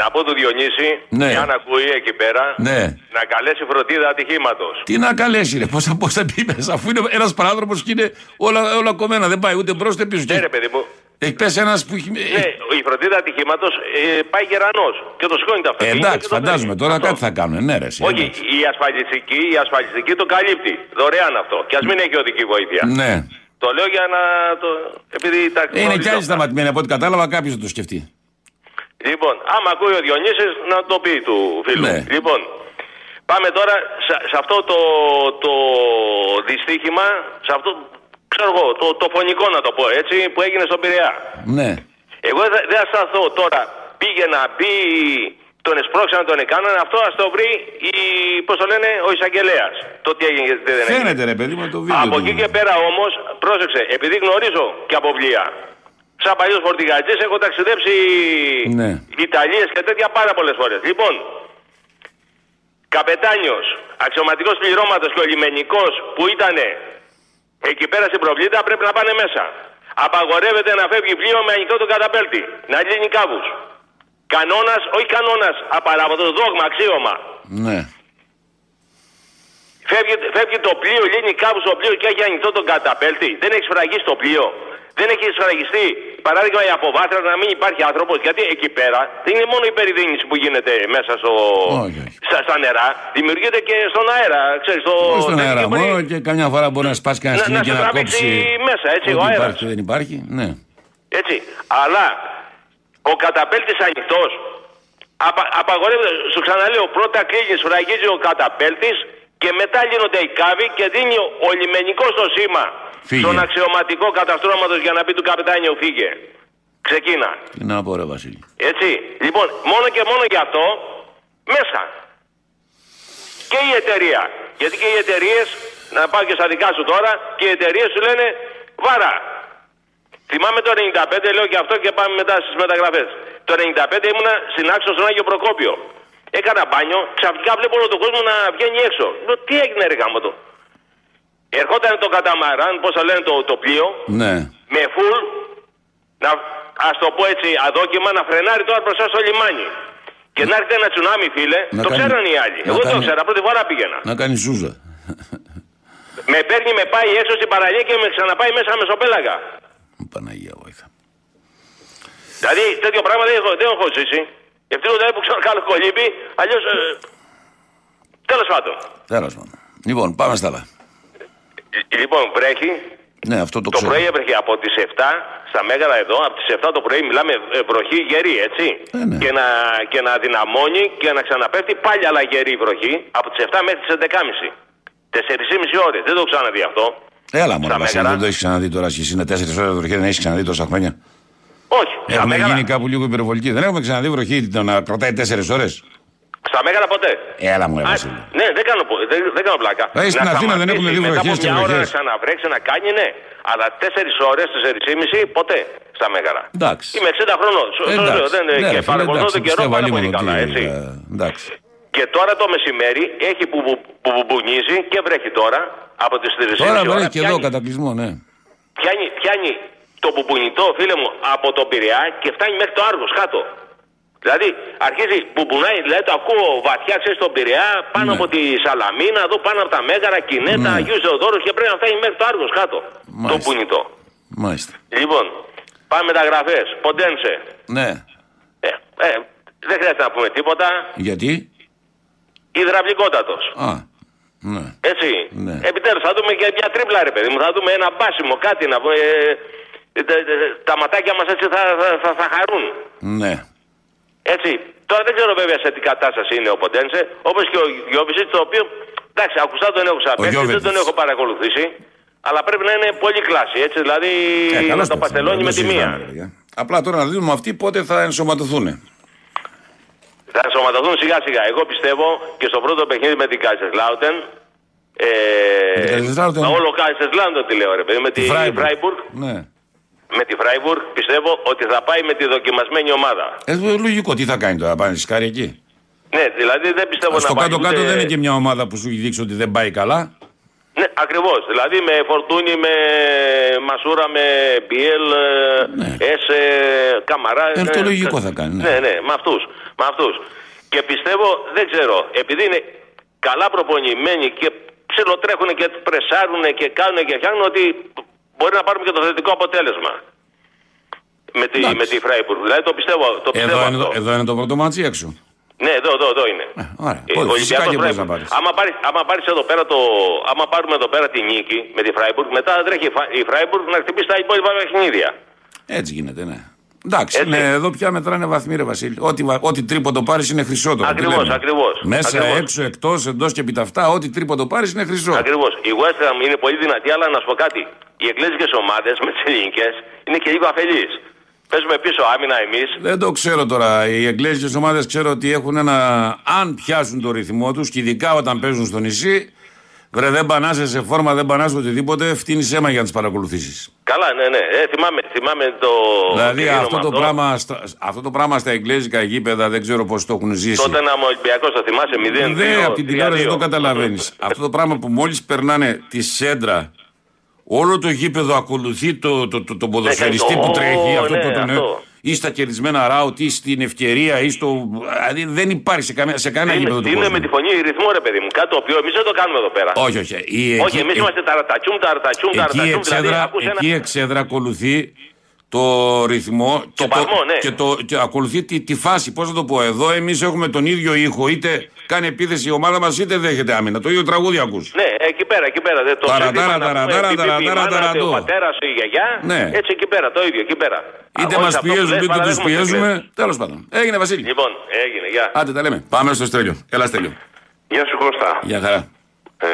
να πω του Διονύση, Ναι. αν ακούει εκεί πέρα, Ναι. να καλέσει φροντίδα ατυχήματος. Τι να καλέσει ρε, πώς θα, πώς θα πει μέσα αφού είναι ένας παράδρομος και είναι όλα, όλα κομμένα, δεν πάει ούτε μπρος ούτε πίσω. Ναι, Και ρε παιδί μου. έχει πέσει ένας που έχει... Ναι, η φροντίδα ατυχήματος πάει γερανός και το σηκώνει το Ε, αυτοκίνητο. εντάξει, και το φαντάζομαι φέρνει. τώρα Αυτό. κάτι θα κάνουν. Ναι, ρε, εσύ, Όχι, εντάξει. η ασφαλιστική, η ασφαλιστική το καλύπτει. Δωρεάν αυτό. Και ας μην έχει οδική βοήθεια. Ναι. Το λέω για να το. Επειδή τα Είναι γνωρίζω κι άλλοι αυτά. σταματημένοι από ό,τι κατάλαβα, κάποιος θα το σκεφτεί. Λοιπόν, άμα ακούει ο Διονύσης να το πει του φίλου. Ναι. Λοιπόν, πάμε τώρα σε, σε αυτό το, το δυστύχημα, σε αυτό, ξέρω εγώ, το, το φωνικό να το πω έτσι, που έγινε στον Πειραιά. Ναι. Εγώ δεν δεν θα σταθώ τώρα, πήγε να πει, τον εσπρώξαν, τον έκαναν, αυτό ας το βρει, η, πώς το λένε, ο εισαγγελέας. Το τι έγινε, τι δεν έγινε. Φαίνεται ρε παιδί μου το βίντεο. Από του. εκεί και πέρα όμως, πρόσεξε, επειδή γνωρίζω και από βιβλία. Σαν παλιό φορτηγατζή έχω ταξιδέψει Ναι. Ιταλίες και τέτοια πάρα πολλές φορές. Λοιπόν, καπετάνιος, αξιωματικός πληρώματος και ο λιμενικός που ήταν εκεί πέρα στην προβλήτα πρέπει να πάνε μέσα. Απαγορεύεται να φεύγει πλοίο με ανοιχτό το καταπέλτη. Να λύνει κάβους. Κανόνας, όχι κανόνας, απαράβατος, δόγμα, αξίωμα. Ναι. Φεύγει, φεύγει το πλοίο, λύνει κάπου στο πλοίο και έχει ανοιχτό τον καταπέλτη. Δεν έχει σφραγίσει το πλοίο. Δεν έχει σφραγιστεί, παράδειγμα, η αποβάθρα να μην υπάρχει άνθρωπος. Γιατί εκεί πέρα δεν είναι μόνο η περιδίνηση που γίνεται μέσα στο, Όχι, όχι. Στα, στα νερά, δημιουργείται και στον αέρα. Ξέρεις, στο, Όχι στον δεν- αέρα και μπορεί μόνο και καμιά φορά μπορεί να σπάσει κανένας να- σκηνή να και σε να τραβήξει κόψει. μέσα, έτσι, ο ό,τι αέρας. υπάρχει και δεν υπάρχει. Ναι. Έτσι. Αλλά ο καταπέλτης ανοιχτός απα, απαγορεύεται. Σου ξαναλέω, πρώτα κλείνει, σφραγίζει ο καταπέλτης και μετά λύνονται οι κάβοι και δίνει ο, ο λιμενικός το σήμα Φύγε. στον αξιωματικό καταστρώματος για να πει του καπετάνιου φύγε. Ξεκίνα. Τι να πω ρε Βασίλη. Έτσι. Λοιπόν, μόνο και μόνο γι' αυτό μέσα. Και η εταιρεία. Γιατί και οι εταιρείες, να πάω και στα δικά σου τώρα, και οι εταιρείες σου λένε βάρα. Θυμάμαι το 95, λέω και αυτό και πάμε μετά στις μεταγραφές. Το 95 ήμουνα στην άξο στον Άγιο Προκόπιο. Έκανα μπάνιο, ξαφνικά βλέπω όλο τον κόσμο να βγαίνει έξω. Λέω, τι έγινε, ρε γάμο το. Ερχόταν το καταμαράν, πώς το λένε το, το πλοίο, Ναι. με φουλ, να, ας το πω έτσι αδόκιμα, να φρενάρει τώρα μπροστά στο λιμάνι. Και να έρχεται ένα τσουνάμι, φίλε, Να το κάνει- ξέραν οι άλλοι. να Εγώ δεν το κάνει- ξέρα, πρώτη φορά πήγαινα. Να κάνει ζούζα. Με παίρνει, με πάει έξω στην παραλία και με ξαναπάει μέσα μεσοπέλαγα. Παναγία βοήθα. Δηλαδή τέτοιο πράγμα δεν έχω, δεν έχω ζήσει. Ευτυχώ δηλαδή που ξέρω καλό κολύμπι, αλλιώς. Ε, Τέλος πάντων. Τέλος πάντων. Λοιπόν, πάμε στα άλλα. Ε, Λοιπόν, βρέχει. Ναι, αυτό το Το ξέρω. πρωί έβρεχε από τις 7 στα Μέγαρα εδώ, από τις 7 το πρωί μιλάμε ε, βροχή γερή, έτσι. Ε, ναι. και, να, και να δυναμώνει και να ξαναπέφτει πάλι άλλα γερή βροχή από τις 7 μέχρι τις 11.30. 4,5 ώρες. Δεν το έχω ξαναδεί αυτό. Έλα μόνο, Στα Βασίλη, Μέγαρα. δεν το έχεις ξαναδεί τώρα. Και εσύ είναι 4 ώρες βροχή, δεν έχεις ξαναδεί τόσα χρόνια. Όχι. Στα Έχουμε Μέγαρα, γίνει κάπου λίγο υπερβολική. Δεν έχουμε ξαναδεί βροχή το να κρατάει 4 ώρες. στα Μέγαρα ποτέ. Έλα μου, ρε Α, Βασίλη. ναι, δεν κάνω, πο- δεν, δεν κάνω πλάκα. Ε, στην Να Αθήνα δεν έχουμε δει σταματήσει, βροχές και Μετά από μια ώρα να βροχές. ξαναβρέξει να κάνει, ναι. Αλλά 4 ώρες, 4,5 ποτέ στα Μέγαρα. Εντάξει. Είμαι 60 χρόνων. Σου- σου λέω, δεν, Ναι, και ρε φίλε, παρακολουθώ εντάξει, τον καιρό πιστεύω πάρα λίγο πολύ καλά, ότι, έτσι. ε, Εντάξει. Και τώρα το μεσημέρι έχει που, που, που μπουμπουνίζει και βρέχει τώρα από τις 3.30 Τώρα ώρα. βρέχει και εδώ Πιάνει- κατακλυσμό, ναι. πιάνει, πιάνει το μπουμπουνιτό, φίλε μου, από τον Πειραιά και φτάνει μέχρι το Άργος κάτω. Δηλαδή αρχίζει, μπουμπουνάει, δηλαδή το ακούω βαθιά, ξέρεις, στον Πειραιά, πάνω Ναι. από τη Σαλαμίνα, εδώ πάνω από τα Μέγαρα, Κινέτα, Ναι. Αγίου Θεοδόρου και πρέπει να φτάνει μέχρι το Άργος κάτω. Το Μάλιστα. μπουνιτό. Μάλιστα. Λοιπόν, πάμε μεταγραφές. Ποντένσε. Ναι. Ε, ε, δεν χρειάζεται να πούμε τίποτα. Γιατί; Υδραυλικότατος. Α. Ναι. Έτσι. Ναι. Επιτέλους θα δούμε και μια τρίπλα ρε παιδί μου. Θα δούμε ένα μπάσιμο, κάτι να πούμε. ε, ε, τε- τε- τα ματάκια μας έτσι θα, θα, θα, θα χαρούν. Ναι. Έτσι. Τώρα δεν ξέρω βέβαια σε τι κατάσταση είναι ο Ποντένσε. Όπως και ο Γιώβησιτς, το οποίο εντάξει, ακουστά τον έχω ξαναπέξει, δεν Γιώβιτς. τον έχω παρακολουθήσει. Αλλά πρέπει να είναι πολύ κλάση, έτσι. Δηλαδή Ε, καλός να το παίκτης, παστελώνει δεν με τη συζητάμε, μία. παιδιά. Απλά τώρα να δούμε αυτοί πότε θα ενσωματωθούν. Θα σωματωθούν σιγά σιγά. Εγώ πιστεύω και στο πρώτο παιχνίδι με την Κάισερ Ε, Με την Kaiserslautern. Όλο Kaiserslautern τη λέω ρε παιδί. Με τη Freiburg. Freiburg. Ναι. Με τη Freiburg πιστεύω ότι θα πάει με τη δοκιμασμένη ομάδα. Ε, λογικό, τι θα κάνει τώρα, πάνε σκάρι εκεί; Ναι, δηλαδή δεν πιστεύω Στο να πάει. κάτω-κάτω ούτε- δεν είναι και μια ομάδα που σου έχει δείξει ότι δεν πάει καλά; Ναι, ακριβώς. Δηλαδή με Φορτούνι, με Μασούρα, με Μπιέλ, Ναι. Έσε, Καμαρά. Ε, το ναι, λογικό θα κάνει, ναι. Ναι, ναι, με αυτούς. Με αυτούς. Και πιστεύω, δεν ξέρω, επειδή είναι καλά προπονημένοι και ψιλοτρέχουν και πρεσάρουν και κάνουν και φτιάχνουν ότι μπορεί να πάρουμε και το θετικό αποτέλεσμα. Με τη, Εντάξει. με τη Φράιμπουργκ. Δηλαδή το πιστεύω, το πιστεύω Εδώ είναι, αυτό. το- εδώ είναι το πρώτο ματς ή έξω; Ναι, εδώ, εδώ, εδώ είναι. Ε, ωραία. Ε, Πολύ, ο φυσικά Ολυμπιακός και μπορείς Freiburg. να πάρεις. Άμα πάρεις, άμα πάρεις εδώ πέρα το, άμα πάρουμε εδώ πέρα τη νίκη με τη Φράιμπουργκ, μετά δεν τρέχει η Φα- η Φράιμπουργκ να χτυπήσει τα υπόλοιπα παιχνίδια. Έτσι γίνεται, ναι. Εντάξει, Έτσι. ναι, εδώ πια μετράνε βαθμοί, ρε Βασίλη. Ό,τι, βα- ό,τι τρίποντο πάρεις είναι χρυσό τώρα. τι Ακριβώς, λέμε. ακριβώς, Μέσα, ακριβώς. έξω, εκτός, εντός και επί τα αυτά, ό,τι τρίποντο πάρεις είναι χρυσό. Ακριβώς. Η West Ham είναι πολύ δυνατή, αλλά να σου πω κάτι. Οι εγγλέζικε ομάδες με τις ελληνικές είναι και λίγο αφελείς. Παίζουμε πίσω άμυνα εμείς. Δεν το ξέρω τώρα. Οι εγγλέζικε ομάδες ξέρω ότι έχουν ένα. Αν πιάσουν το ρυθμό τους και ειδικά όταν παίζουν στο νησί, βρε δεν πανάσαι σε φόρμα, δεν πανάσαι οτιδήποτε, φτύνεις αίμα για να τις παρακολουθήσεις. Καλά, ναι, ναι. Ε, θυμάμαι, θυμάμαι το. Δηλαδή το αυτό το, αυτό. πράγμα, στα- αυτό το πράγμα στα εγγλέζικα γήπεδα δεν ξέρω πώς το έχουν ζήσει. Τότε να μου Ολυμπιακός, το θυμάσαι 0 Δεν, από την τηλεόραση δεν το καταλαβαίνεις. Αυτό το πράγμα που μόλις περνάνε τη σέντρα, όλο το γήπεδο ακολουθεί το, το, το, το ποδοσφαιριστή Ναι, που το- τρέχει. Αυτό ναι, το, τον, αυτό. Ή στα κερδισμένα ράουτ, ή στην ευκαιρία, ή στο. Δηλαδή δεν υπάρχει σε, καμία, σε κανένα γήπεδο του Είναι κόσμου. με τη φωνή ρυθμό, ρε παιδί μου. Κάτι το οποίο εμείς δεν το κάνουμε εδώ πέρα. Όχι, όχι. Η, Όχι, εκεί, εμείς είμαστε ταρατατσούμ, ταρατατσούμ, εκεί, η ταρατατσούμ. Δηλαδή, εξέδρα, ακούς ένα- εκεί η εξέδρα ακολουθεί το ρυθμό και, παλμό, ναι. και, το, και ακολουθεί τη, τη φάση. Πώς να το πω, εδώ εμείς έχουμε τον ίδιο ήχο, είτε κάνει επίθεση η ομάδα μας, είτε δέχεται άμυνα. Το ίδιο τραγούδι ακούς. Ναι, εκεί πέρα, εκεί πέρα. Δεν το Ταρα, σύνθημα ταρα, να ταρα, πούμε, ταρα, πιπ, ταρα, πιπ, η ταρα, μάνα, ταρα, Ο το. πατέρας, η γιαγιά. Ναι. Έτσι εκεί πέρα, το ίδιο εκεί πέρα. Είτε Όχι μας αυτό που πιέζουν, λες, είτε αλλά τους έχουμε κλείσει. πιέζουμε. Τέλος πάντων. Έγινε Βασίλη. Λοιπόν, έγινε, γεια. Άντε τα λέμε. Πάμε στο Στέλιο. Έλα Στέλιο. Γεια σου Κώστα. Γεια χαρά. Ε,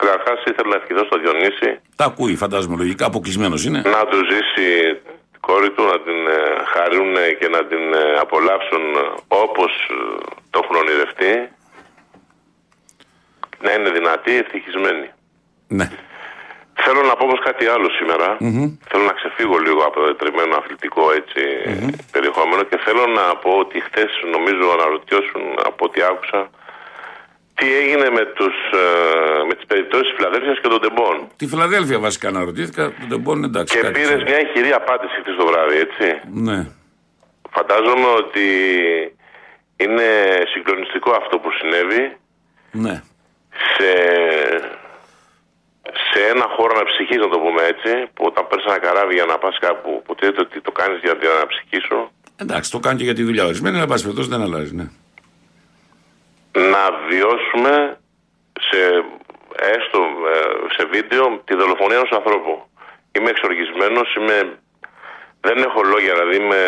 Καταρχάς ήθελα να ευχηθώ στο Διονύση Τα ακούει, φαντάζομαι λογικά, αποκλεισμένος είναι. να του ζήσει την κόρη του, να την ε, χαρούν και να την ε, απολαύσουν όπως το έχουν ονειρευτεί. Να είναι δυνατή, ευτυχισμένη. Ναι. Θέλω να πω όμως κάτι άλλο σήμερα. Θέλω να ξεφύγω λίγο από το τετριμένο αθλητικό έτσι, περιεχόμενο και θέλω να πω ότι χθες νομίζω αναρωτιώσουν από ό,τι άκουσα τι έγινε με, τους, ε, με τις περιπτώσεις της Φιλαδέλφειας και των Τεμπών. Τη Φιλαδέλφια βασικά να ρωτήθηκα. Το τεμπόν εντάξει. Και κάτι πήρες ξέρω. μια ηχηρή απάντηση χθες το βράδυ, έτσι. Ναι. Φαντάζομαι ότι είναι συγκλονιστικό αυτό που συνέβη Ναι. Σε, σε ένα χώρο αναψυχής, να το πούμε έτσι, που όταν παίρνεις ένα καράβι για να πας κάπου, που ξέρετε ότι το κάνεις για την αναψυχή σου, Εντάξει, το κάνει και για τη δουλειά ορισμένη, αλλά πάση περιπτώσει δεν αλλάζει. Ναι. να βιώσουμε σε, έστω ε, σε βίντεο τη δολοφονία ενός ανθρώπου. Είμαι εξοργισμένος, είμαι, δεν έχω λόγια, δηλαδή είμαι,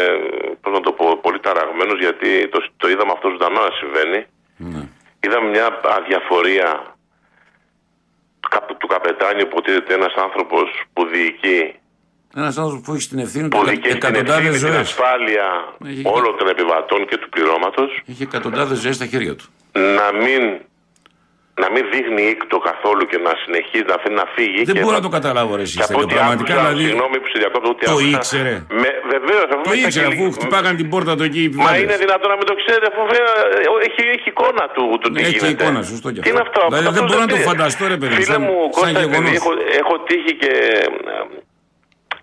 πώς να το πω, πολύ ταραγμένος γιατί το, το είδαμε αυτός ζωντανό να συμβαίνει. ναι. Είδαμε μια αδιαφορία του, καπ- του καπετάνιου που υποτίθεται ένας άνθρωπος που διοικεί Ένας άνθρωπος που έχει την ευθύνη που του διοικεί την εκατοντάδες ευθύνη, την ζωές. ασφάλεια Έχει- όλων των επιβατών και του πληρώματος Έχει εκατοντάδες ζωές στα χέρια του. να μην, να μην δείχνει ήκτο καθόλου και να συνεχίζει να αφήνει να φύγει. Δεν και μπορώ να- να το καταλάβω ρε εσύ, και από Στέλιο. ό,τι Πραγματικά άκουσα, δηλαδή. Συγγνώμη που σε διακόπτω, ούτε Το άκουσα. ήξερε. Με, βεβαίως, αφού Το μέσα ήξερε και αφού λίγο- χτυπάγαν την πόρτα του εκεί οι Μα επιβάτες. είναι δυνατόν να μην το ξέρετε, αφού βέβαια, ε, έχει, έχει εικόνα του, του τι Ναι, έχει γίνεται. εικόνα, σωστό κι Τι είναι αυτό. αυτό. Δηλαδή, αυτό δεν μπορώ να το πει. φανταστώ, ρε παιδί μου, Φίλε σαν- μου, σαν Κώστα, επειδή γεγονός. έχω, έχω τύχει και ε,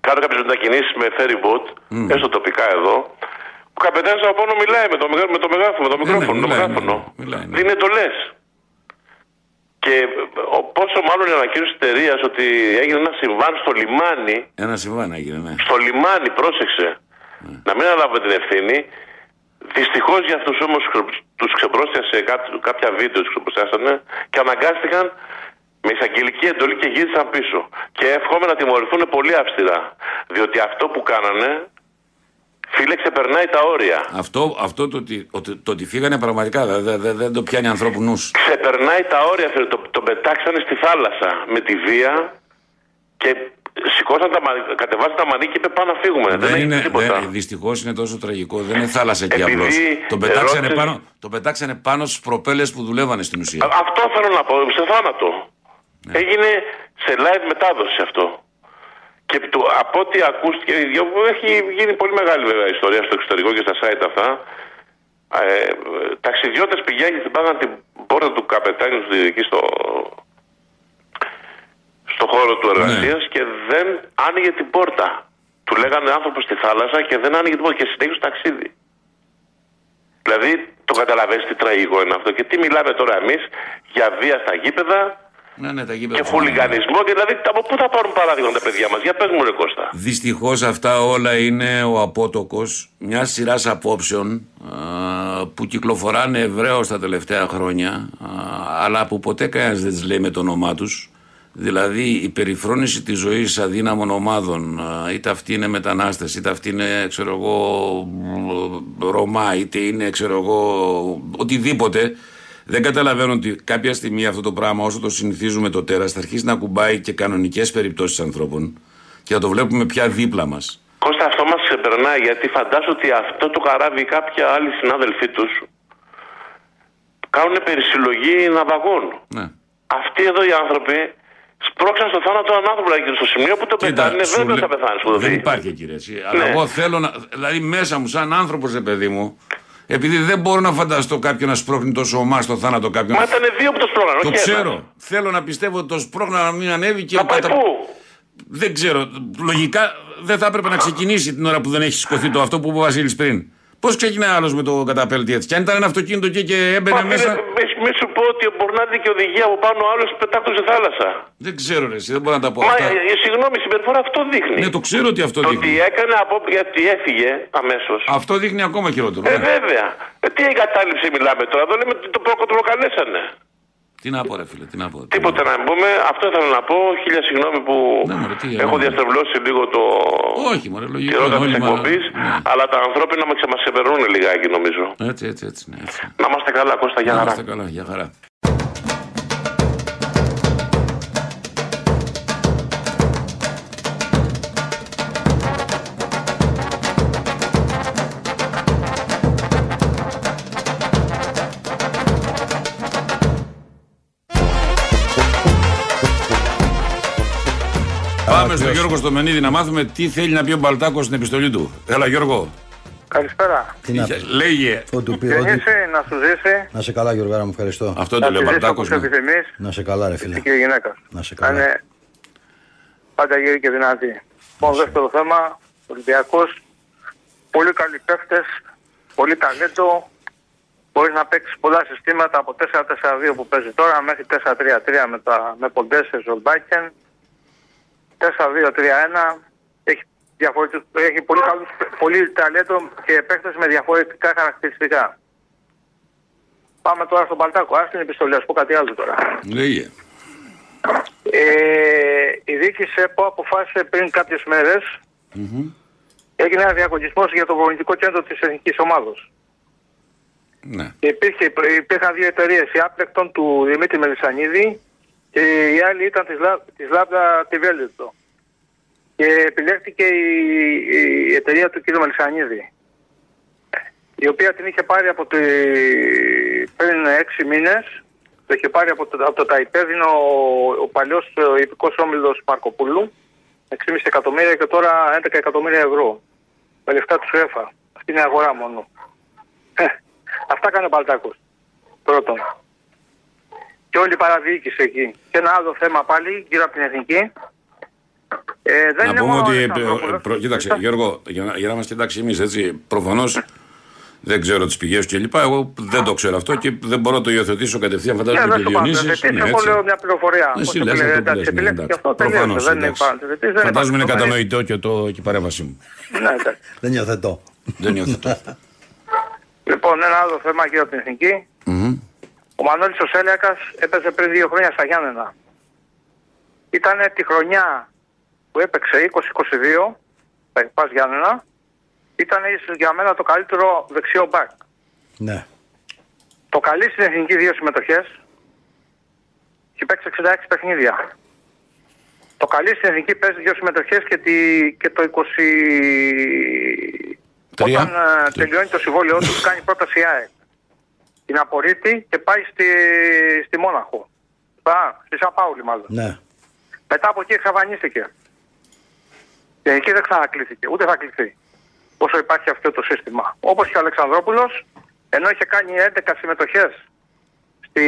κάνω κάποιες μετακινήσεις με ferry boat, έστω τοπικά εδώ, ο καπετάνιος από πάνω μιλάει με το, μεγά- με το μεγάφωνο, με το ναι, μικρόφωνο, το μιλάει, μεγάφωνο. ναι, μιλάει, ναι. Δίνει εντολές. Και ε, ο- πόσο μάλλον η ανακοίνωση της εταιρείας ότι έγινε ένα συμβάν στο λιμάνι Ένα συμβάν έγινε, ναι. στο λιμάνι, πρόσεξε, να μην αναλάβουμε την ευθύνη. Δυστυχώς για αυτούς όμως τους ξεπρόστιασε κά- κάποια βίντεο, τους ξεπρόστιασανε και αναγκάστηκαν με εισαγγελική εντολή και γύρισαν πίσω. Και εύχομαι να τιμωρηθούν πολύ αυστηρά. Διότι αυτό που κάνανε, φίλε, ξεπερνάει τα όρια. Αυτό, αυτό το, ότι, ότι, το ότι φύγανε πραγματικά δεν δε, δε, δεν το πιάνει ανθρώπου νους. Ξεπερνάει τα όρια, φίλε. Το, τον πετάξανε στη θάλασσα με τη βία και σηκώσαν τα, μα- κατεβάσαν τα μανίκια και είπε πάμε να φύγουμε. Δεν, Δεν έχει είναι, τίποτα. δεν, δυστυχώς είναι τόσο τραγικό. Δεν είναι θάλασσα εκεί Επειδή απλώς. Τον πετάξανε, ρώτησες- πάνω, τον πετάξανε πάνω στους προπέλες που δουλεύανε στην ουσία. Α- Αυτό θέλω να πω, σε θάνατο. Ναι. Έγινε σε live μετάδοση αυτό. Και το, από ό,τι ακούστηκε, έχει γίνει πολύ μεγάλη βέβαια ιστορία στο εξωτερικό και στα site αυτά. Ε, Ταξιδιώτες πηγαίνουν και πάγαν την πόρτα του καπετάνιου στη- εκεί στο, στο χώρο του εργασίας και δεν άνοιγε την πόρτα. Του λέγανε άνθρωπος στη θάλασσα και δεν άνοιγε την πόρτα και συνέχισε το ταξίδι. Δηλαδή το καταλαβαίνεις τι τραγικό είναι αυτό και τι μιλάμε τώρα εμείς για βία στα γήπεδα Ναι, ναι, τα γήπεδα και του χουλιγανισμό και δηλαδή από πού θα πάρουν παράδειγμα τα παιδιά μας; Για πες μου ρε Κώστα. Δυστυχώς αυτά όλα είναι ο απότοκος μιας σειράς απόψεων α, που κυκλοφοράνε ευρέως τα τελευταία χρόνια α, αλλά που ποτέ κανένας δεν τις λέει με το όνομά τους. Δηλαδή η περιφρόνηση της ζωής αδύναμων ομάδων α, είτε αυτοί είναι μετανάστες είτε αυτοί είναι ξέρω εγώ Ρωμά είτε είναι ξέρω εγώ οτιδήποτε δεν καταλαβαίνω ότι κάποια στιγμή αυτό το πράγμα όσο το συνηθίζουμε το τέρας θα αρχίσει να κουμπάει και κανονικές περιπτώσεις ανθρώπων και θα το βλέπουμε πια δίπλα μας. Κώστα αυτό μας ξεπερνάει γιατί φαντάζομαι ότι αυτό το καράβι κάποιοι άλλοι συνάδελφοί τους κάνουν περισυλλογή ναυαγών. Ναι. Αυτοί εδώ οι άνθρωποι σπρώξαν στο θάνατο έναν άνθρωπο δηλαδή, στο σημείο που το πετάνε είναι σου βέβαιο λέ- θα πεθάνεις που το Δεν δεις. υπάρχει κύριε εσύ. Αλλά Ναι. εγώ θέλω να. Δηλαδή μέσα μου, σαν άνθρωπος, ρε παιδί μου, επειδή δεν μπορώ να φανταστώ κάποιον να σπρώχνει τόσο ομά στο θάνατο κάποιον. Μα ήταν δύο που το σπρώχναν, Το όχι ένα. ξέρω. Θέλω να πιστεύω ότι το σπρώχνα να μην ανέβει και Να πάει κατα- πού; Δεν ξέρω. Λογικά δεν θα έπρεπε να ξεκινήσει την ώρα που δεν έχει σηκωθεί το αυτό που είπε ο Βασίλης πριν. Πώς ξεκινάει άλλος με το καταπέλτη έτσι; Και αν ήταν ένα αυτοκίνητο εκεί και έμπαινε Μα μέσα. φίλε, μη, μη σου πω ότι μπορεί να δει και οδηγία από πάνω άλλος πετάχτουν σε θάλασσα. Δεν ξέρω, ρε, εσύ, δεν μπορώ να τα πω Μα αυτά. ε, συγγνώμη, η συμπεριφορά αυτό δείχνει. Ναι, το ξέρω ότι αυτό Το ότι δείχνει. έκανε από γιατί έφυγε αμέσως. Αυτό δείχνει ακόμα χειρότερο. Ε, ναι. βέβαια. Ε, τι εγκατάλειψη μιλάμε τώρα. Εδώ λέμε ότι το, προ- το προκαλέσανε. Τι να πω, ρε φίλε, τι να πω. τι να Τίποτα να μην πούμε. Αυτό ήθελα να πω. Χίλια συγγνώμη που Ναι, μωρέ, τι, έχω ναι. διαστρεβλώσει λίγο το. Όχι, μωρέ, τη λογικό. ρότα είναι, τη όλοι μα- εκπομπής. ναι. Αλλά τα ανθρώπινα μας μας ξεπερνούν λιγάκι νομίζω. Έτσι, έτσι, έτσι. Ναι, έτσι. Να είμαστε καλά, Κώστα, για Να χαρά. είστε καλά, για χαρά. Πάμε στον Γιώργο Στομενίδη να μάθουμε τι θέλει να πει ο Μπαλτάκος στην επιστολή του. Έλα Γιώργο. Καλησπέρα. Τι να πεις. Λέγε. Ό,τι του πει, ό,τι- Γεννήσει να σου ζήσει. Να σε καλά, Γιώργο, μου ευχαριστώ. Αυτό Να το λέει ο τη ζήσει Μπαλτάκος. όπως ναι. επιθυμείς Να σε καλά, ρε φίλε. και η γυναίκας σου. Να σε καλά. είναι πάντα γύρι και δυνατή. Λοιπόν, δεύτερο θέμα, Ολυμπιακός, πολύ καλοί παίχτες, πολύ ταλέντο, Μπορείς να παίξεις πολλά συστήματα από 4-4-2 που παίζει τώρα μέχρι 4-3-3 με, τα, με Ποντέσε, Ζολμπάκεν. 4-2-3-1. Έχει, διαφορετικ- έχει πολύ, καλούς, πολύ ταλέντο και παίχτες με διαφορετικά χαρακτηριστικά. Πάμε τώρα στον Παλτάκο. Ας την επιστολή, ας πω κάτι άλλο τώρα. Λέγε. Ε, η διοίκηση ΕΠΟ αποφάσισε πριν κάποιες μέρες έγινε ένα διαγωνισμός για το προπονητικό κέντρο της εθνικής ομάδος. Ναι. Και υπήρχε, υπήρχαν δύο εταιρείες, η Άπλεκτον του Δημήτρη Μελισανίδη και η άλλη ήταν της, Λα- της Λάμπτα Τιβέλιτο. Και επιλέχθηκε η, η εταιρεία του κ. Μελισανίδη, η οποία την είχε πάρει από τη, πριν έξι μήνες, το είχε πάρει από το, από το ΤΑΙΠΕΔ, είναι ο, ο παλιός ε, υπηκός όμιλος Μαρκοπούλου, 6,5 εκατομμύρια και τώρα 11 εκατομμύρια ευρώ. Με λεφτά του ΣΕΦΑ. Αυτή είναι η αγορά μόνο. Ε, Αυτά κάνει ο Παλτάκος. Πρώτον. Και όλη η παραδιοίκηση εκεί. Και ένα άλλο θέμα πάλι γύρω από την εθνική. Ε, δεν Να είναι πούμε μόνο ο ότι. ε, Αλεξανδρόπουλος. προ- Κοίταξε, Γιώργο, για να, για να μα κοιτάξει εμείς, έτσι. Προφανώς δεν ξέρω τις πηγές και λοιπά. Εγώ δεν το ξέρω αυτό και δεν μπορώ να το υιοθετήσω κατευθείαν. Ναι, Φαντάζομαι δεν και το πάω. Διονύσης. Τετής, Ναι, εγώ έτσι. λέω μια πληροφορία. Εσύ Πώς το λες λέει, αυτό που εντάξει, λες, ναι, επιλέγει και εντάξει. αυτό τελείωσε. Προφανώς, Δεν είναι εντάξει. πάνω. Τετής, δεν Φαντάζομαι είναι υπάρχει. κατανοητό και, το, και η παρέμβασή μου. Ναι, εντάξει. Δεν υιοθετώ. δεν υιοθετώ. Λοιπόν, ένα άλλο θέμα γύρω από την εθνική. Μμμ. Ο Μανώλης ο Σέλιακας έπαιζε πριν δύο χρόνια στα Γιάννενα. Ήταν τη χρονιά που έπαιξε 20-22, τα Πας Γιάννενα, ήταν ίσως για μένα το καλύτερο δεξιό μπακ. Ναι. Το καλή στην εθνική δύο συμμετοχές και παίξει 66 παιχνίδια. Το καλή στην εθνική παίζει δύο συμμετοχές και, τη, και το 20. Τρία. Όταν ε, τελειώνει το συμβόλαιό του, κάνει πρόταση η ΑΕΚ. Την απορρίπτει και πάει στη, στη Μόναχο. Α, στη Σαπάουλη μάλλον. Ναι. Μετά από εκεί εξαφανίστηκε. Και εκεί δεν ξανακλήθηκε, ούτε θα κληθεί. Όσο υπάρχει αυτό το σύστημα. Όπως και ο Αλεξανδρόπουλος, ενώ είχε κάνει 11 συμμετοχές στη,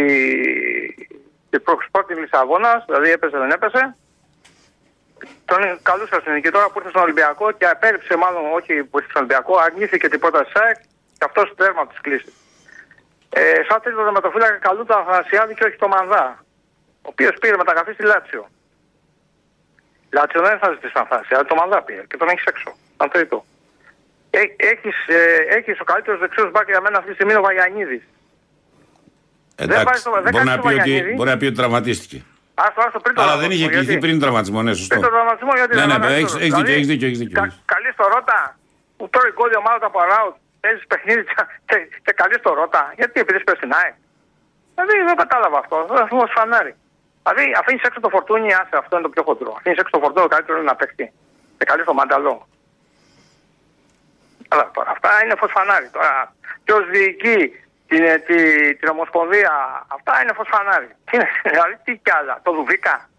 στη πρώτη Λισαβόνας, δηλαδή έπαιζε δεν έπαιζε, τον καλούσα στην ελληνική τώρα που ήρθε στον Ολυμπιακό και απέρριψε, μάλλον όχι που ήρθε στον Ολυμπιακό, αρνήθηκε την πρόταση ΣΑΕΚ και αυτός τέρμα της κλίσης. Ε, σαν τρίτο δεματοφύλακα καλούν τον Αθανασιάδη και όχι τον Μανδά, ο οποίος πήρε μεταγραφή στη Λάτσιο. Λάτσιο δεν θα ζητήσει τον Αθανασιάδη, τον Μανδά πήρε και τον έχεις έξω. Σαν τρίτο. Έχεις, ε, έχεις ο καλύτερος δεξιός μπακ για μένα αυτή τη στιγμή είναι ο Βαγιανίδης. Εντάξει, βάζει το- δεν μπορεί, κάνει να το πει ότι, Βαγιανίδη. μπορεί να πει ότι τραυματίστηκε. Άστο, άστο πριν το Αλλά δεν τραυματισμό, είχε κληθεί γιατί- πριν τραυματισμό, ναι, σωστό. Πριν το τραυματισμό γιατί Ναι, δεν ναι, βάζει έχεις- το- έχεις δίκιο, δηλαδή, έχεις δίκιο, έχεις δίκιο. κα- Καλή στο ρότα, που τρώει γκολ η ομάδα του από ράουτ, παίζεις παιχνίδι και, και, και καλή στο ρότα. Γιατί επειδή πες στην ΑΕΚ. Δηλαδή δεν κατάλαβα αυτό, δεν θα μας φανάρει. Δηλαδή αφήνεις έξω το φορτούνι, άσε αυτό είναι το πιο χοντρό. Αφήνεις έξω το φορτούνι, το καλύτερος είναι να παίξει. Και καλή στο μανταλό. Αλλά τώρα αυτά είναι φως φανάρι. Τώρα ποιος διοικεί την, ε, τη, την Ομοσπονδία, αυτά είναι φως φανάρι. Τι είναι, δηλαδή τι κι άλλα, το Δουβίκα.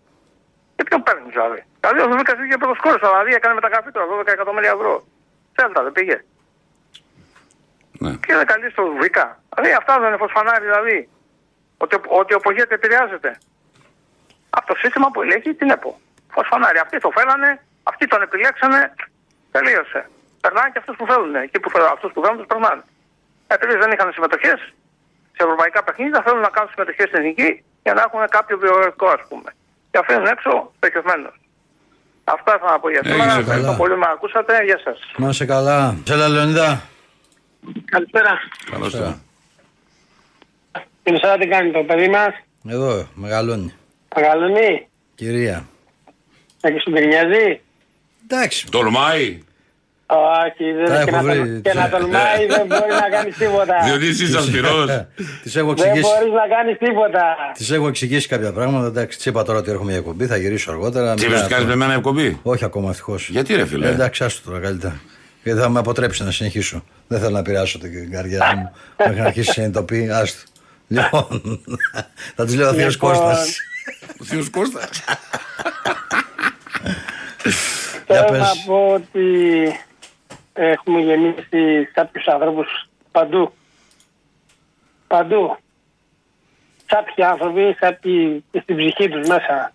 Και ποιον παίρνεις δηλαδή. Δηλαδή ο Δουβίκας πήγε πρώτος κόρο, δηλαδή έκανε μεταγραφή τώρα 12 εκατομμύρια ευρώ. Σέλτα δεν πήγε. Ναι. Και είναι καλή στο Δουβίκα. Δηλαδή αυτά δεν είναι φως φανάρι δηλαδή. Ότι, ότι ο Πογέτη επηρεάζεται. Από το σύστημα που ελέγχει την ΕΠΟ. Φως φανάρι. Αυτοί το φέρανε, αυτοί τον επιλέξανε, τελείωσε. Περνάνε και αυτούς που θέλουν. Εκεί που θέλουν, αυτούς που θέλουν τους περνάνε. Επειδή δεν είχαν συμμετοχές σε ευρωπαϊκά παιχνίδια, θέλουν να κάνουν συμμετοχές στην εθνική για να έχουν κάποιο βιογραφικό ας πούμε. Και αφήνουν έξω στοχευμένους. Αυτά θα να πω για σήμερα. Έγινε Ευχαριστώ καλά. πολύ που με ακούσατε. Γεια σας. Να είσαι καλά. Σέλα Λεωνίδα. Καλησπέρα. Καλώς το. Την τι κάνει το παιδί μας; Εδώ, μεγαλώνει. Μεγαλώνει; Κυρία. Έχει σου γκρινιάζει. Εντάξει. Τολμάει. Όχι, Τα δεν έχω και, να, βρει. τολ- και να τολμάει δεν μπορεί να κάνεις τίποτα. Διότι είσαι αυστηρός. Τη έχω Δεν εξηγήσει. μπορείς να κάνεις τίποτα. Της έχω εξηγήσει κάποια πράγματα. Εντάξει, της είπα τώρα ότι έρχομαι για εκπομπή, θα γυρίσω αργότερα. Τι Μην είπες κάνω- κάνεις με εμένα εκπομπή; Όχι ακόμα ευτυχώς. Γιατί ρε φίλε; εντάξει, άστο τώρα καλύτερα. Γιατί θα με αποτρέψει να συνεχίσω. Δεν θέλω να επηρεάσω την καρδιά μου μέχρι να αρχίσει να συνειδητοποιεί. Άστο. Λοιπόν, θα της λέω ο Θείο Λοιπόν, Κώστας. Ο Θείος Κώστας. Για Θέλω να πες. πω ότι έχουμε γεννήσει κάποιους ανθρώπους παντού. Παντού. Κάποιοι άνθρωποι, κάποιοι και στην ψυχή τους μέσα.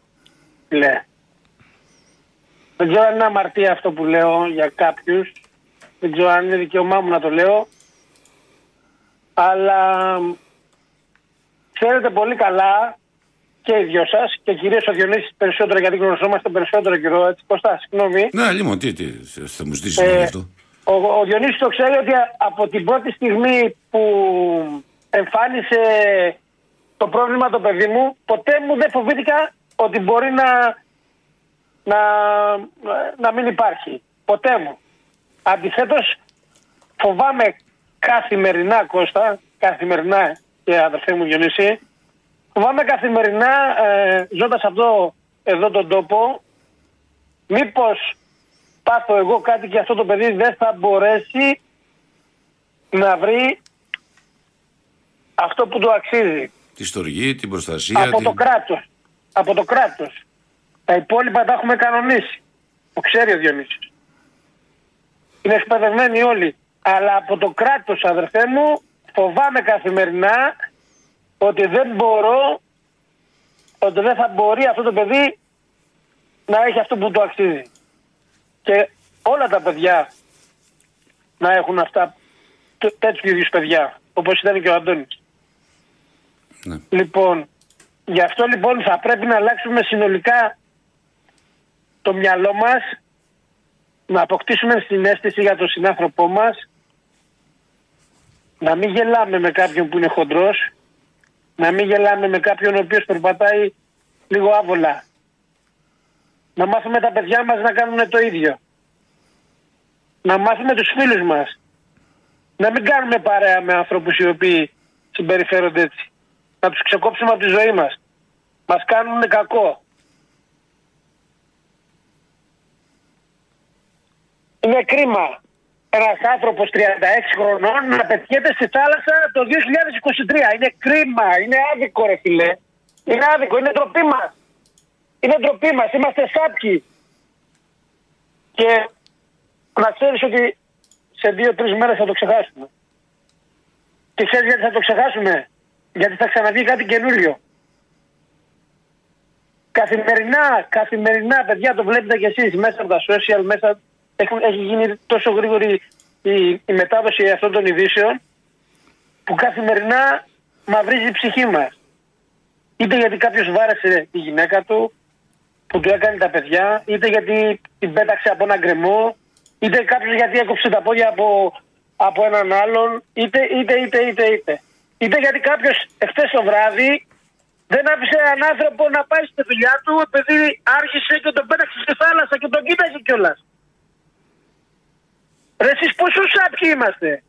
Λέει. Δεν ξέρω αν είναι αμαρτία αυτό που λέω για κάποιους. Δεν ξέρω αν είναι δικαίωμά μου να το λέω. Αλλά ξέρετε πολύ καλά και οι δυο σας και κυρίως ο Διονύσης περισσότερο γιατί γνωριζόμαστε περισσότερο καιρό. Έτσι, Κωστά, συγγνώμη. Ναι, λοιπόν, τι, τι, θα μου ζητήσεις Ε, ε, αυτό. ο, ο Διονύσης το ξέρει ότι από την πρώτη στιγμή που εμφάνισε το πρόβλημα το παιδί μου, ποτέ μου δεν φοβήθηκα ότι μπορεί να, να, να μην υπάρχει. Ποτέ μου. Αντιθέτως φοβάμαι καθημερινά Κώστα, καθημερινά και αδερφέ μου Διονύση, φοβάμαι καθημερινά ε, ζώντας αυτό εδώ τον τόπο μήπως πάθω εγώ κάτι και αυτό το παιδί δεν θα μπορέσει να βρει αυτό που του αξίζει Τη στοργή, την προστασία. από την... το κράτος. Από το κράτος. Τα υπόλοιπα τα έχουμε κανονίσει. Το ξέρει ο Διονύσης. Είναι εκπαιδευμένοι όλοι. Αλλά από το κράτος αδερφέ μου φοβάμαι καθημερινά ότι δεν μπορώ ότι δεν θα μπορεί αυτό το παιδί να έχει αυτό που του αξίζει. Και όλα τα παιδιά να έχουν αυτά τ- τέτοιου είδους παιδιά όπως ήταν και ο Αντώνης. Ναι. Λοιπόν, γι' αυτό λοιπόν θα πρέπει να αλλάξουμε συνολικά το μυαλό μας, να αποκτήσουμε συνέστηση για τον συνάνθρωπό μας, να μην γελάμε με κάποιον που είναι χοντρός, να μην γελάμε με κάποιον ο οποίος περπατάει λίγο άβολα. Να μάθουμε τα παιδιά μας να κάνουν το ίδιο. Να μάθουμε τους φίλους μας. Να μην κάνουμε παρέα με ανθρώπους οι οποίοι συμπεριφέρονται έτσι. Να τους ξεκόψουμε από τη ζωή μας. Μας κάνουν κακό. Είναι κρίμα ένας άνθρωπος 36 χρονών να πετιέται στη θάλασσα το 2023. Είναι κρίμα, είναι άδικο, ρε φιλέ. Είναι άδικο, είναι ντροπή μας. Είναι ντροπή μας. Είμαστε σάπιοι. Και να ξέρεις ότι σε δύο-τρεις μέρες θα το ξεχάσουμε. Και ξέρεις γιατί θα το ξεχάσουμε; Γιατί θα ξαναβγεί κάτι καινούριο. Καθημερινά, καθημερινά, παιδιά, το βλέπετε κι εσείς μέσα από τα social, μέσα έχουν, έχει γίνει τόσο γρήγορη η, η μετάδοση αυτών των ειδήσεων που καθημερινά μαυρίζει η ψυχή μας. Είτε γιατί κάποιος βάρεσε τη γυναίκα του που του έκανε τα παιδιά, είτε γιατί την πέταξε από ένα γκρεμό, είτε κάποιος γιατί έκοψε τα πόδια από, από έναν άλλον, είτε, είτε, είτε, είτε, είτε. Είτε γιατί κάποιος εχθές το βράδυ δεν άφησε έναν άνθρωπο να πάει στη δουλειά του επειδή άρχισε και τον πέταξε στη θάλασσα και τον κοίταζε κιόλας. Ρε εσείς πόσο σάπιοι είμαστε.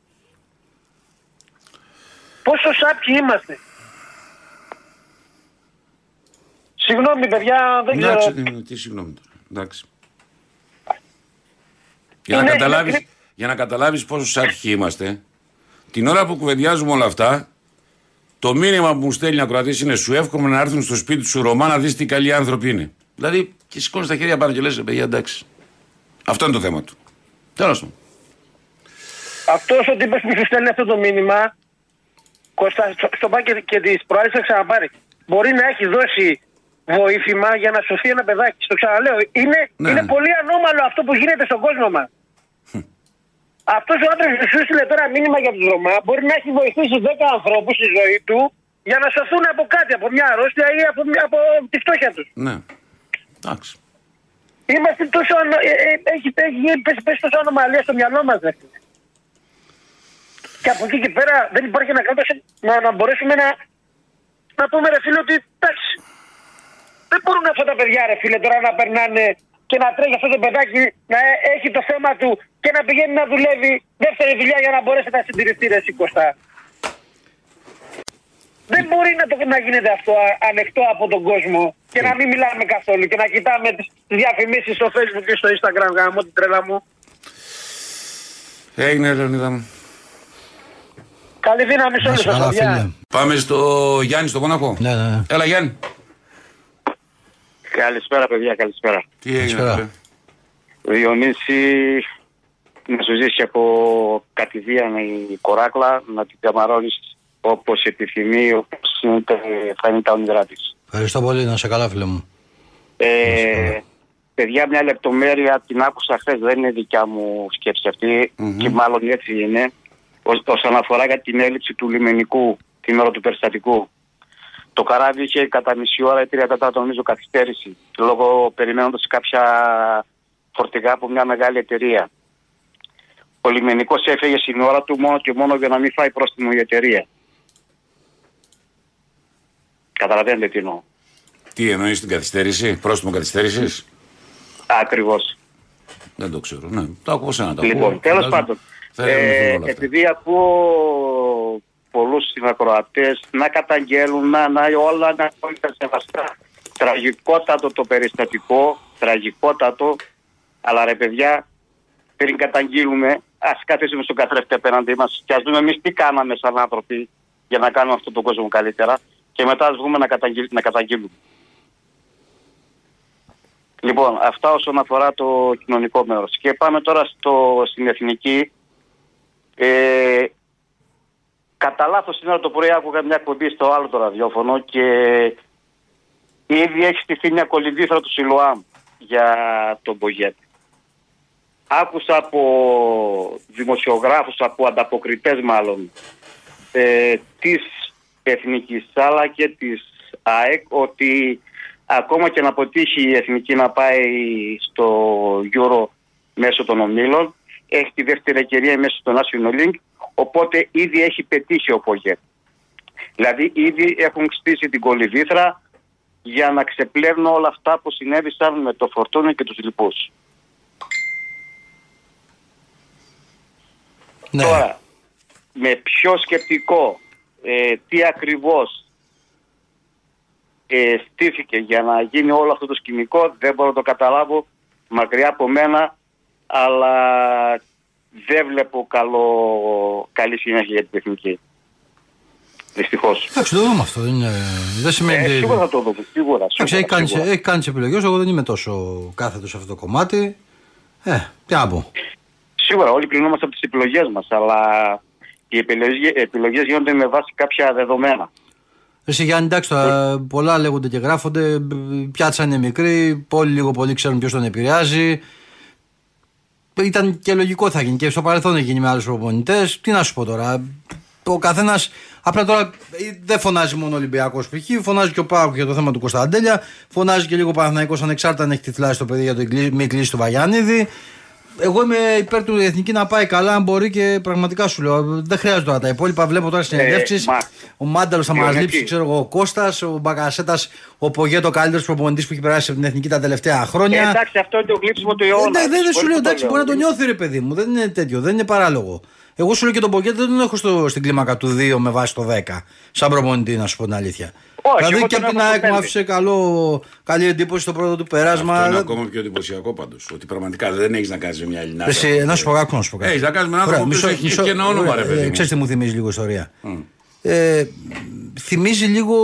Πόσο σάπιοι είμαστε. Συγγνώμη παιδιά, δεν ξέρω. Εντάξει, τι συγγνώμη τώρα. Εντάξει. Για να, Είναι- καταλάβεις, είναι- για να καταλάβεις πόσο σάτυχοι είμαστε, την ώρα που κουβεντιάζουμε όλα αυτά, το μήνυμα που μου στέλνει ο ακροατής είναι σου εύχομαι να έρθουν στο σπίτι σου Ρωμά να δεις τι καλοί άνθρωποι είναι. Δηλαδή και σηκώνεις τα χέρια πάνω και λες «Ε, παιδιά εντάξει. Αυτό είναι το θέμα του. Τέλος πάντων. Αυτός ο τύπος που σου στέλνει αυτό το μήνυμα, Κώστα, στο, στο πάει και, και τις προάλλες θα ξαναπάρει. Μπορεί να έχει δώσει βοήθημα για να σωθεί ένα παιδάκι. Στο ξαναλέω. Είναι, Ναι, είναι ναι. πολύ ανώμαλο αυτό που γίνεται στον κόσμο μας. Αυτός ο άντρας που σου έστειλε τώρα μήνυμα για τους Ρωμά μπορεί να έχει βοηθήσει 10 ανθρώπους στη ζωή του για να σωθούν από κάτι, από μια αρρώστια ή από, μια- από τη φτώχεια τους. Ναι. Εντάξει. Είμαστε τόσο. ανο- ε, ε, έχει, έχει γίνει- πέσει, πέσει τόσο ανομαλία στο μυαλό μας, δε. Φίλε. Και από εκεί και πέρα δεν υπάρχει ένα κράτο να, να μπορέσουμε να, να πούμε ρε φίλε ότι εντάξει. Δεν μπορούν αυτά τα παιδιά ρε φίλε τώρα να περνάνε και να τρέχει αυτό το παιδάκι να ε- έχει το θέμα του και να πηγαίνει να δουλεύει δεύτερη δουλειά για να μπορέσει να συντηρηθεί ρε εσύ Κωστά. Δεν μπορεί να, το, να γίνεται αυτό α- ανεκτό από τον κόσμο και να μην μιλάμε καθόλου και να κοιτάμε τις διαφημίσεις στο facebook και στο instagram γάμο την τρέλα μου. Έγινε Λεωνίδα μου. Καλή δύναμη σε Να όλους σε σας, καλά, παιδιά. φίλε. Πάμε στο Γιάννη στο Μόναχο. Ναι, ναι, ναι. Έλα Γιάννη. Καλησπέρα παιδιά, καλησπέρα. Τι έγινε. Καλησπέρα. ρε; Διονύση να σου ζήσει από κατηδίαν η κοράκλα, να την καμαρώνεις όπως επιθυμεί, όπως είναι, τα- θα είναι τα όνειρά της. Ευχαριστώ πολύ, να σε καλά, φίλε μου. Ε, παιδιά, μια λεπτομέρεια την άκουσα χθες, δεν είναι δικιά μου σκέψη αυτή και μάλλον έτσι είναι. Ως- Όσον αφορά για την έλλειψη του λιμενικού την ώρα του περιστατικού. Το καράβι είχε κατά μισή ώρα ή τρία τέταρτα νομίζω καθυστέρηση λόγω περιμένοντας κάποια φορτηγά από μια μεγάλη εταιρεία. Ο λιμενικός έφεγε στην ώρα του μόνο και μόνο για να μην φάει πρόστιμο η εταιρεία. Καταλαβαίνετε τι εννοώ. Τι εννοείς την καθυστέρηση, πρόστιμο καθυστέρησης; Ακριβώς. Δεν το ξέρω. Ναι, το ακούω σε ένα το Λοιπόν, ακούω. τέλος Φαντάζομαι πάντων, Θα ερευνηθούν ε, όλα αυτά. επειδή ακούω πολλούς συνακροατές να καταγγέλουν, να, να όλα να είναι σεβαστά. Τραγικότατο το περιστατικό, τραγικότατο, αλλά ρε παιδιά, πριν καταγγείλουμε, ας καθίσουμε στον καθρέφτη απέναντί μας και ας δούμε εμείς τι κάναμε σαν άνθρωποι για να κάνουμε αυτόν τον κόσμο καλύτερα και μετά ας βγούμε να, καταγγείλ, να καταγγείλουμε. Λοιπόν, αυτά όσον αφορά το κοινωνικό μέρος. Και πάμε τώρα στο, στην εθνική. Ε, κατά λάθος σήμερα το πρωί άκουγα μια κομπή στο άλλο το ραδιόφωνο και ήδη έχει στηθεί μια κολυμπήθρα του Σιλουάμ για τον Μπογιέτ. Άκουσα από δημοσιογράφους, από ανταποκριτές μάλλον, ε, της Εθνικής αλλά και της ΑΕΚ ότι ακόμα και να αποτύχει η Εθνική να πάει στο Euro μέσω των ομίλων, έχει τη δεύτερη ευκαιρία μέσω των National League, οπότε ήδη έχει πετύχει ο Πογέ. Δηλαδή ήδη έχουν στήσει την κολυβήθρα για να ξεπλένουν όλα αυτά που συνέβησαν με το Φορτούνι και τους λοιπούς. Ναι. Τώρα, με πιο σκεπτικό ε, τι ακριβώς ε, στήθηκε για να γίνει όλο αυτό το σκηνικό δεν μπορώ να το καταλάβω μακριά από μένα αλλά δεν βλέπω καλό, καλή συνέχεια για την τεχνική. Δυστυχώς. Εντάξει, το δούμε αυτό. Δεν, είναι, δεν σημαίνει. Ε, ότι- σίγουρα θα το δούμε. Σίγουρα. Εντάξει, έχει σίγουρα, κάνει, σίγουρα. έχει κάνει τις επιλογές. Εγώ δεν είμαι τόσο κάθετος σε αυτό το κομμάτι. Ε, τι να πω. Σίγουρα, όλοι κρινόμαστε από τις επιλογές μας, αλλά οι επιλογέ γίνονται με βάση κάποια δεδομένα. Εσύ Γιάννη, εντάξει, τώρα πολλά λέγονται και γράφονται. μπ- Πιάτσα είναι μικρή. Πολύ λίγο πολύ ξέρουν ποιος τον επηρεάζει. Ήταν και λογικό θα γίνει και στο παρελθόν έχει γίνει με άλλους προπονητές. Τι να σου πω τώρα. Ο καθένας. Απλά τώρα ε, δεν φωνάζει μόνο ο Ολυμπιακός π.χ. Φωνάζει και ο Πάουκ για το θέμα του Κωνσταντέλια. Φωνάζει και λίγο ο Παναθηναϊκός ανεξάρτητα αν έχει τυφλάσει το παιδί για το εγκλή- μη κλείσει του Βαγιάννηδη. Εγώ είμαι υπέρ του η εθνική να πάει καλά, αν μπορεί και πραγματικά σου λέω. Δεν χρειάζεται τώρα τα υπόλοιπα. Βλέπω τώρα συνεντεύξεις. μα- ο Μάνταλος θα μας Διονύση. λείψει, ξέρω εγώ, ο Κώστας, ο Μπακασέτα, ο Πογέτο, ο καλύτερος προπονητής που έχει περάσει από την εθνική τα τελευταία χρόνια. Ε, εντάξει, αυτό είναι το γλύψιμο του Ε, αιώνα. ναι, δεν, δεν σου Πολύ λέω, το εντάξει, λέω. μπορεί να το νιώθει ρε παιδί μου. Δεν είναι τέτοιο, δεν είναι παράλογο. Εγώ σου λέω και τον Ποκέτο δεν τον έχω στο, στην κλίμακα του 2 με βάση το 10. Σαν προπονητή, να σου πω την αλήθεια. Όχι, δηλαδή εγώ και τον από την έχω στο ΑΕΚ μου πέντε. άφησε καλό, καλή εντύπωση στο πρώτο του πέρασμα. Αυτό είναι Δεν- ακόμα πιο εντυπωσιακό πάντως. Ότι πραγματικά δεν έχεις να κάνεις με μια Ελληνάδα. Εσύ, να σου πω κάτι, να σου πω κάτι. Έχεις να κάνεις με έναν άνθρωπο Ωραία, που έχει- έχει και ένα όνομα, ρε παιδί μου. Ξέρεις τι μου θυμίζει λίγο ιστορία. Ε, θυμίζει λίγο.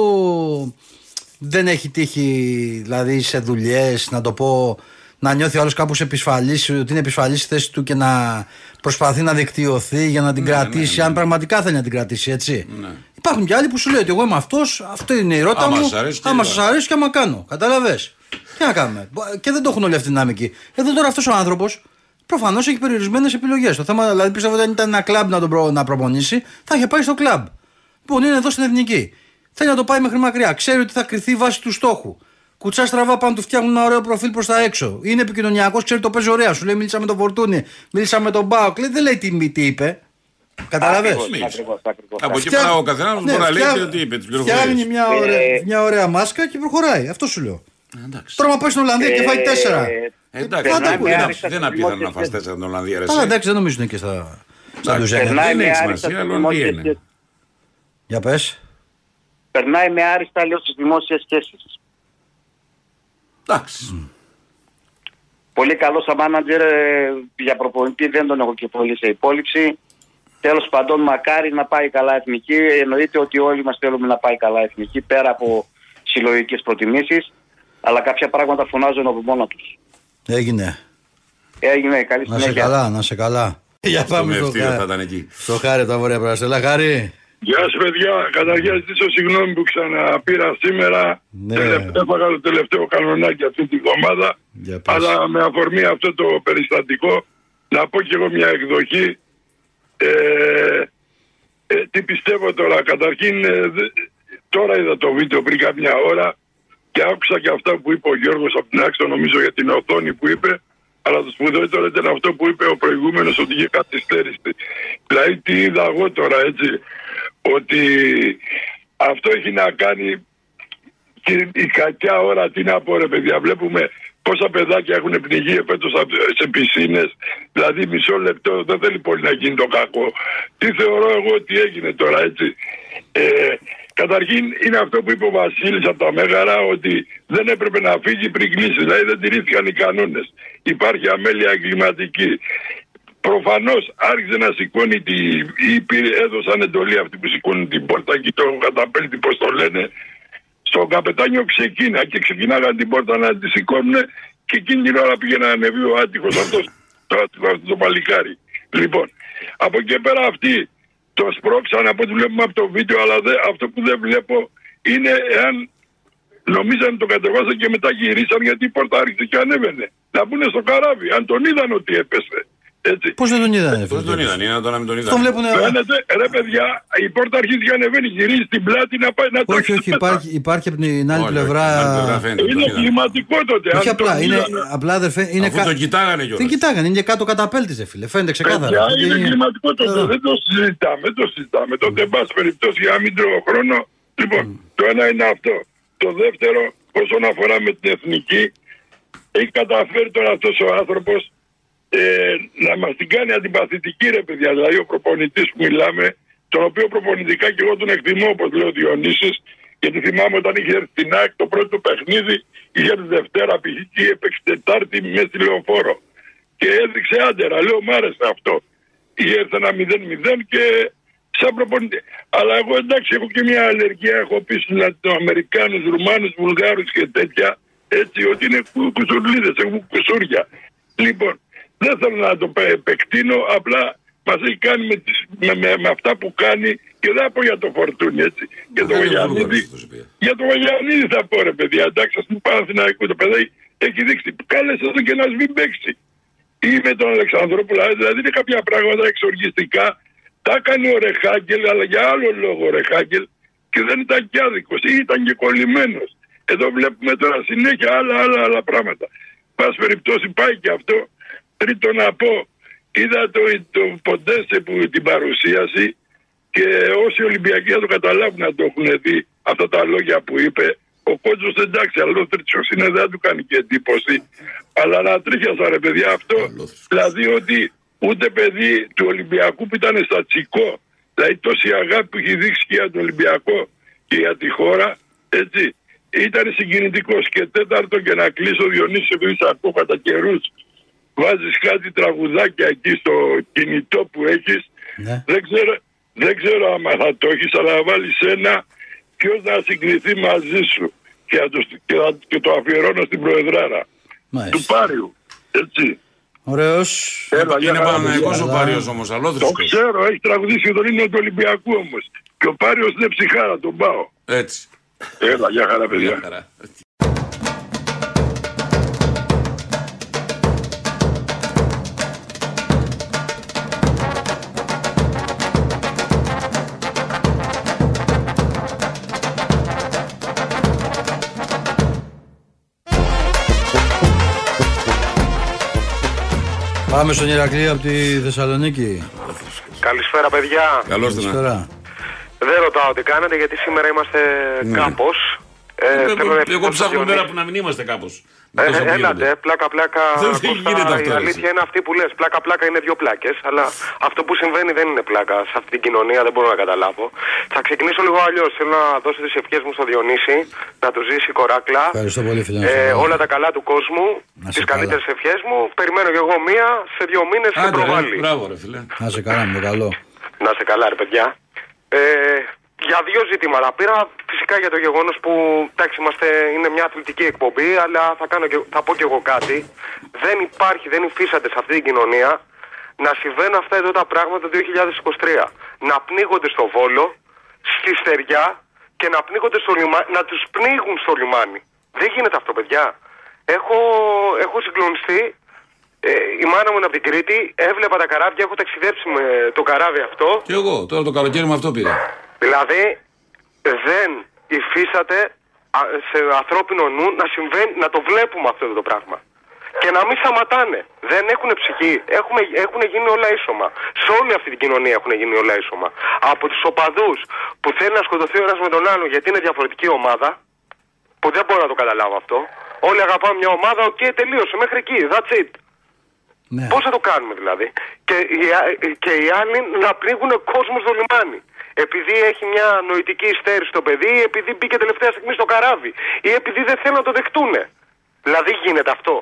Δεν έχει τύχει δηλαδή σε δουλειές να το πω. Να νιώθει ο άλλος κάπως επισφαλής, ότι είναι επισφαλής στη θέση του και να προσπαθεί να δικτυωθεί για να την κρατήσει, αν πραγματικά θέλει να την κρατήσει, έτσι. Υπάρχουν και άλλοι που σου λέει ότι εγώ είμαι αυτός, αυτό είναι η ρότα Άμα μου. σας αρέσει και άμα εγώ. σα αρέσει και άμα κάνω. Κατάλαβες. Τι να κάνουμε. Και δεν το έχουν όλοι αυτή τη δυναμική. Εδώ τώρα αυτός ο άνθρωπος προφανώς έχει περιορισμένες επιλογές. Το θέμα δηλαδή πιστεύω ότι αν ήταν ένα κλαμπ να τον προ, να προπονήσει, θα είχε πάει στο κλαμπ. Λοιπόν, είναι εδώ στην εθνική. Θέλει να το πάει μέχρι μακριά. Ξέρει ότι θα κρυθεί βάσει του στόχου. Κουτσά στραβά πάνω του φτιάχνουν ένα ωραίο προφίλ προς τα έξω. Είναι επικοινωνιακός, ξέρει το παίζει ωραία. Σου λέει μίλησα με τον Φορτούνη, μίλησα με τον Μπάουκ. Λέει, Δεν λέει τι, μη- τι είπε. Κατάλαβε. Ακριβώς, Μίλησε. ακριβώς, ακριβώς. Από εκεί Φτιά- πέρα ο καθένας Ναι, μπορεί να λέει φτιά- και ότι είπε τις Φτιάχνει πληροφορίε. μια ωραία, Ε, μια ωραία μάσκα και προχωράει. Αυτό σου λέω. Εντάξει. Τώρα, μα πάει στην Ολλανδία και φάει τέσσερα. Ε, Εντάξει, Πάντα δεν που είναι- άριστα δεν στις απίθανο να δημόσιες φας τέσσερα την Ολλανδία. ρε, Αλλά εσύ. εντάξει, δεν νομίζω είναι και στα. Σαν Εντάξει, τους έκανε. Περνάει Δεν με έχει άριστα σημασία, στις αλλά δημόσιες είναι. σχέσεις. Για πες. Περνάει με άριστα λέω στις δημόσιες σχέσεις. Εντάξει. Πολύ καλό σαν μάνατζερ ε, για προπονητή δεν τον έχω και πολύ σε υπόλοιψη. Τέλος πάντων, μακάρι να πάει καλά εθνική. Εννοείται ότι όλοι μας θέλουμε να πάει καλά εθνική πέρα από συλλογικές προτιμήσεις. Αλλά κάποια πράγματα φωνάζουν από μόνα τους. Έγινε. Έγινε καλή Να σε συνέχεια. καλά, να σε καλά. Για Το πάμε στο μευτήριο θα χάρη. ήταν εκεί. Στο χάρη τα βόρεια πράσινα. Χάρη. Γεια σα, παιδιά. Καταρχήν, ζητήσω συγγνώμη που ξαναπήρα σήμερα. Ναι. Τελευταία- Έφαγα το τελευταίο κανονάκι αυτή τη βδομάδα. Για πες. Αλλά με αφορμή αυτό το περιστατικό, να πω κι εγώ μια εκδοχή. Ε, ε, τι πιστεύω τώρα. Καταρχήν, ε, δε- τώρα είδα το βίντεο πριν κάποια ώρα και άκουσα και αυτά που είπε ο Γιώργος από την άξο, νομίζω για την οθόνη που είπε. Αλλά το σπουδαιότερο ήταν αυτό που είπε ο προηγούμενος ότι είχε καθυστέρηση. Δηλαδή, τι είδα εγώ τώρα, έτσι, ότι αυτό έχει να κάνει και η κακιά ώρα, τι να πω ρε παιδιά, βλέπουμε πόσα παιδάκια έχουν πνιγεί φέτος σε πισίνες, δηλαδή μισό λεπτό, δεν θέλει πολύ να γίνει το κακό. Τι θεωρώ εγώ ότι έγινε τώρα έτσι. Ε, καταρχήν είναι αυτό που είπε ο Βασίλης από τα Μέγαρα ότι δεν έπρεπε να φύγει πριν κλείσει, δηλαδή δεν τηρήθηκαν οι κανόνες. Υπάρχει αμέλεια εγκληματική. Προφανώς άρχισε να σηκώνει τη. ή πήρε, έδωσαν εντολή αυτοί που σηκώνουν την πόρτα και τον καταπέλτη, πώς το λένε. Στον καπετάνιο ξεκίνα και ξεκινάγαν την πόρτα να τη σηκώνουν και εκείνη την ώρα πήγε να ανεβεί ο άτυχος αυτός το, άτυχο αυτός το παλικάρι. Λοιπόν, από εκεί πέρα αυτοί το σπρώξαν από ό,τι βλέπουμε από το βίντεο, αλλά δε, αυτό που δεν βλέπω είναι εάν νομίζαν το κατεβάσαν και μετά γυρίσαν γιατί η πόρτα άρχισε και ανέβαινε. Να μπουν στο καράβι, αν τον είδαν ότι έπεσε. Έτσι. Πώς δεν τον είδανε, Πώς τον είδαν, είναι τώρα να μην τον είδαν. Τον βλέπουν. Φαίνεται, ρε παιδιά, η πόρτα αρχίζει και ανεβαίνει, γυρίζει στην πλάτη να πάει να Όχι, τρέξει όχι, μετά. υπάρχει, υπάρχει από την άλλη Όχι, πλευρά. όχι, την άλλη πλευρά φαίνεται, τον Είναι είδαν. κλιματικό τότε. Όχι αν απλά, τον είναι, είδανε. απλά αδερφέ, είναι Αφού τον κοιτάγανε κιόλας. Δεν κοιτάγανε, είναι και κάτω καταπέλτη, ρε φίλε. Φαίνεται ξεκάθαρα. Παιδιά, Ότι είναι κλιματικό τότε. Εδώ. Δεν το συζητάμε, δεν το συζητάμε. Τότε, εν πάση περιπτώσει, για να μην τρώω χρόνο. Λοιπόν, το ένα είναι αυτό. Το δεύτερο, όσον αφορά με την εθνική, έχει καταφέρει τώρα αυτός ο άνθρωπος ε, να μας την κάνει αντιπαθητική, ρε παιδιά. Δηλαδή, ο προπονητής που μιλάμε, τον οποίο προπονητικά και εγώ τον εκτιμώ, όπως λέει ο Διονύσης, γιατί θυμάμαι όταν είχε έρθει στην ΑΕΚ το πρώτο του παιχνίδι, είχε τη Δευτέρα π.χ. και έπαιξε Τετάρτη μέσα στη λεωφόρο. και έδειξε άντερα. Λέω μ' άρεσε αυτό. Ήρθε ένα 0-0 και σαν προπονητή. Αλλά εγώ εντάξει έχω και μια αλλεργία. Έχω πει στους Λατινοαμερικάνους, Ρουμάνους, Βουλγάρους και τέτοια. Έτσι ότι είναι κου- κουσουρλίδες, έχουν κουσούρια. Λοιπόν, δεν θέλω να το πε- επεκτείνω, απλά μας έχει κάνει με, τις, με, με, με αυτά που κάνει και δεν θα πω για το φορτούνι έτσι. Και το Δεν είναι Βαγιανίδη. Βούλγαρος αυτός, είπε. Για το Βαγιανίδη θα πω ρε παιδιά, εντάξει, ας πούμε Παναθηναϊκό το παιδί έχει δείξει. Κάλεσε εδώ και να σβήν παίξει. Ή με τον Αλεξανδρόπουλο, δηλαδή είναι κάποια πράγματα εξοργιστικά. Τα έκανε ο Ρεχάγκελ, αλλά για άλλο λόγο ο Ρεχάγκελ και δεν ήταν και άδικος ή ήταν και κολλημένος. Εδώ βλέπουμε τώρα συνέχεια άλλα, άλλα, άλλα πράγματα. Πας περιπτώσει πάει και αυτό. Τρίτο να πω, είδα το, το Ποντέσε που την παρουσίαση και όσοι Ολυμπιακοί θα το καταλάβουν να το έχουν δει αυτά τα λόγια που είπε. Ο κότσος εντάξει, αλλά ο Τρίτσος είναι δεν του κάνει και εντύπωση. Αλλά να τρίχιασα ρε παιδιά αυτό. Αλόθρηστος. Δηλαδή ότι ούτε παιδί του Ολυμπιακού που ήταν στα τσικό, δηλαδή τόση αγάπη που έχει δείξει και για τον Ολυμπιακό και για τη χώρα, έτσι, ήταν συγκινητικός. Και τέταρτο και να κλείσω Διονύσης επειδή σε ακούω κατά καιρούς, βάζεις κάτι τραγουδάκια εκεί στο κινητό που έχεις, Ναι. δεν ξέρω, δεν ξέρω άμα θα το έχεις, αλλά να βάλεις ένα ποιος να συγκριθεί μαζί σου και, θα το, και, θα- και το αφιερώνω στην Προεδράρα του Μάλιστα. Πάριου. Έτσι. Ωραίος. Έλα, για Είναι χαρά, Παναναϊκός παιδιά. ο Πάριος όμως, Το αλόθρησκος. ξέρω, έχει τραγουδήσει και τον ύμνο του Ολυμπιακού όμως. Και ο Πάριος είναι ψυχάρα, τον πάω. Έτσι. Έλα, για χαρά Μια παιδιά. χαρά. Πάμε στον Ηρακλή από τη Θεσσαλονίκη. Καλησπέρα, παιδιά. Καλώς τον. Καλησπέρα. Δεν ρωτάω τι κάνετε γιατί σήμερα είμαστε Ναι. κάπως. Ε, θέλω να Εγώ, εγώ ευχηθώ ψάχνω στον μέρα Διονύση. που να μην είμαστε κάπως. Με Ε, τόσα που έλατε, γίνονται. πλάκα πλάκα. Δεν Κώστα, γίνεται αυτό, Η ρε, αλήθεια εσύ. είναι αυτή που λες. Πλάκα πλάκα είναι δύο πλάκες. Αλλά αυτό που συμβαίνει δεν είναι πλάκα. Σε αυτή την κοινωνία δεν μπορώ να καταλάβω. Θα ξεκινήσω λίγο αλλιώς. Θέλω να δώσω τις ευχές μου στο Διονύση. Να του ζήσει η κοράκλα. Ευχαριστώ πολύ, φίλε μου. Ε, όλα τα καλά του κόσμου. Να σε Τι καλά. καλύτερες ευχές μου. Περιμένω κι εγώ μία σε δύο μήνες και Άντε, ρε, προβάλλει. μπράβο ρε φίλε. Να σε καλά, με το καλό. Να σε καλά, ρε παιδιά. Ε, για δύο ζητήματα. Πήρα φυσικά για το γεγονός που εντάξει, είμαστε, είναι μια αθλητική εκπομπή, αλλά θα, κάνω και, θα πω κι εγώ κάτι. Δεν υπάρχει, δεν υφίσταται σε αυτή την κοινωνία να συμβαίνουν αυτά εδώ τα πράγματα το 2023. Να πνίγονται στο βόλο, στη στεριά και να πνίγονται στο λιμάνι, να τους πνίγουν στο λιμάνι. Δεν γίνεται αυτό, παιδιά. Έχω, έχω συγκλονιστεί ε, η μάνα μου είναι από την Κρήτη, έβλεπα τα καράβια, έχω ταξιδέψει με το καράβι αυτό. Και εγώ τώρα το καλοκαίρι με αυτό πήγα. Δηλαδή δεν υφίσταται α, σε ανθρώπινο νου να συμβαίνει, να το βλέπουμε αυτό το πράγμα. Και να μην σταματάνε. Δεν έχουν ψυχή. Έχουμε, έχουν γίνει όλα ίσωμα. Σε όλη αυτή την κοινωνία έχουν γίνει όλα ίσωμα. Από τους οπαδούς που θέλει να σκοτωθεί ο ένας με τον άλλο γιατί είναι διαφορετική ομάδα, που δεν μπορώ να το καταλάβω αυτό. Όλοι αγαπάμε μια ομάδα, οκ, τελείωσε μέχρι εκεί. That's it. Ναι. Πώς θα το κάνουμε δηλαδή; Και οι, α- και οι άλλοι να πνίγουν κόσμος στο λιμάνι. Επειδή έχει μια νοητική υστέρηση το παιδί, ή επειδή μπήκε τελευταία στιγμή στο καράβι, ή επειδή δεν θέλουν να το δεχτούν. Δηλαδή γίνεται αυτό.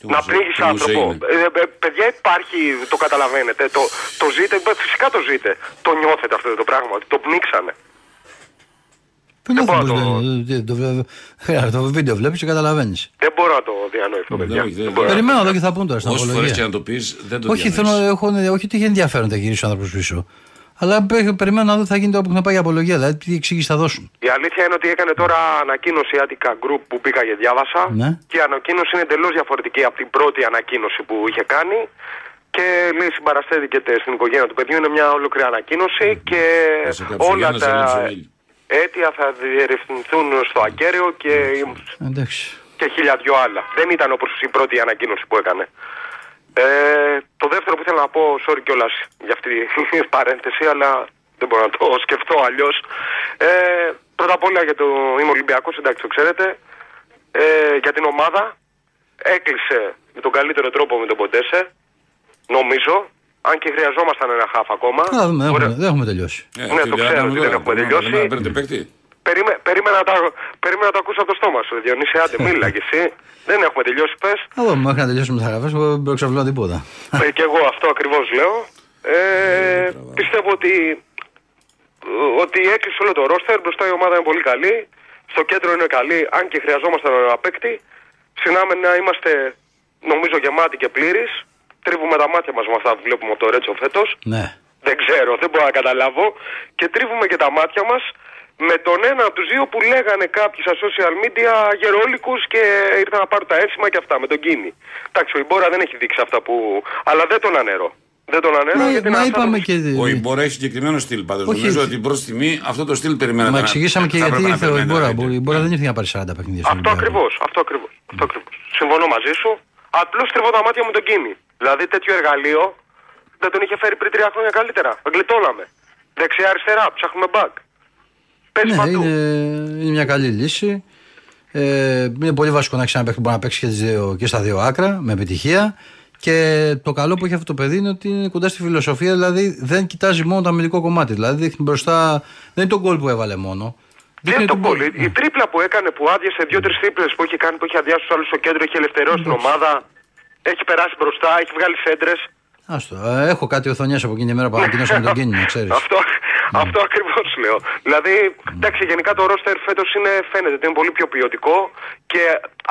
Τι να όμως- πνίγεις τι όμως άνθρωπο. έγινε. Ε, ε, παιδιά, υπάρχει, το καταλαβαίνετε. Το, το ζείτε, ε, φυσικά το ζείτε. Το νιώθετε αυτό το πράγμα, ότι το πνίξανε. Πού Δεν να μπορώ το, να το- το, το, το, το βίντεο βλέπεις και καταλαβαίνεις. Δεν μπορώ να το διανοηθώ, παιδιά. όχι, δεν- Δεν μπορώ να- Περιμένω εδώ και θα πούν τώρα στην Όσες φορές και απολογία. να το πεις, δεν το Όχι, θέλω, διανοείς. έχω, όχι ότι έχει ενδιαφέρον να γυρίσει ο άνθρωπος πίσω. Αλλά πε- περιμένω να δω τι θα γίνει τώρα που θα πάει η απολογία. Δηλαδή τι εξήγηση θα δώσουν. Η αλήθεια είναι ότι έκανε τώρα ανακοίνωση η Attica Group που πήγα και διάβασα. Ναι. Και η ανακοίνωση είναι εντελώς διαφορετική από την πρώτη ανακοίνωση που είχε κάνει. Και λέει συμπαραστέθηκε στην οικογένεια του παιδιού. Είναι μια ολόκληρη ανακοίνωση και Θα σε κάψω, όλα Γιάννα, σε τα λείψω, Μίλη. αίτια θα διερευνηθούν στο ακέραιο και, Εντάξει. και χίλια δυο άλλα. Δεν ήταν όπως η πρώτη ανακοίνωση που έκανε. Ε, το δεύτερο που ήθελα να πω, sorry κιόλας για αυτή την παρένθεση, αλλά δεν μπορώ να το σκεφτώ αλλιώς. Ε, πρώτα απ' όλα για το είμαι Ολυμπιακός, εντάξει το ξέρετε. Ε, για την ομάδα έκλεισε με τον καλύτερο τρόπο με τον Ποντέσε. Νομίζω. Αν και χρειαζόμασταν ένα χάφ ακόμα. Θα δούμε, δεν Ωραία. έχουμε, δεν έχουμε τελειώσει. Ε, Ναι, τι το δεν ξέρω κάνουμε ότι τώρα, δεν έχουμε μπορούμε να τελειώσει. Παίρνετε παίκτη. Περίμε, περίμενα, να τα, περίμενα να το ακούσω από το στόμα σου, Διονύση. Άντε, μίλα κι εσύ. Δεν έχουμε τελειώσει, πες. Εγώ μέχρι να τελειώσουμε τις αγραφέ, δεν μπορώ να ξαφνώ τίποτα. Ε, και εγώ αυτό ακριβώς λέω. Ε, πιστεύω ότι, ότι έκλεισε όλο το ρόστερ. Μπροστά η ομάδα είναι πολύ καλή. Στο κέντρο είναι καλή, αν και χρειαζόμαστε ένα παίκτη. Συνάμενα είμαστε, νομίζω, γεμάτοι και πλήρεις. Τρίβουμε τα μάτια μας με αυτά που βλέπουμε από το Ρέτσο φέτος. Ναι. Δεν ξέρω, δεν μπορώ να καταλάβω. Και τρίβουμε και τα μάτια μας με τον ένα από τους δύο που λέγανε κάποιοι στα social media γερόλικους και ήρθαν να πάρουν τα ένσημα και αυτά με τον Κίνη. Εντάξει, ο Ιμπόρα δεν έχει δείξει αυτά που. Αλλά δεν τον ανέρω. Δεν τον ανέρω Μα, γιατί μα είναι είπαμε άνθρωπος- και. Ο Ιμπόρα έχει συγκεκριμένο στυλ πάντως. Όχι, Νομίζω όχι. ότι προς τιμή αυτό το στυλ περιμένατε. Μα να- εξηγήσαμε και θα γιατί έπρεπε να ήρθε ο περιμένετε Ιμπόρα. να Ο Ιμπόρα δεν ήρθε για να πάρει 40 παιχνίδια. στον Αυτό Ολυμπιακό. ακριβώς. Αυτό ακριβώς. Αυτό ακριβώς. Συμφωνώ μαζί σου. Απλώς τριβώ τα μάτια με τον Κίνη. Δηλαδή τέτοιο εργαλείο δεν τον είχε φέρει πριν τρία χρόνια καλύτερα. Το γλιτώναμε. Δεξιά-αριστερά, ψάχνουμε back. Παίζει Ναι, παντού. είναι, είναι μια καλή λύση. Ε, είναι πολύ βασικό να έχει ένα παίκτη που μπορεί να παίξει και, τις δύο- και στα δύο άκρα με επιτυχία. Και το καλό που έχει αυτό το παιδί είναι ότι είναι κοντά στη φιλοσοφία, δηλαδή δεν κοιτάζει μόνο το αμυντικό κομμάτι. Δηλαδή δείχνει μπροστά. Δεν είναι το γκολ που έβαλε μόνο. Δεν είναι το τον γκολ. γκολ. Η τρίπλα που έκανε που άδειασε δύο-τρεις τρίπλες που έχει κάνει, που έχει αδειάσει τους άλλους στο κέντρο, έχει ελευθερώσει την ομάδα. Έχει περάσει μπροστά, έχει βγάλει σέντρες. Άστο. Ε, έχω κάτι οθονιές από εκείνη την μέρα που ανακοινώσαμε τον Κίνη, να ξέρεις. Αυτό, αυτό ακριβώς λέω. Δηλαδή, εντάξει, γενικά το ρόστερ φέτος φαίνεται ότι είναι πολύ πιο ποιοτικό και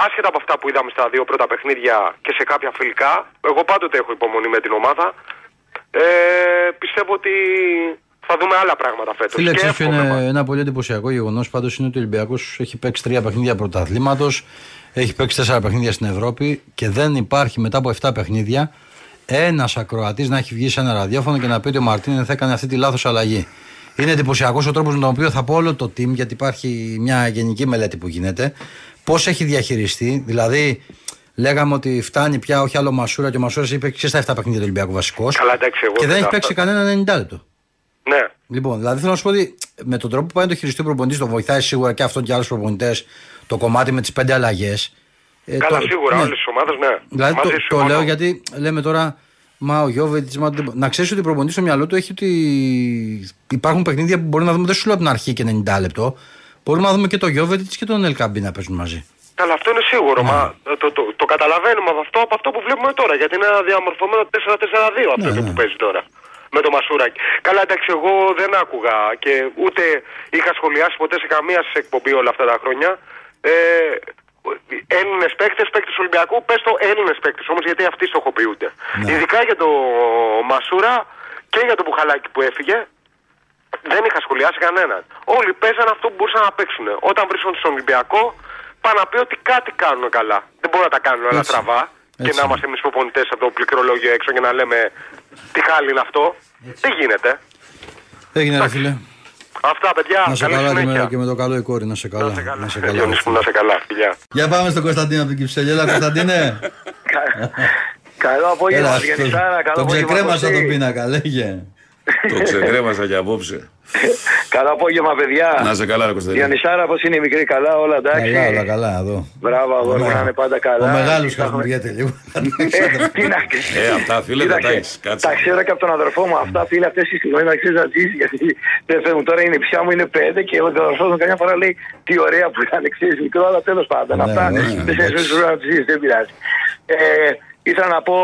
άσχετα από αυτά που είδαμε στα δύο πρώτα παιχνίδια και σε κάποια φιλικά, εγώ πάντοτε έχω υπομονή με την ομάδα. Ε, πιστεύω ότι θα δούμε άλλα πράγματα φέτος. Φίλε, ξέρεις ποιο είναι ένα πολύ εντυπωσιακό γεγονός πάντως είναι ότι ο Ολυμπιακός έχει παίξει τρία παιχνίδια πρωταθλήματος, έχει παίξει τέσσερα παιχνίδια στην Ευρώπη και δεν υπάρχει μετά από 7 παιχνίδια ένας ακροατής να έχει βγει σε ένα ραδιόφωνο και να πει ότι ο Μαρτίνεθ έκανε αυτή τη λάθος αλλαγή. Είναι εντυπωσιακός ο τρόπος με τον οποίο θα πω όλο το team, γιατί υπάρχει μια γενική μελέτη που γίνεται, πώς έχει διαχειριστεί. Δηλαδή, λέγαμε ότι φτάνει πια όχι άλλο Μασούρα και ο Μασούρας είπε και στα 7 παιχνίδια του Ολυμπιακού βασικός. Καλά, εντάξει, εγώ Και δεν δεν έχει τα- παίξει κανένα 90 λεπτό. Ναι. Λοιπόν, δηλαδή θέλω να σου πω ότι με τον τρόπο που πάει το χειριστή προπονητής, το βοηθάει σίγουρα και αυτόν και άλλους προπονητές το κομμάτι με τις πέντε αλλαγές. Ε, Καλά, σίγουρα, όλε τι ομάδες, ναι. Δηλαδή Μαζί το, σου, το συμφωνώ. λέω γιατί λέμε τώρα, μα ο Γιώβετς, μα... δεν μπο- να ξέρεις ότι ο προπονητής στο μυαλό του έχει ότι υπάρχουν παιχνίδια που μπορεί να δούμε, δεν σου λέω από την αρχή και 90 λεπτό. Μπορούμε να δούμε και το Γιώβετς και τον Ελκαμπή να παίζουν μαζί. Καλά, αυτό είναι σίγουρο. Μα το, το, το καταλαβαίνουμε από αυτό, από αυτό που βλέπουμε τώρα. Γιατί είναι ένα διαμορφωμένο 4-4-2 αυτό Ναι, που ναι. παίζει τώρα. Με το Μασούρακι. Καλά, εντάξει, εγώ δεν άκουγα και ούτε είχα σχολιάσει ποτέ σε καμία σας εκπομπή όλα αυτά τα χρόνια. Ε, Έλληνες παίκτες, παίκτες του Ολυμπιακού, πες το Έλληνες παίκτες όμως, γιατί αυτοί στοχοποιούνται. Ναι. Ειδικά για το Μασούρα και για το Μπουχαλάκι που έφυγε, δεν είχα σχολιάσει κανέναν. Όλοι παίζαν αυτό που μπορούσαν να παίξουν. Όταν βρίσκονται στον Ολυμπιακό, πάνε να πει ότι κάτι κάνουν καλά. Δεν μπορούν να τα κάνουν όλα Έτσι. στραβά και Έτσι. να είμαστε εμείς προπονητές από το πληκτρολόγιο έξω και να λέμε τι χάλι είναι αυτό. Δεν γίνεται. Έγινε ρε φίλε. Αυτά, παιδιά. Να σε καλή καλά και συνέχεια. με, και με το καλό η κόρη, να σε καλά. Να σε καλά. Να σε Ε, καλά. Διονύση μου, να σε καλά. Φιλιά. Για πάμε στον Κωνσταντίνο από την Κυψέλη. Έλα, Κωνσταντίνε. Καλό απόγευμα, Έλα, Διονυσάρα. Καλό τον απόγευμα, ξεκρέμασα Κωστή. τον πίνακα, λέγε. Το ξεκρέμασα και απόψε. Καλό απόγευμα, παιδιά. Να σε καλά, ρε Κωνσταντίνε. Διονυσάρα, πώς είναι η μικρή, καλά, όλα εντάξει. Καλά, όλα καλά, εδώ. Μπράβο, αγόρι μου, να είναι πάντα καλά. Ο μεγάλος Είχαμε- χασμουριέται λίγο. Ε, τι να Ε, αυτά φίλε δεν τα Κοίταξε, έχεις. Κάτσε. Τα ξέρω και από τον αδερφό μου. Αυτά φίλε, αυτές οι στιγμές να ξέρεις να ζήσει. Γιατί δεν φεύγουν τώρα, είναι η πια μου, είναι πέντε και ο αδερφός μου καμιά φορά λέει τι ωραία που ήταν, ξέρεις μικρό, αλλά τέλος πάντων. Ναι, Αυτά όχι, δεν σε εντάξει. να του ζήσει, δεν πειράζει. Ε, ήθελα να πω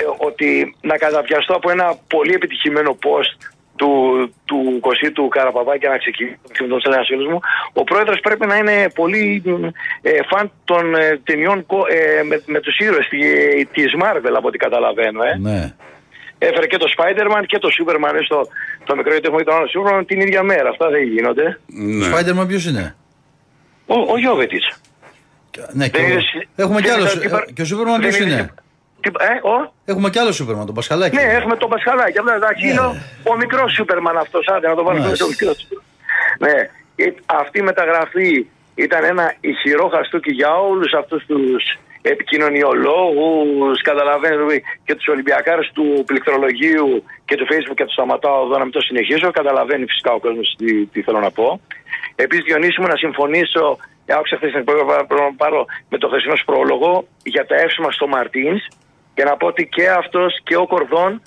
ε, ότι να καταπιαστώ από ένα πολύ επιτυχημένο post του, του Κωσί του Καραπαπά και να ξεκινήσω με τον ένα φίλο μου. Ο πρόεδρος πρέπει να είναι πολύ ε, φαν των ε, ταινιών κο- ε, με, με τους ήρωες τη Marvel, από ό,τι καταλαβαίνω. Ε. Ναι. Έφερε και το Spider-Man και το Superman ε, στο το μικρό γιατί έχουμε και τον άλλο Superman την ίδια μέρα. Αυτά δεν γίνονται. Ναι. Spider-Man ποιος είναι; Ο, ο Γιώβετιτ. Ναι, και Δεν ο- είδες- Έχουμε κι δεν άλλο. είδες τι παρα- Και ο Σούπερμαν δεν ποιο είδες είναι. Τι- τι- ε, ο, Έχουμε κι άλλο Σούπερμαν, τον Πασχαλάκη. ναι, έχουμε τον Πασχαλάκη. Απλά εντάξει, Ναι. είναι ο, ο μικρός Σούπερμαν αυτός. Άντε να το βάλουμε Μάλιστα. το μικρό Σούπερμαν. Ναι, Ε, αυτή η μεταγραφή ήταν ένα ηχηρό χαστούκι για όλους αυτούς τους επικοινωνιολόγους, καταλαβαίνετε, και τους Ολυμπιακάρες του πληκτρολογίου και του Facebook και του σταματάω εδώ να μην το συνεχίσω. Καταλαβαίνει φυσικά ο κόσμος τι, τι θέλω να πω. Επίσης, Διονύση μου, να συμφωνήσω, ε, άκουσα χθες την εκπομπή, πρέπει να πάρω με το χθεσινό σου πρόλογο για τα εύσημα στο Μαρτίνς και να πω ότι και αυτός και ο Κορδόν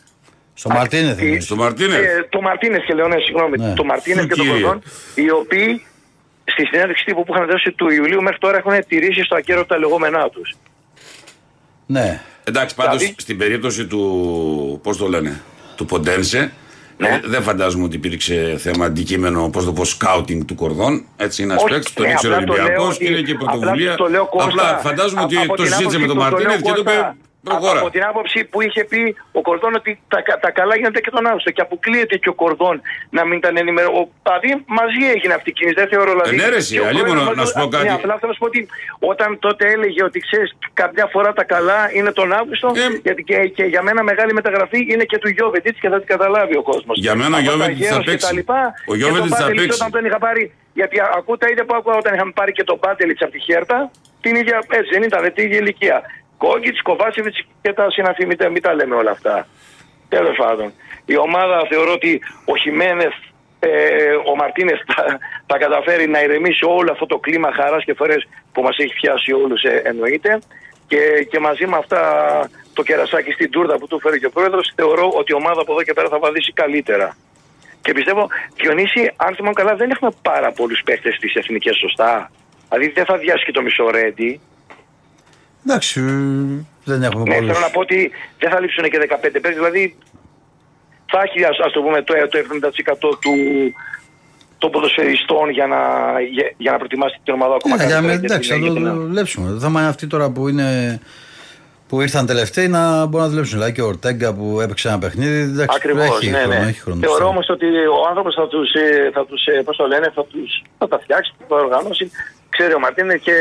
Στο Μαρτίνεθ. ε, εννοείς. Στο Μαρτίνε. ε, το Μαρτίνε και λέω, ναι, συγγνώμη. Ναι. Το Μαρτίνε και το Κύριε. Κορδόν, οι οποίοι στη συνέντευξη τύπου που είχαν δώσει του Ιουλίου μέχρι τώρα έχουν τηρήσει στο ακέραιο τα λεγόμενά τους. Ναι. Εντάξει, πάντως Δηλαδή- στην περίπτωση του. Πώς το λένε, του Ποντένσε, Ναι. ε, δεν φαντάζομαι ότι υπήρξε θέμα αντικείμενο, πώς το πω, σκάουτινγκ του κορδόν. Έτσι είναι ένας Όχι, παίκτης, τον ε, ήξερε ο απλά το λέω Ολυμπιακό ότι- και είναι και απλά πρωτοβουλία. το λέω, Κώστα, Απλά φαντάζομαι α- ότι από το την συζήτησε με άποψη τον που το λέω, Μαρτίνεθ και του είπε Κώστα, προχώρα. Από την άποψη που είχε πει ο Κορδόν ότι τα, κα- τα καλά γίνονται και τον Αύγουστο και αποκλείεται και ο Κορδόν να μην ήταν ενημερωμένο. Δηλαδή μαζί έγινε αυτή η κίνηση. Δεν θεωρώ δηλαδή. Ε, ναι, ρε, εσύ, και ο αλλήμον, πρόεδρος να σου πω μας- κάτι. Ναι, απλά θέλω να σου πω ότι όταν τότε έλεγε ότι ξέρεις, κάποια φορά τα καλά είναι τον Αύγουστο, Ε, γιατί και, και για μένα μεγάλη μεταγραφή είναι και του Γιώβετιτ και θα την καταλάβει ο κόσμος. Για μένα ο Γιώβετιτς θα παίξει. Ο Γιώβετιτς θα παίξει. Όταν τον είχα πάρει, γιατί ακούω τα ίδια που άκουγα όταν είχαμε πάρει και τον Πάντελιτ από τη Χέρτα, την ίδια, έτσι δεν ήταν, την ίδια ηλικία. Κόγκιτ, Κοβάσεβιτς και τα συναφή, μην, τα- μην τα λέμε όλα αυτά. Τέλος πάντων. Η ομάδα θεωρώ ότι ο Χιμένεθ, ε, ο Μαρτίνε θα, θα καταφέρει να ηρεμήσει όλο αυτό το κλίμα χαράς και φορές που μας έχει πιάσει όλους, εννοείται. Και, και μαζί με αυτά το κερασάκι στην τούρτα που του φέρει και ο πρόεδρος, θεωρώ ότι η ομάδα από εδώ και πέρα θα βαδίσει καλύτερα. Και πιστεύω, Διονύση, αν θυμάμαι καλά, δεν έχουμε πάρα πολλούς παίχτε στις εθνικές, σωστά; Δηλαδή δεν θα διάσει και το μισό ρέντι. Εντάξει, ε, δεν έχουμε Ναι, πολλούς. θέλω να πω ότι δεν θα λείψουν και 15 παίκτες, δηλαδή θα έχει ας, ας το πούμε το, το 70% του, των ποδοσφαιριστών για να, για, για να προετοιμάσει την ομάδα ακόμα Ναι, για καλύτερα με, για εντάξει, θα την- το για την- δουλέψουμε. Το θέμα είναι αυτοί τώρα που είναι. Που ήρθαν τελευταίοι να μπορούν να δουλέψουν. Δηλαδή και ο Ορτέγκα που έπαιξε ένα παιχνίδι. Εντάξει, Ακριβώς, έχει ναι, χρόνο, ναι. έχει χρόνο. Θεωρώ όμως ότι ο άνθρωπος θα τους, ε, θα τους ε, πώς το λένε, θα, τους, θα τα φτιάξει, θα τα οργανώσει. Ξέρει ο Μαρτίνες και,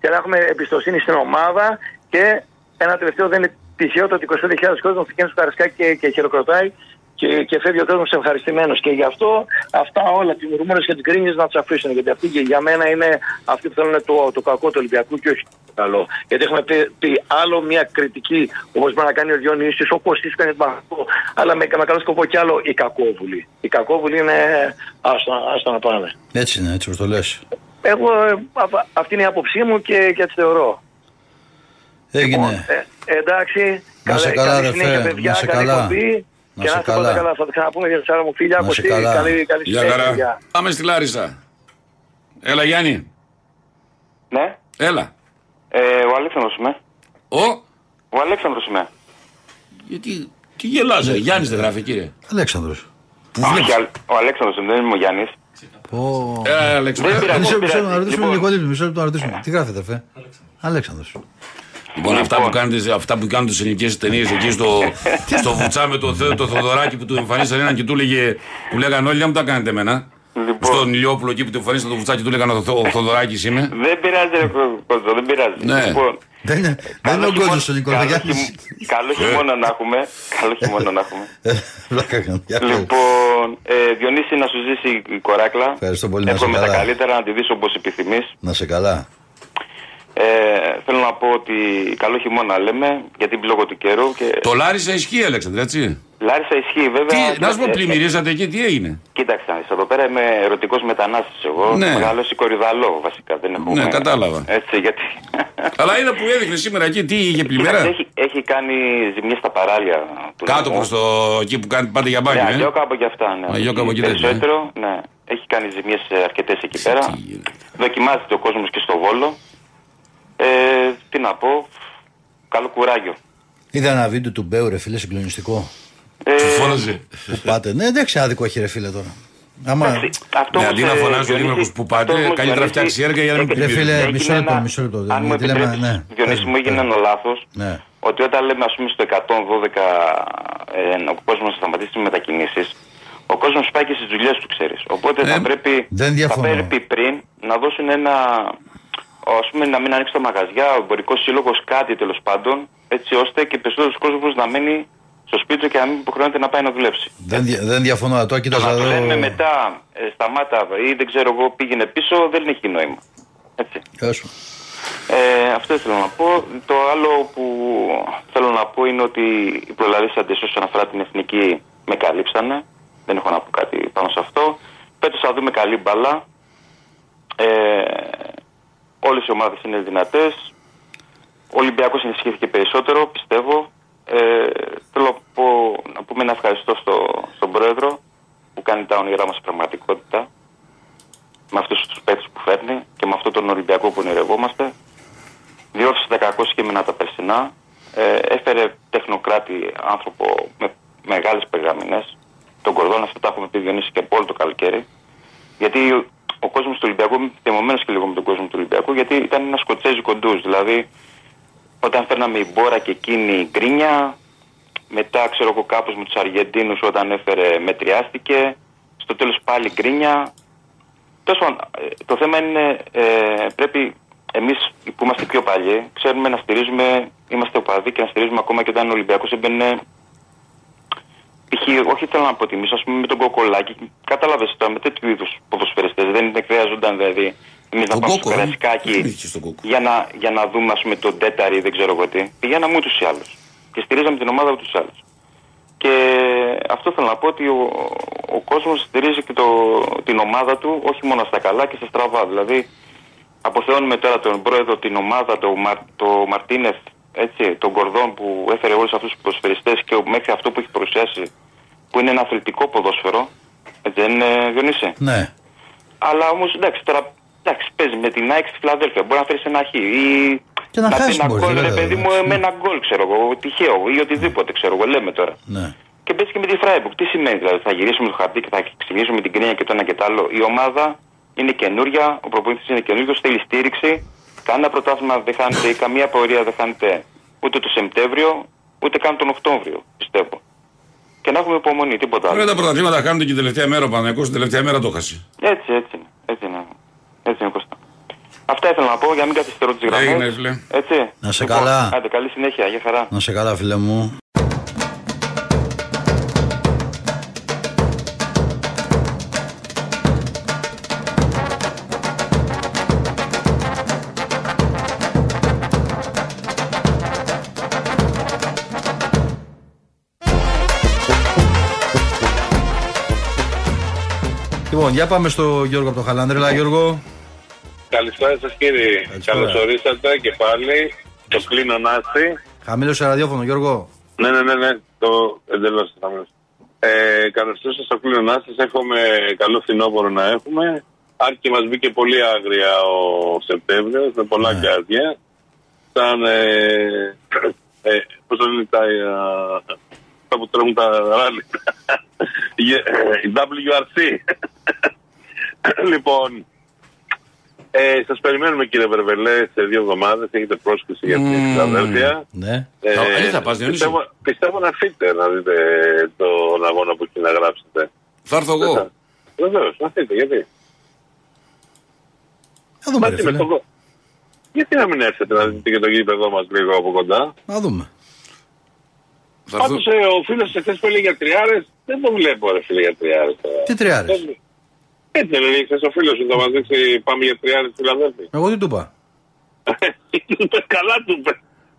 και να έχουμε εμπιστοσύνη στην ομάδα και ένα τελευταίο δεν είναι τυχαίο το ότι 25.000 κόσμος πηγαίνει στο Καρασκάκι και, και χειροκροτάει και, και φεύγει ο κόσμος ευχαριστημένος. Και γι' αυτό αυτά όλα, τις μουρμούρες και τις γκρίνιες να τις αφήσουν. Γιατί αυτή και για μένα είναι αυτοί που θέλουν το, το κακό του Ολυμπιακού και όχι το καλό. Γιατί έχουμε πει, πει άλλο μια κριτική, όπως μπορεί να κάνει ο Διονύσης, ο Κωστής κάνει τον Παχτό, αλλά με, με καλό σκοπό κι άλλο οι κακόβουλοι. Οι κακόβουλοι είναι άστο, άστο να πάνε. Έτσι είναι, έτσι όπως το λες. Εγώ ε, α- αυτή είναι η άποψή μου και, και έτσι θεωρώ. Έγινε. Ε, εντάξει, Να σε καλή- καλά, καλή ρε συνέχεια, Φε, παιδιά, να σε καλή καλά. εκπομπή. Να Και σε να είστε καλά. πάντα καλά. Θα τα ξαναπούμε για τις μου φίλια. Να σε Κωστή, καλά. καλή, καλή Γεια συνέχεια. χαρά. Γεια. Πάμε στη Λάρισα. Έλα Γιάννη. Ναι, Έλα. Ε, ο Αλέξανδρος είμαι. Ο; Ο Αλέξανδρος είμαι. Γιατί. Τι γελάς, ε, Γιάννης δεν γράφει, κύριε. Αλέξανδρος. Όχι, Α- ο Αλέξανδρος είμαι, δεν είμαι ο Γιάννης. Πω. Ε, Αλέξανδρος. Δεν πειράζει. Μισό, μισό, πειράζει. να ρωτήσουμε Λοιπόν. λίγο λεπτό, μισό λεπτό να ρωτήσουμε. Τι γράφετε, Φε; Αλέξανδρος. Λοιπόν, αυτά που κάνετε, αυτά που κάνουν τις ελληνικές ταινίες εκεί στο, στο βουτσά με το, Θέ- το Θοδωράκι που του εμφανίσαν έναν και του λέγε, που λέγανε όλοι, δεν μου τα κάνετε εμένα. Λοιπόν. Στον Ηλιόπουλο εκεί που του εμφανίσαν το βουτσάκι του λέγανε ο, Θο- ο Θοδωράκης είμαι. Δεν πειράζει, ρε Κότσο, δεν πειράζει. Ναι. Λοιπόν, Δεν είναι, δεν είναι ο καλό Γκότζος ο χειμώνα- καλό Νικολαγιάννης. χειμ- Καλό χειμώνα να έχουμε. Καλό χειμώνα να έχουμε. Ε, Βλάκα κάνω. Για πες. Λοιπόν, ε, Διονύση να σου ζήσει η κοράκλα. Ευχαριστώ πολύ, να είσαι Εύχομαι τα καλά. καλύτερα, να τη δεις όπως επιθυμείς. Να σε καλά. Ε, θέλω να πω ότι καλό χειμώνα λέμε, γιατί λόγω του καιρού και... Το Λάρισα ισχύει, Αλέξανδρε, έτσι; Λάρισα ισχύει βέβαια. Τι, να σου πω, Ε, πλημμυρίζατε εκεί, τι έγινε; Κοίταξε, να δεις, εδώ πέρα είμαι ερωτικός μετανάστης εγώ. Ναι. Μεγάλος κορυδαλό βασικά. Δεν έχουμε... Ναι, κατάλαβα. Έτσι, γιατί... Αλλά είδα που έδειχνες σήμερα εκεί, τι είχε πλημμύρα; έχει, έχει κάνει ζημιές στα παράλια του Κάτω νομού. προς το εκεί που κάνει, πάτε για μπάνιο. Ναι, ε; αλλιώ κάπου και αυτά. Ναι. Αλλιώ κάπου εκεί τέτοια, Περισσότερο, ναι. Έχει κάνει ζημιές ε, αρκετές εκεί πέρα. Δοκιμάζεται ο κόσμος και στο Βόλο. Ε, τι να πω, καλό κουράγιο. Είδα ένα βίντεο του Μπέου, ρε φίλε, συγκλονιστικό. Ε, Φώναζε. Που πάτε. Ναι, εντάξει, άδικο έχει ρε φίλε τώρα. Άμα. εντάξει, αυτό Ναι, όμως, αντί να ε, φωνάζει ο Διονύσης, Δήμαρχο που αυτό πάτε, όμως, καλύτερα Διονύση, φτιάξει έργα για να μην έγινε- Ρε φίλε, έγινε μισό λεπτό, ένα- μισό λεπτό, Αν μου γιατί λέμε, επιτρέπεις, ναι, Διονύση πες μου μου, έγινε πες ένα λάθος Ναι. ότι όταν λέμε ας πούμε στο 112 ε, ο κόσμος θα σταματήσει τις μετακινήσεις ο κόσμος πάει και στις δουλειές του ξέρεις οπότε Ε, θα, πρέπει, δεν θα διαφωνώ. πρέπει πριν να δώσουν ένα ας πούμε να μην ανοίξει τα μαγαζιά ο εμπορικός σύλλογος κάτι τέλος πάντων έτσι ώστε και περισσότερος κόσμος να μένει στο σπίτι του και να μην υποχρεώνεται να πάει να δουλέψει. Δεν, δια- δεν διαφωνώ, αλλά τώρα Το κοίταζα να του λέμε εδώ. μετά ε, σταμάτα ή δεν ξέρω εγώ πήγαινε πίσω δεν έχει νόημα. Έτσι. Έσου. Ε, αυτό ήθελα να πω. Το άλλο που θέλω να πω είναι ότι οι προλαλήσαντες όσον αφορά την εθνική με καλύψανε. Δεν έχω να πω κάτι πάνω σε αυτό. Πέτος θα δούμε καλή μπαλά. Ε, όλες οι ομάδες είναι δυνατές. Ο Ολυμπιακός ενισχύθηκε περισσότερο, πιστεύω. Ε, θέλω να, πω, να πούμε ένα ευχαριστώ στο, στον πρόεδρο που κάνει τα όνειρά μας πραγματικότητα με αυτούς τους παίκτες που φέρνει και με αυτόν τον Ολυμπιακό που ονειρευόμαστε. Διόρθωσε τα κακό σχήμενα τα περσινά. Ε, έφερε τεχνοκράτη άνθρωπο με μεγάλες περιγραμμινέ. Τον κορδόν αυτό τα έχουμε πει Διονύση και από όλο το καλοκαίρι. Γιατί ο κόσμος του Ολυμπιακού, είμαι θυμωμένο και λίγο με τον κόσμο του Ολυμπιακού, γιατί ήταν ένας σκοτσέζικο ντουζ. Δηλαδή, όταν φέρναμε η Μπόρα και εκείνη η γκρίνια, μετά ξέρω εγώ κάπως με τους Αργεντίνους όταν έφερε μετριάστηκε, στο τέλος πάλι γκρίνια. Τέλος πάντων, ε, το θέμα είναι ε, πρέπει εμείς που είμαστε πιο παλιοί, ξέρουμε να στηρίζουμε, είμαστε οπαδοί και να στηρίζουμε ακόμα και όταν ο Ολυμπιακός έμπαινε. Π.χ. όχι θέλω να αποτιμήσω, ας πούμε με τον Κοκολάκη. Κατάλαβες τώρα με τέτοιου είδους ποδοσφαιριστές. Δεν χρειάζονταν δηλαδή εμείς να πάμε στο Κόκο, ε; Καρασκάκι Δεν είχε στον Κόκο; για να, για να δούμε ας πούμε, τον τέταρη δεν ξέρω εγώ τι. Πηγαίναμε ούτως ή άλλως. Και στηρίζαμε την ομάδα ούτως ή άλλως. Και αυτό θέλω να πω ότι ο, ο κόσμος στηρίζει και το, την ομάδα του όχι μόνο στα καλά και στα στραβά. Δηλαδή, αποθεώνουμε τώρα τον πρόεδρο, την ομάδα, το, Μαρ, το Μαρτίνεθ, έτσι, τον Κορδόν που έφερε όλους αυτούς τους ποδοσφαιριστές και μέχρι αυτό που έχει παρουσιάσει, που είναι ένα αθλητικό ποδόσφαιρο. Έτσι δεν είναι, Διονύση; Ναι. Αλλά όμως εντάξει, τώρα εντάξει, παίζει με την ΑΕΚ στη Φιλαδέλφια. Μπορεί να φέρει ένα χ. Ή Και να πει χάσει ένα μπορείς, γκολ, ρε βέβαια, παιδί μου, εντάξει. με ένα γκολ, ξέρω εγώ, τυχαίο ή οτιδήποτε, ξέρω εγώ, λέμε τώρα. Ναι. Και παίζει και με τη Φράιμπουργκ. Τι σημαίνει, δηλαδή, θα γυρίσουμε το χαρτί και θα εξηγήσουμε την κρίνια και το ένα και το άλλο. Η ομάδα είναι καινούρια, ο προπονητής είναι καινούριος, θέλει στήριξη. Κανένα πρωτάθλημα δεν χάνεται ή καμία πορεία δεν χάνεται ούτε το Σεπτέμβριο, ούτε καν τον Οκτώβριο, πιστεύω. Και να έχουμε υπομονή, τίποτα άλλο. Ωραία τα πρωταθλήματα κάνουν και την τελευταία μέρα ο Παναγιώτος, την τελευταία μέρα το χάσει. Έτσι, έτσι είναι. Έτσι είναι. Έτσι είναι, Κώστα. Αυτά ήθελα να πω για να μην καθυστερώ τις γραμμές. Έγινε, φίλε. Έτσι. Να σε Λοιπόν, καλά. Άντε, καλή συνέχεια. Για χαρά. Να σε καλά, φίλε μου. Λοιπόν, για πάμε στο Γιώργο από το Χαλάνδρελα. Γιώργο, Καλησπέρα σας κύριε. Καλησπέρα. Καλώς ορίσατε και πάλι. Το κλείνω Νάστη. χαμήλωσε ραδιόφωνο, Γιώργο. Ναι, ναι, ναι, ναι. Το εντελώς χαμηλό. Ε, Καλώ ορίσατε στο κλείνω Νάστη. Εύχομαι καλό φθινόπωρο να έχουμε. Αν και μας μπήκε πολύ άγρια ο Σεπτέμβριος με πολλά Ναι. καρδιά. Σαν. Ε, ε, Πώς το λένε τα. Ε, αυτά που τρέχουν τα ράλι. Η WRC. λοιπόν, ε, σας περιμένουμε κύριε Βερβελέ σε δύο εβδομάδες. Έχετε πρόσκληση για την Μμμ. Φιλαδέλφια. Ναι. Ε, Α, θα πας, Διονύση; πιστεύω, πιστεύω να έρθείτε να δείτε τον αγώνα που έχει να γράψετε. Θα έρθω εγώ. Βεβαίως, να έρθετε. Γιατί; Να δούμε, ρε Μαζί με φίλε. τον κο- Γιατί να μην έρθετε να δείτε και το γήπεδο μας λίγο από κοντά; Να δούμε. Θα έρθω. Πάντως ε, ο φίλος εχθές που έλεγε για τριάρες, δεν το βλέπω ρε φίλε για τριάρες. τώρα. Τι τριάρες; Δεν- Έτσι δεν έλεγε χθες ο φίλος σου, θα μας δείξει πάμε για τριάρες στη Φιλαδέλφια. Εγώ τι του είπα; Του είπε, καλά του είπε.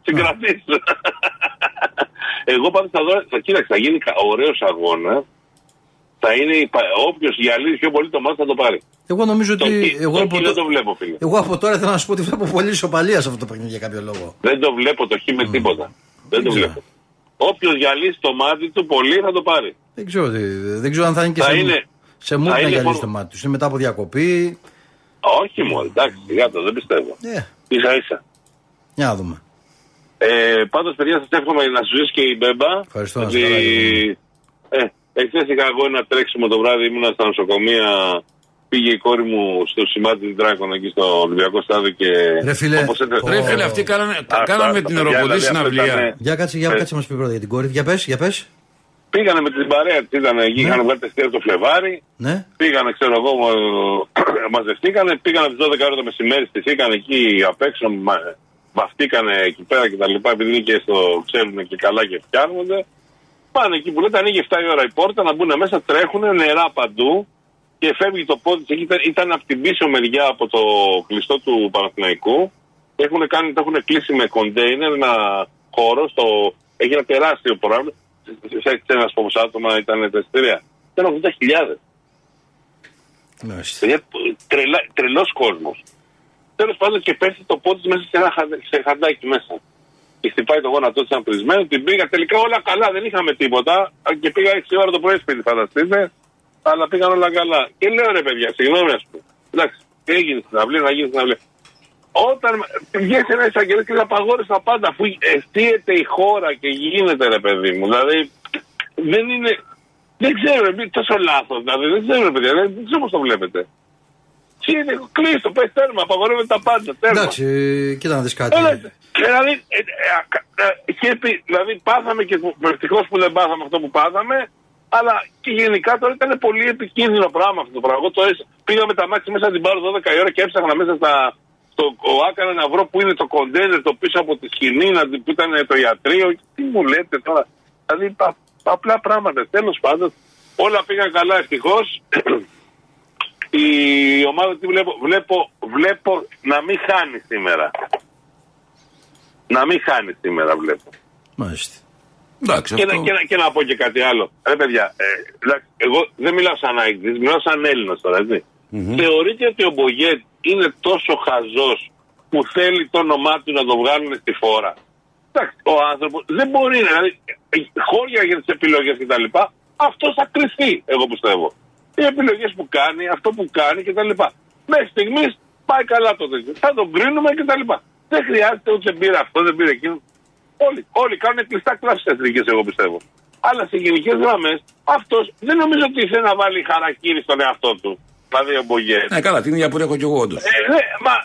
Συγκρατής. Εγώ πάντως θα δω, θα κοίταξε, θα γίνει κα- ωραίος αγώνας. Θα είναι, όποιος γυαλίζει πιο πολύ το μάτι θα το πάρει. Εγώ νομίζω Το, ότι. χ- Εγώ το από, χ το- δεν το βλέπω, φίλε. εγώ από τώρα θέλω να σου πω ότι βλέπω πολύ ισοπαλία σε αυτό το παιχνίδι για κάποιο λόγο. Δεν το βλέπω το χ με τίποτα. Δεν το ξέρω. βλέπω. Όποιος γυαλίσει το μάτι του πολύ θα το πάρει. Δεν ξέρω, τι- δεν ξέρω αν θα είναι και Θα σε, είναι- σε mood θα να είναι γυαλίσει μόνο- το μάτι τους. Είναι μετά από διακοπή. Όχι μόνο, εντάξει, σιγά το, δεν πιστεύω. Ε, σα ίσα. για να δούμε. Ε, Πάντως, παιδιά, σας εύχομαι να σου ζήσει και η Μπέμπα. Ευχαριστώ, να ότι... είσαι καλά, Γιώργο. ε, Εχθές είχα εγώ ένα τρέξιμο το βράδυ, ήμουνα στα νοσοκομεία. Πήγε η κόρη μου στο σημάδι της Δράκων εκεί στο Ολυμπιακό Στάδιο και. Ρε φίλε, όπως έτρε- ο- Ρε φίλε, αυτοί κάνανε, Άστα, κάνανε με άστα, την παιδιά, αεροποντή δηλαδή, αυτό συναυλία. ήταν- Για κάτσε, για Ε. κάτσε μας πει πρώτα για την κόρη. Για πες, για πες. Πήγανε με την παρέα της, ήταν εκεί, Ναι. είχαν βγάλει τα εστία το Φλεβάρι. Ναι. Πήγανε, ξέρω εγώ, μα- μαζευτήκανε. Πήγανε τι 12 ώρα το μεσημέρι, στηθήκαν εκεί απ' έξω, μα, βαφτήκανε εκεί πέρα και τα λοιπά, επειδή είναι και στο ξέρουν και καλά και φτιάχνονται. Πάνε εκεί που λέτε, ανοίγει 7 η ώρα η πόρτα, να μπουν μέσα, τρέχουν νερά παντού και φεύγει το πόδι. της. Εκεί Ήταν, ήταν από την πίσω μεριά από το κλειστό του Παναθηναϊκού. Έχουν κάνει, το έχουν κλείσει με κοντέινερ ένα χώρο. Στο, έχει ένα τεράστιο πρόγραμμα. Σε, σε ένα πόσα άτομα ήταν τα εισιτήρια. Ήταν 80.000. Μάλιστα. Παιδιά, τρελα- τρελός κόσμος. Τέλος πάντων και πέφτει το πόδι της μέσα σε ένα χα- σε χαντάκι μέσα. Και χτυπάει το γόνατό της αμπρισμένο, την πήγα. Τελικά όλα καλά, δεν είχαμε τίποτα. Και πήγα 6 ώρα το πρωί σπίτι, φανταστείτε. Αλλά πήγαν όλα καλά. Και λέω ρε παιδιά, συγγνώμη ας πούμε. Εντάξει, έγινε στην αυλή, να γίνει στην αυλή. Όταν βγαίνει ένα εισαγγελέα και απαγόρευσε τα πάντα, αφού αισθείεται η χώρα και γίνεται ρε παιδί μου. Δηλαδή δεν είναι. Δεν ξέρω, είναι τόσο λάθος. Δηλαδή δεν ξέρω, παιδιά, δεν δεν ξέρω πώς το βλέπετε. Τι είναι, κλείστο, πες τέρμα, απαγορεύεται τα πάντα. Τέρμα. Εντάξει, κοίτα να δεις κάτι. Έλα, Δηλαδή, ε, ε, α, κα- ε, είχε πει, δηλαδή πάθαμε και ευτυχώ που δεν πάθαμε αυτό που πάθαμε, αλλά και γενικά τώρα ήταν πολύ επικίνδυνο πράγμα αυτό το πράγμα. Εγώ το έσαι. Πήγα με τα μάξι μέσα την πάρω 12 η ώρα και έψαχνα μέσα στα, στο ΟΑΚΑ να βρω που είναι το κοντέινερ το πίσω από τη σκηνή, να, που ήταν το ιατρείο. Τι μου λέτε τώρα; Δηλαδή πα- απλά πράγματα. Τέλος πάντων, όλα πήγαν καλά ευτυχώς. Η ομάδα τι βλέπω, βλέπω, βλέπω να μην χάνει σήμερα. Να μην χάνει σήμερα βλέπω. Μάλιστα. Εντάξει, Και, αυτό... να, και, να, και να πω και κάτι άλλο. Ρε παιδιά, ε, εντάξει, εγώ δεν μιλάω σαν αεκτής, μιλάω σαν Έλληνας τώρα, έτσι. Θεωρείτε ότι ο Μπογιέτ είναι τόσο χαζός που θέλει το όνομά του να το βγάλουν στη φόρα. Εντάξει, ο άνθρωπος δεν μπορεί, δηλαδή, ε, χώρια για τις επιλογές κτλ. Αυτό θα κρυφτεί, εγώ πιστεύω. Οι επιλογές που κάνει, αυτό που κάνει κτλ. Μέχρι στιγμής πάει καλά το τέτοιο. Θα τον κρίνουμε κτλ. Δεν χρειάζεται ούτε πήρε αυτό, δεν πήρε εκείνο. Όλοι, όλοι κάνουν κλειστά κλάσεις εθνικές, εγώ πιστεύω. Αλλά σε γενικές γραμμές αυτός δεν νομίζω ότι ήθελε να βάλει χαρακτήρι στον εαυτό του. Δηλαδή ο Μπογιέ. Ναι, καλά, την ίδια πορεία έχω κι εγώ όντως. Ε, ναι, μα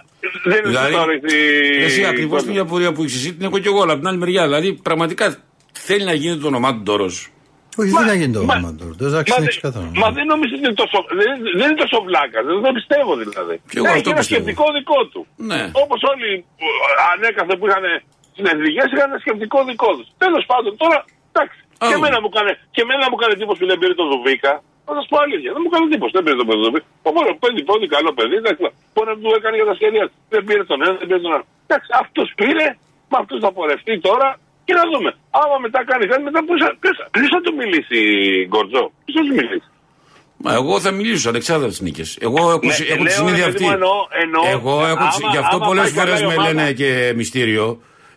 δεν είναι Δηλαδή, σωστό, ρε, στη- Εσύ ακριβώς την ίδια πορεία που έχεις εσύ την έχω κι εγώ, αλλά από την άλλη μεριά. Δηλαδή, πραγματικά θέλει να γίνει το όνομά του τώρα. Όχι, δεν θα γίνει το μα- όνομα τώρα. Το εντάξει, Μα, δεν δεν- έχει καθόλου. μα δεν νομίζω ότι είναι τόσο, δεν, δεν είναι τόσο βλάκας. Δεν το πιστεύω δηλαδή. Κι εγώ Έχει αυτό ένα πιστεύω. σκεπτικό δικό του. Ναι. Όπως όλοι ε, ανέκαθεν που είχαν συνεδριγέ είχαν ένα σκεπτικό δικό τους. Τέλος πάντων τώρα, εντάξει. Και Άλλο. εμένα μου έκανε, και εμένα μου έκανε εντύπωση που δεν πήρε το Δουβίκα. Θα σας πω αλήθεια. Δεν μου έκανε εντύπωση. Δεν πήρε το παιδί Δουβίκα. Οπότε παιδί, πολύ καλό παιδί. Εντάξει, μπορεί να του έκανε για τα σχέδια. του. Δεν πήρε τον ένα, δεν πήρε τον άλλο. Εντάξει, αυτό πήρε, με αυτούς θα πορευτεί τώρα και να δούμε. Άμα μετά κάνει κάτι, μετά ποιο θα του μιλήσει, Γκορτζό. Ποιο θα του μιλήσει. Μα εγώ θα μιλήσω ανεξάρτητα τι νίκες. Εγώ έχω, Ναι, έχω τη λέω, συνήθεια ρε αυτή. παιδί μου, εννοώ- εννοώ, εγώ έχω τη- άμα- γι' αυτό άμα πολλές πάει καλά φορές η με ομάδα- λένε και μυστήριο.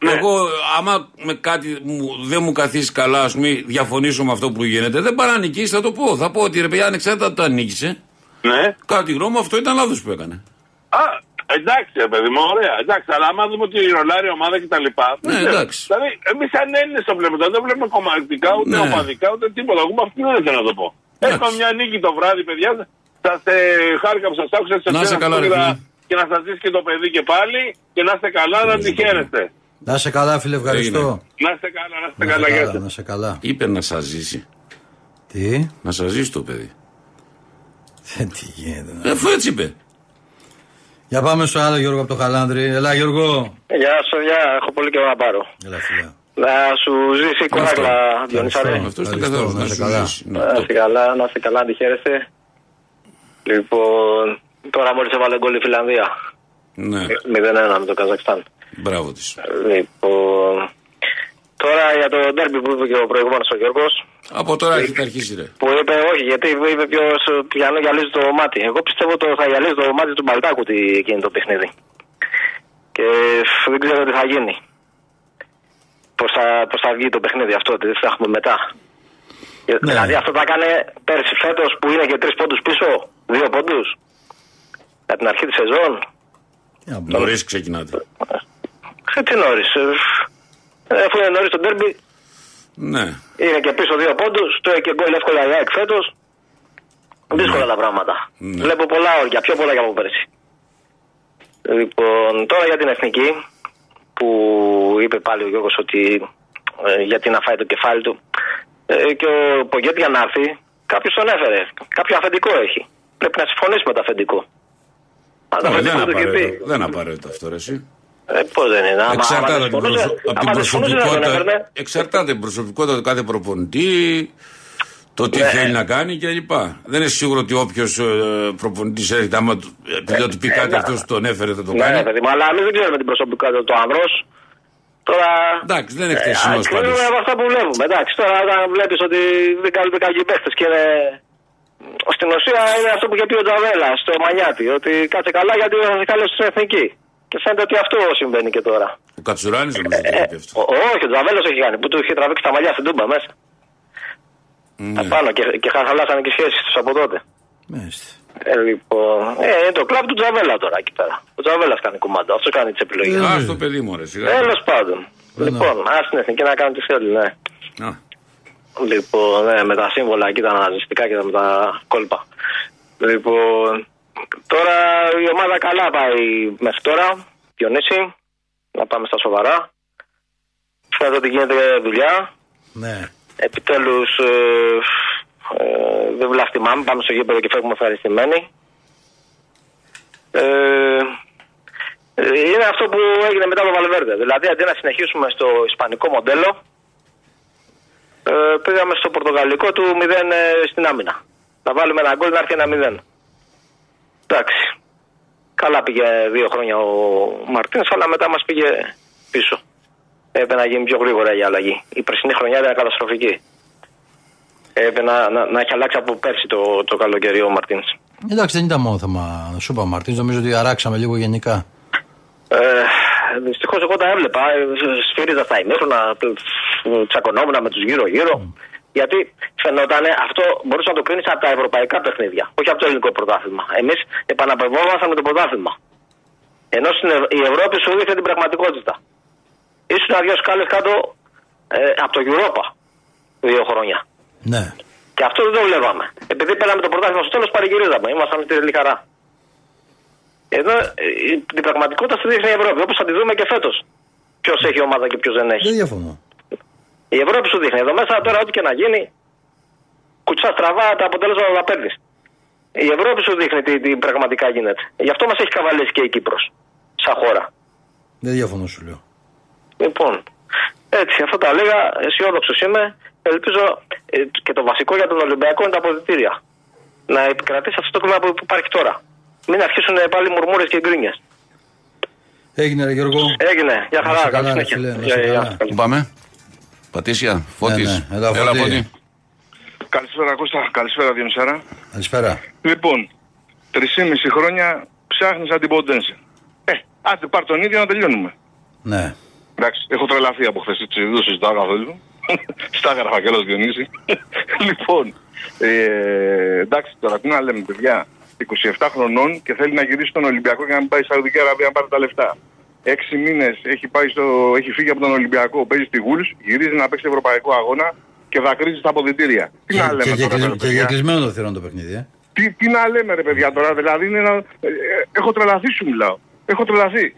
Ναι. Εγώ, άμα με κάτι μου, δεν μου καθίσει καλά, ας πούμε, διαφωνήσω με αυτό που γίνεται, δεν πάω να νικήσει, θα το πω. Θα πω ότι ρε παιδιά, ανεξάρτητα από το αν νίκησε, Ναι. κατά τη γνώμη μου αυτό ήταν λάθος που έκανε. Α, εντάξει, ρε παιδί μου, ωραία. Εντάξει, αλλά άμα δούμε ότι ρολάρει η ομάδα και τα λοιπά. δεν Ναι, ξέρω. εντάξει. Δηλαδή, εμείς σαν Έλληνες το βλέπουμε. τώρα, Δεν βλέπουμε κομματικά, ούτε Ναι. οπαδικά, ούτε τίποτα. Εγώ με αυτήν δεν θέλω να το πω. Εντάξει. Έχουμε μια νίκη το βράδυ, παιδιά. Σα ε, χάρηκα που σας άκουσα. σας Να είστε πήρα καλά, ρε κούρα φίλε. Και να σας ζήσει και το παιδί και πάλι. Και να είστε καλά, να τη χαίρεστε. Να σε καλά, φίλε, ευχαριστώ. Να είστε καλά, να είστε Να καλά. σε Γεια καλά, σας. να σε καλά. Είπε να σας ζήσει. Τι, Να σας ζήσει το παιδί. Ε, τι γίνεται. Ε, Αφού έτσι είπε. Για πάμε στο άλλο Γιώργο από το Χαλάνδρη. Έλα Γιώργο. Γεια σου, γεια. Έχω πολύ καιρό να πάρω. Έλα φίλε. Να σου ζήσει κόρακλα, Διονυσάρε. Αυτός ήταν Ευχαριστώ, καθαρό. να Να είσαι σου καλά. ζήσει. Ναι, Να αυτό. είστε καλά, να είστε καλά, να τη χαίρεστε. Λοιπόν, τώρα μόλις έβαλε γκολ η Φιλανδία. Ναι, 0-1 με το Καζακστάν. Μπράβο της. Λοιπόν, τώρα για το ντέρμπι που είπε και ο προηγούμενος ο Γιώργος, Από τώρα έχετε αρχίσει, ρε. που είπε όχι, γιατί είπε ποιος πιανό γυαλίζει το μάτι. Εγώ πιστεύω το θα γυαλίζει το μάτι του Μπαλτάκου τι εκείνη το παιχνίδι. Και δεν ξέρω τι θα γίνει. Πώς θα, πώς θα βγει το παιχνίδι αυτό, τι θα έχουμε μετά. Ε, Ναι. Δηλαδή αυτό θα κάνει πέρσι φέτος που είναι και τρεις πόντους πίσω, δύο πόντους. Από την αρχή της σεζόν. Για να μπω. Νωρίς ξεκινάτε. Ε, τι νωρίς. ε, ε, Αφού είναι νωρίς το ντέρμπι, Ναι. είναι και πίσω δύο πόντους, το και γκολ εύκολα η ΑΕΚ φέτος. Δύσκολα τα πράγματα. Ναι. Βλέπω πολλά όρια, πιο πολλά και από πέρσι. Λοιπόν, τώρα για την εθνική, που είπε πάλι ο Γιώργος ότι ε, γιατί να φάει το κεφάλι του. Ε, και ο Πογκέτ για να έρθει, κάποιος τον έφερε. Κάποιο αφεντικό έχει. Πρέπει να συμφωνήσει με το αφεντικό. Αν το Όχι, αφεντικό δεν του και πει. απαραίτητο. Δεν απαραίτητο αυτό, ρε, εσύ. Ε, Πώς δεν είναι. Άμα- άμα Εξαρτάται δεν από την, συμφωνούσε- προσω... από την άμα δεν συμφωνούσε, δεν τον προσωπικότητα. έφερνε. Εξαρτάται από την προσωπικότητα του κάθε προπονητή, το τι Ναι. θέλει να κάνει κλπ. Δεν είναι σίγουρο ότι όποιος προπονητής έρχεται, άμα του- επειδή θα του πει κάτι ναι. αυτός τον έφερε, θα το Ναι, κάνει. παιδί μου, αλλά εμείς δεν ξέρουμε την προσωπικότητα του άνδρος. Τώρα. Εντάξει, δεν είναι χτεσινό Ε, πάντω. κρίνουμε από αυτά που βλέπουμε. Εντάξει, τώρα όταν βλέπεις ότι δεν καλύπτει κάποιοι παίχτε και είναι. Στην ουσία είναι αυτό που είχε πει ο Τζαβέλα στο Μανιάτι. Ότι κάτσε καλά γιατί θα σε καλό στην εθνική. Και φαίνεται ότι αυτό συμβαίνει και τώρα. Ο Κατσουράνης νομίζω ότι Ε, είχε πει αυτό. ο- όχι, ο Τζαβέλα έχει κάνει. Που του είχε τραβήξει τα μαλλιά στην τούμπα μέσα. Ναι. Απάνω και, και χα- χαλάσανε και σχέσεις τους από τότε. Μάλιστα. Ε, λοιπόν, ε, είναι το κλαμπ του Τζαβέλα τώρα εκεί πέρα. Ο Τζαβέλας κάνει κουμάντο. Αυτός κάνει τις επιλογές. Α το παιδί μου, ρε. σιγά. Τέλος πάντων. Λοιπόν, ας την εθνική να κάνει τι θέλει, ναι. Α. Λοιπόν, ναι, με τα σύμβολα εκεί, τα αναζητικά και τα- με τα κόλπα. Λοιπόν, τώρα η ομάδα καλά πάει μέχρι τώρα. Διονύση, να πάμε στα σοβαρά. Φαίνεται ότι γίνεται δουλειά. Ναι. Επιτέλους ε, ε, δεν βλαστημάμε, πάμε στο γήπεδο και φεύγουμε ευχαριστημένοι. Ε, ε, είναι αυτό που έγινε μετά το Βαλβέρδε. Δηλαδή αντί να συνεχίσουμε στο ισπανικό μοντέλο, ε, πήγαμε στο πορτογαλικό του 0 ε, στην άμυνα. Να βάλουμε ένα γκολ να έρθει ένα 0. Εντάξει. Καλά πήγε δύο χρόνια ο Μαρτίνς, αλλά μετά μας πήγε πίσω. Έπρεπε να γίνει πιο γρήγορα η αλλαγή. Η περσινή χρονιά ήταν καταστροφική. Έπρεπε να, να, να έχει αλλάξει από πέρσι το, το καλοκαίρι ο Μαρτίν. Εντάξει, δεν ήταν μόνο θέμα. Σου είπα, Μαρτίν, νομίζω ότι αράξαμε λίγο γενικά. Ε, Δυστυχώς εγώ τα έβλεπα. ε, Σφύριζα στα ημίχρονα, τσακωνόμουν με τους γύρω-γύρω. Γιατί φαινόταν αυτό μπορούσε να το κρίνεις από τα ευρωπαϊκά παιχνίδια, όχι από το ελληνικό πρωτάθλημα. Εμείς επαναπευόμασταν με το πρωτάθλημα. Ενώ στην Ευ- η Ευρώπη σου δείχνει την πραγματικότητα. Ήσουν δύο σκάλες κάτω ε, από το Europa δύο χρόνια. Ναι. Και αυτό δεν το βλέπαμε. Επειδή πέραμε το πρωτάθλημα στο τέλος, παρηγυρίζαμε. Ήμασταν στη τρελή χαρά. Εδώ ε, η- την πραγματικότητα στη δείχνει η Ευρώπη, όπως θα τη δούμε και φέτος. Ποιος έχει ομάδα και ποιος δεν έχει. Δεν διαφωνώ. Η Ευρώπη σου δείχνει. Εδώ μέσα τώρα, ό,τι και να γίνει, κουτσά στραβά τα αποτέλεσματα θα παίρνεις. Η Ευρώπη σου δείχνει τι, τι πραγματικά γίνεται. Γι' αυτό μας έχει καβαλήσει και η Κύπρος. Σαν χώρα. Δεν διαφωνώ, σου λέω. Λοιπόν, έτσι, αυτά τα λέγα. Αισιόδοξος είμαι. Ελπίζω ε, και το βασικό για τον Ολυμπιακό είναι τα αποδητήρια. Να επικρατήσει αυτό το κλίμα που που υπάρχει τώρα. Μην αρχίσουν πάλι μουρμούρες και γκρίνιες. Έγινε, ρε Γιώργο. Έγινε. Γεια Να χαρά. είσαι Καλή καλά, ρε συνέχεια. φίλε, να Γεια, είσαι γεια, καλά. γεια. Πού πάμε. Πατήσια, Φώτης. Ναι, ναι. Έλα, Φώτη. Καλησπέρα Κώστα, καλησπέρα Διονυσάρα. Καλησπέρα. Λοιπόν, 3,5 χρόνια ψάχνεις αντιποντένσε. Ε, άντε πάρ τον ίδιο να τελειώνουμε. Ναι. Εντάξει, έχω τρελαθεί από χθες, έτσι, δεν το συζητάω καθόλου. Στα έγραφα και όλος Διονύση. λοιπόν, ε, εντάξει τώρα, τι να λέμε παιδιά, 27 χρονών και θέλει να γυρίσει στον Ολυμπιακό και να μην πάει στη Σαουδική Αραβία να πάρει τα λεφτά. Έξι μήνες έχει, πάει στο- έχει φύγει από τον Ολυμπιακό, παίζει στη Γουλς, γυρίζει να παίξει ευρωπαϊκό αγώνα και δακρύζει στα αποδητήρια. Τι να Και, λέμε και, τώρα, και, ρε και παιδιά. για κλεισμένο το θηρόν το παιχνίδι, ε. Τι, τι να λέμε ρε παιδιά τώρα, δηλαδή είναι ένα... ε, ε, έχω τρελαθεί σου μιλάω. Έχω τρελαθεί.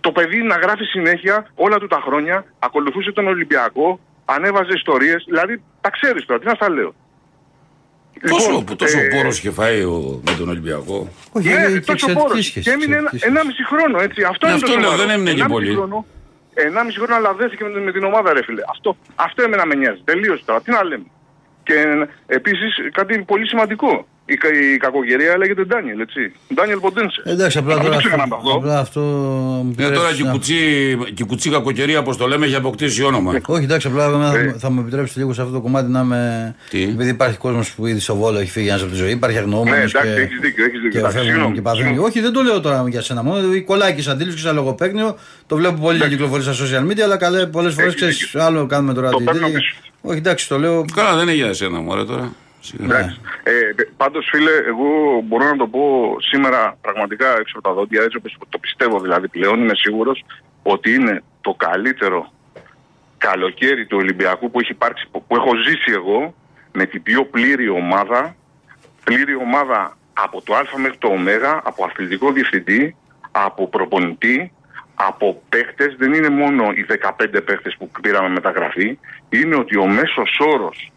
Το παιδί να γράφει συνέχεια όλα του τα χρόνια, ακολουθούσε τον Ολυμπιακό, ανέβαζε ιστορίες, δηλαδή τα ξέρεις τώρα, τι να στα λέω. Τόσο, Λοιπόν, που τόσο ε, πόρος είχε φάει ο, με τον Ολυμπιακό. Όχι, ναι, ε, και τόσο εξαιρετική πόρος. σχέση, Και έμεινε ένα, εξαιρετική ενάμιση χρόνο, έτσι. Αυτό Ναι, είναι αυτό το λέω, σοβαρό. δεν έμεινε και Ενάμιση πολύ. Χρόνο, ενάμιση χρόνο αλλά δέθηκε με, με την ομάδα, ρε φίλε. Αυτό, αυτό εμένα με νοιάζει. Τελείωσε τώρα. Τι να λέμε. Και επίσης κάτι πολύ σημαντικό. Η, κα- η κακοκαιρία λέγεται Ντάνιελ, έτσι. Ντάνιελ Ποντένσε. Εντάξει, απλά Αυτό τώρα, το ξεχνάμε αυτό. απλά αυτό μου Ε, τώρα επιτρέψεις και η να- κουτσί, και η κουτσί κακοκαιρία, όπως το λέμε, έχει αποκτήσει όνομα. Όχι, εντάξει, απλά εμένα θα, Ε. μου- θα μου επιτρέψει λίγο σε αυτό το κομμάτι να είμαι. Τι; Επειδή υπάρχει κόσμος που ήδη στο βόλο έχει φύγει ένας από τη ζωή, υπάρχει αγνοούμενος. Ναι, εντάξει, έχεις δίκιο, έχεις δίκιο. Και Εντάξει, φεύγουν συγγνώμη, και παθαίνουν. συγγνώμη. Όχι, δεν το λέω τώρα για σένα μόνο. Η κολλάει και σαν αντίληψης και σαν λογοπαίγνιο. Το βλέπω πολύ να κυκλοφορεί στα social media, αλλά καλέ πολλές φορές Έχεις ξέρεις. δίκιο. Άλλο κάνουμε τώρα Το την παίρνω τέτοια. πίσω. Όχι, εντάξει, το λέω. Καλά, δεν είναι για εσένα, μωρέ τώρα. Σιγά. Εντάξει. Ε, πάντως φίλε, εγώ μπορώ να το πω σήμερα πραγματικά έξω από τα δόντια, έτσι όπως το πιστεύω δηλαδή πλέον, είμαι σίγουρος ότι είναι το καλύτερο καλοκαίρι του Ολυμπιακού που έχει υπάρξει, που που έχω ζήσει εγώ, με την πιο πλήρη ομάδα, πλήρη ομάδα από το Α μέχρι το Ω, από αθλητικό διευθυντή, από προπονητή, από παίχτες, δεν είναι μόνο οι 15 παίχτες που πήραμε μεταγραφή, είναι ότι ο μέσος όρος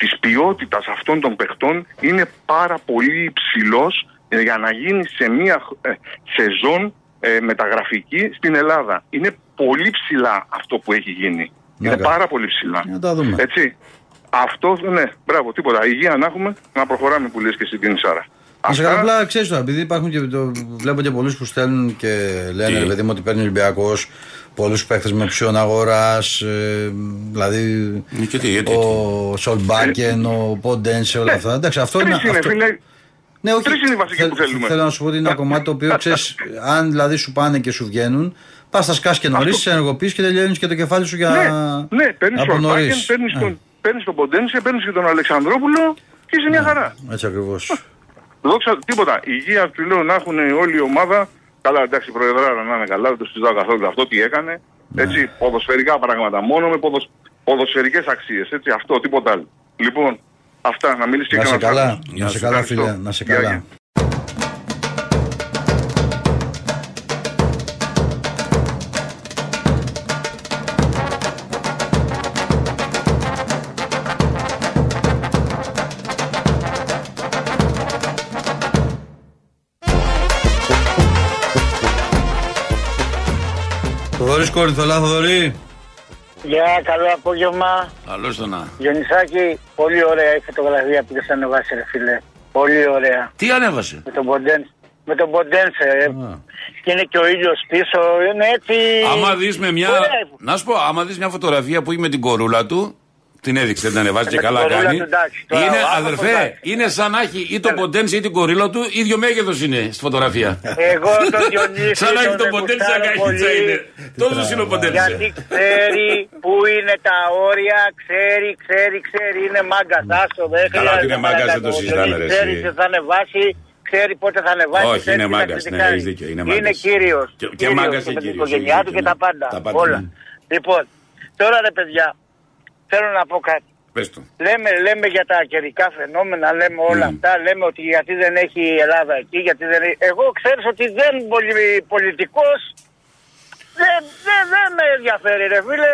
της ποιότητας αυτών των παιχτών είναι πάρα πολύ υψηλός ε, για να γίνει σε μια ε, σεζόν ε, μεταγραφική στην Ελλάδα. Είναι πολύ ψηλά αυτό που έχει γίνει. Ναι, είναι καλά. πάρα πολύ ψηλά. Να τα δούμε. Έτσι. Αυτό, ναι, μπράβο, τίποτα. Υγεία να έχουμε, να προχωράμε που λες και στην Κινησάρα. Να σε καλά, απλά ξέρεις τώρα, επειδή υπάρχουν και το, βλέπω και πολλούς που στέλνουν και λένε Τι; ρε παιδί μου ότι παίρνει ο Ολυμπιακός πολλούς παίχτε με ψιόν αγοράς. δηλαδή Ε, και τι, γιατί, ο Σολμπάκεν, ο Ποντένσε, όλα αυτά. Εντάξει, αυτό Τρεις είναι. είναι, αυτό- φίλε. Ναι, όχι. Τρεις είναι οι βασικοί που θέλουμε. Θέλω να σου πω ότι είναι ένα κομμάτι το οποίο ξέρεις, αν δηλαδή σου πάνε και σου βγαίνουν, πας τα σκά και νωρίς, σε ενεργοποιείς και τελειώνεις και το κεφάλι σου για. Ναι, ναι, παίρνεις από τον Μπάκεν, νωρίς. παίρνεις Ε, τον, παίρνεις τον Ποντένσε, παίρνεις και τον Αλεξανδρόπουλο και είσαι μια χαρά. Έτσι ακριβώς. Δόξα, τίποτα. Υγεία του λέω να έχουν όλη η ομάδα. Καλά, εντάξει, η Προεδράρα να είναι καλά, δεν το συζητάω καθόλου αυτό τι έκανε. Έτσι, ποδοσφαιρικά πράγματα. Μόνο με ποδοσ... ποδοσφαιρικές αξίες. Έτσι, αυτό, τίποτα άλλο. Λοιπόν, αυτά, να μιλήσει και Να σε κανένας καλά, άλλος. να σε καλά φίλε, να σε καλά. Γεια, Θοδωρής Κόρινθολά, Θοδωρή. Γεια, καλό απόγευμα. Καλό το να. Γιονισάκη, πολύ ωραία η φωτογραφία που δεν ανεβάσει, ρε φίλε. Πολύ ωραία. Τι ανέβασε; Με τον Ποντέν. Με τον Ποντένσε. ε. Και είναι και ο ήλιος πίσω. Είναι έτσι. Άμα δεις με μια. Ωραία. Να σου πω, άμα δεις μια φωτογραφία που έχει με την κορούλα του. Την έδειξε, δεν την ανεβάζει Με και την καλά κορούλα κάνει. του, εντάξει, τώρα Είναι, ο άνθρωπος, αδερφέ, εντάξει. είναι σαν να έχει ή τον Ποντένσε ή την κορίλα του, ίδιο μέγεθος είναι στη φωτογραφία. Εγώ τον Διονύση Σαν να έχει τον τον Ποντένσε σαν γουστάρω καχίτσα πολύ. είναι. Τόσο είναι ο Ποντένσε. Γιατί ξέρει που είναι τα όρια, ξέρει, ξέρει, ξέρει. Είναι μάγκα. Άσο, δεν Καλά, ότι χρειάζεται είναι μάγκας, να δεν το κάνω. συζητάμε, ρε, Ξέρει εσύ. τι θα ανεβάσει, ξέρει πότε θα ανεβάσει. Όχι, ξέρει είναι τι θα μάγκας, ναι, κριτικάρει. έχεις δίκιο, είναι Είναι μάγκας. κύριος. Και- και μάγκας και με την κύριος, οικογένειά έχεις του δίκιο, και τα ναι. πάντα. Τα πάντα, Όλα. ναι. Λοιπόν, τώρα ρε παιδιά, θέλω να πω κάτι. Πες το. Λέμε, λέμε για τα καιρικά φαινόμενα, λέμε όλα αυτά, λέμε ότι γιατί δεν έχει η Ελλάδα εκεί, γιατί δεν έχει... Εγώ ξέρεις ότι δεν πολύ πολιτικός, δεν, δεν, δεν με ενδιαφέρει ρε φίλε.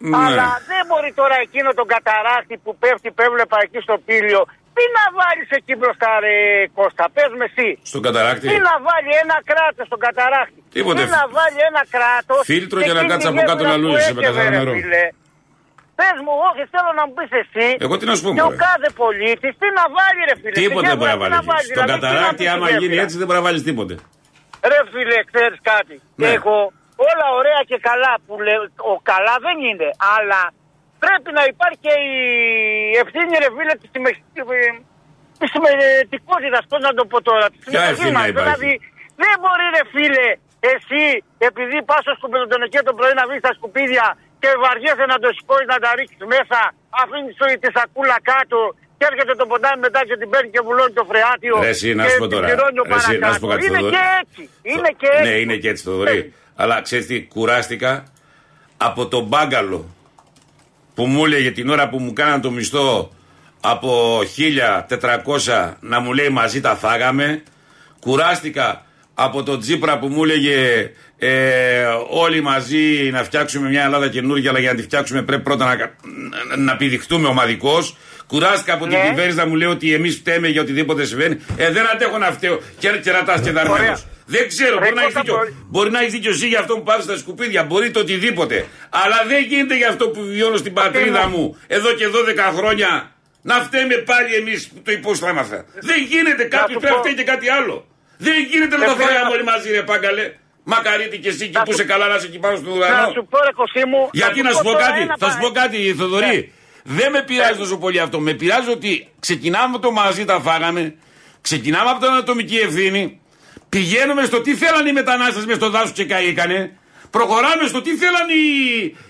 Ναι. Αλλά δεν μπορεί τώρα εκείνο τον καταράκτη που πέφτει, που έβλεπα εκεί στο πύλιο, τι να βάλεις εκεί μπροστά ρε Κώστα, πες με εσύ. Στον καταράκτη; Τι να βάλει ένα κράτος στον καταράκτη; Τίποτε. Τι να βάλει ένα κράτος. Φίλτρο σε για να εκείνη κάτσει τη από κάτω γέφυρα να που λούζεσαι με έκαιγε, καθαρό ρε νερό. Φίλε. Πες μου, όχι, θέλω να μου πεις εσύ. Εγώ τι να σου πω, Και ο μωρέ. κάθε πολίτης τι να βάλει, ρε φίλε. Τίποτε στη δεν μπορεί να γέφυρα, τι βάλεις. Στον δηλαδή, τι να καταράκτη, πεις στη άμα γίνει γέφυρα. έτσι, δεν μπορεί να βάλεις τίποτε. Ρε φίλε, ξέρεις κάτι. Ναι. Εγώ όλα ωραία και καλά που λέω, ο καλά δεν είναι, αλλά πρέπει να υπάρχει και η ευθύνη, ρε φίλε, της συμμεχ- της συμμετικότητας, πώς να το πω τώρα. της Ποια συμμετοχής ευθύνη να μας. υπάρχει; Δηλαδή, δεν μπορεί, ρε φίλε, εσύ, επειδή πας στο σκουπιδοτονικείο το πρωί να βρεις τα σκουπίδια και βαριέσαι να το σηκώσεις να τα ρίξεις μέσα, αφήνεις το- της σακούλα κάτω και έρχεται το ποτάμι μετά και την παίρνει και βουλώνει το φρεάτιο. Ρε, εσύ, να και σου πω την τώρα. πληρώνει ο Ρε, εσύ, να σου πω παρακάτω. κάτι, Είναι Θοδωρή. και έτσι. Είναι και έτσι. Ναι, είναι και έτσι, Θοδωρή. Αλλά ξέρεις τι, κουράστηκα από τον μπάγκαλο που μου έλεγε την ώρα που μου κάναν το μισθό από 1400 να μου λέει μαζί τα φάγαμε. Κουράστηκα από τον Τζίπρα που μου έλεγε ε, όλοι μαζί να φτιάξουμε μια Ελλάδα καινούργια, αλλά για να τη φτιάξουμε πρέπει πρώτα να, να, να πηδηχτούμε ομαδικώ. Κουράστηκα από την Ναι. κυβέρνηση να μου λέει ότι εμείς φταίμε για οτιδήποτε συμβαίνει. Ε, δεν αντέχω να φταίω και κερατάς και δαρμένος. Ωραία. Δεν ξέρω, Ρε, μπορεί να έχεις Κώστα, δίκιο. μπορεί- Μπορεί να έχεις δίκιο εσύ για αυτό που πάρεις στα σκουπίδια, μπορεί το οτιδήποτε. Αλλά δεν γίνεται για αυτό που βιώνω στην πατρίδα μου εδώ και 12 χρόνια. Να φταίμε πάλι εμείς που το υπόστραμαθα. Δεν γίνεται, κάποιος σου πρέπει να πω- φταίει και κάτι άλλο. Δεν γίνεται να Ε, το φίλε, φάγαμε να- όλοι μαζί, ρε Πάγκαλε. Μακαρίτη και εσύ εκεί Να που σου- είσαι καλά να είσαι εκεί πάνω στον Να ουρανό. σου πω ρε Κωστή μου. Γιατί να σου πω τώρα κάτι, ένα θα σου πα- πω κάτι, Θοδωρή. Δεν με πειράζει τόσο πολύ αυτό. Με πειράζει ότι ξεκινάμε από το μαζί τα φάγαμε, ξεκινάμε από την ατομική ευθύνη, πηγαίνουμε στο τι θέλαν οι μετανάστες μες στο δάσος και καήκανε, προχωράμε στο τι θέλαν οι,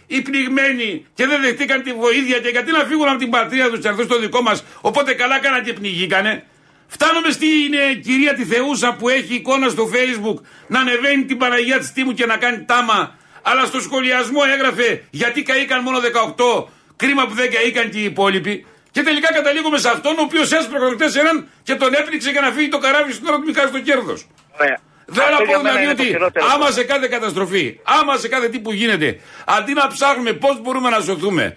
οι πνιγμένοι και δεν δεχτήκαν τη βοήθεια και γιατί να φύγουν από την πατρίδα τους και να έρθουν στο δικό μας. Οπότε καλά κάναν και πνιγήκανε. Φτάνουμε στην ε, κυρία τη Θεούσα που έχει εικόνα στο facebook να ανεβαίνει την Παναγία της Τίμου και να κάνει τάμα. Αλλά στο σχολιασμό έγραφε γιατί καήκαν μόνο 18. Κρίμα που δεν καήκαν και οι υπόλοιποι. Και τελικά καταλήγουμε σε αυτόν ο οποίος έσπρωξε προχτές έναν και τον έπληξε για να φύγει το καράβι στην ώρα του μην χάσει το κέρδος. Ωραία. Δεν Αυτό να για πω μένα δηλαδή είναι το ότι χειρότερο. άμα σε κάθε καταστροφή, άμα σε κάθε τι που γίνεται, αντί να ψάχνουμε πώς μπορούμε να σωθούμε,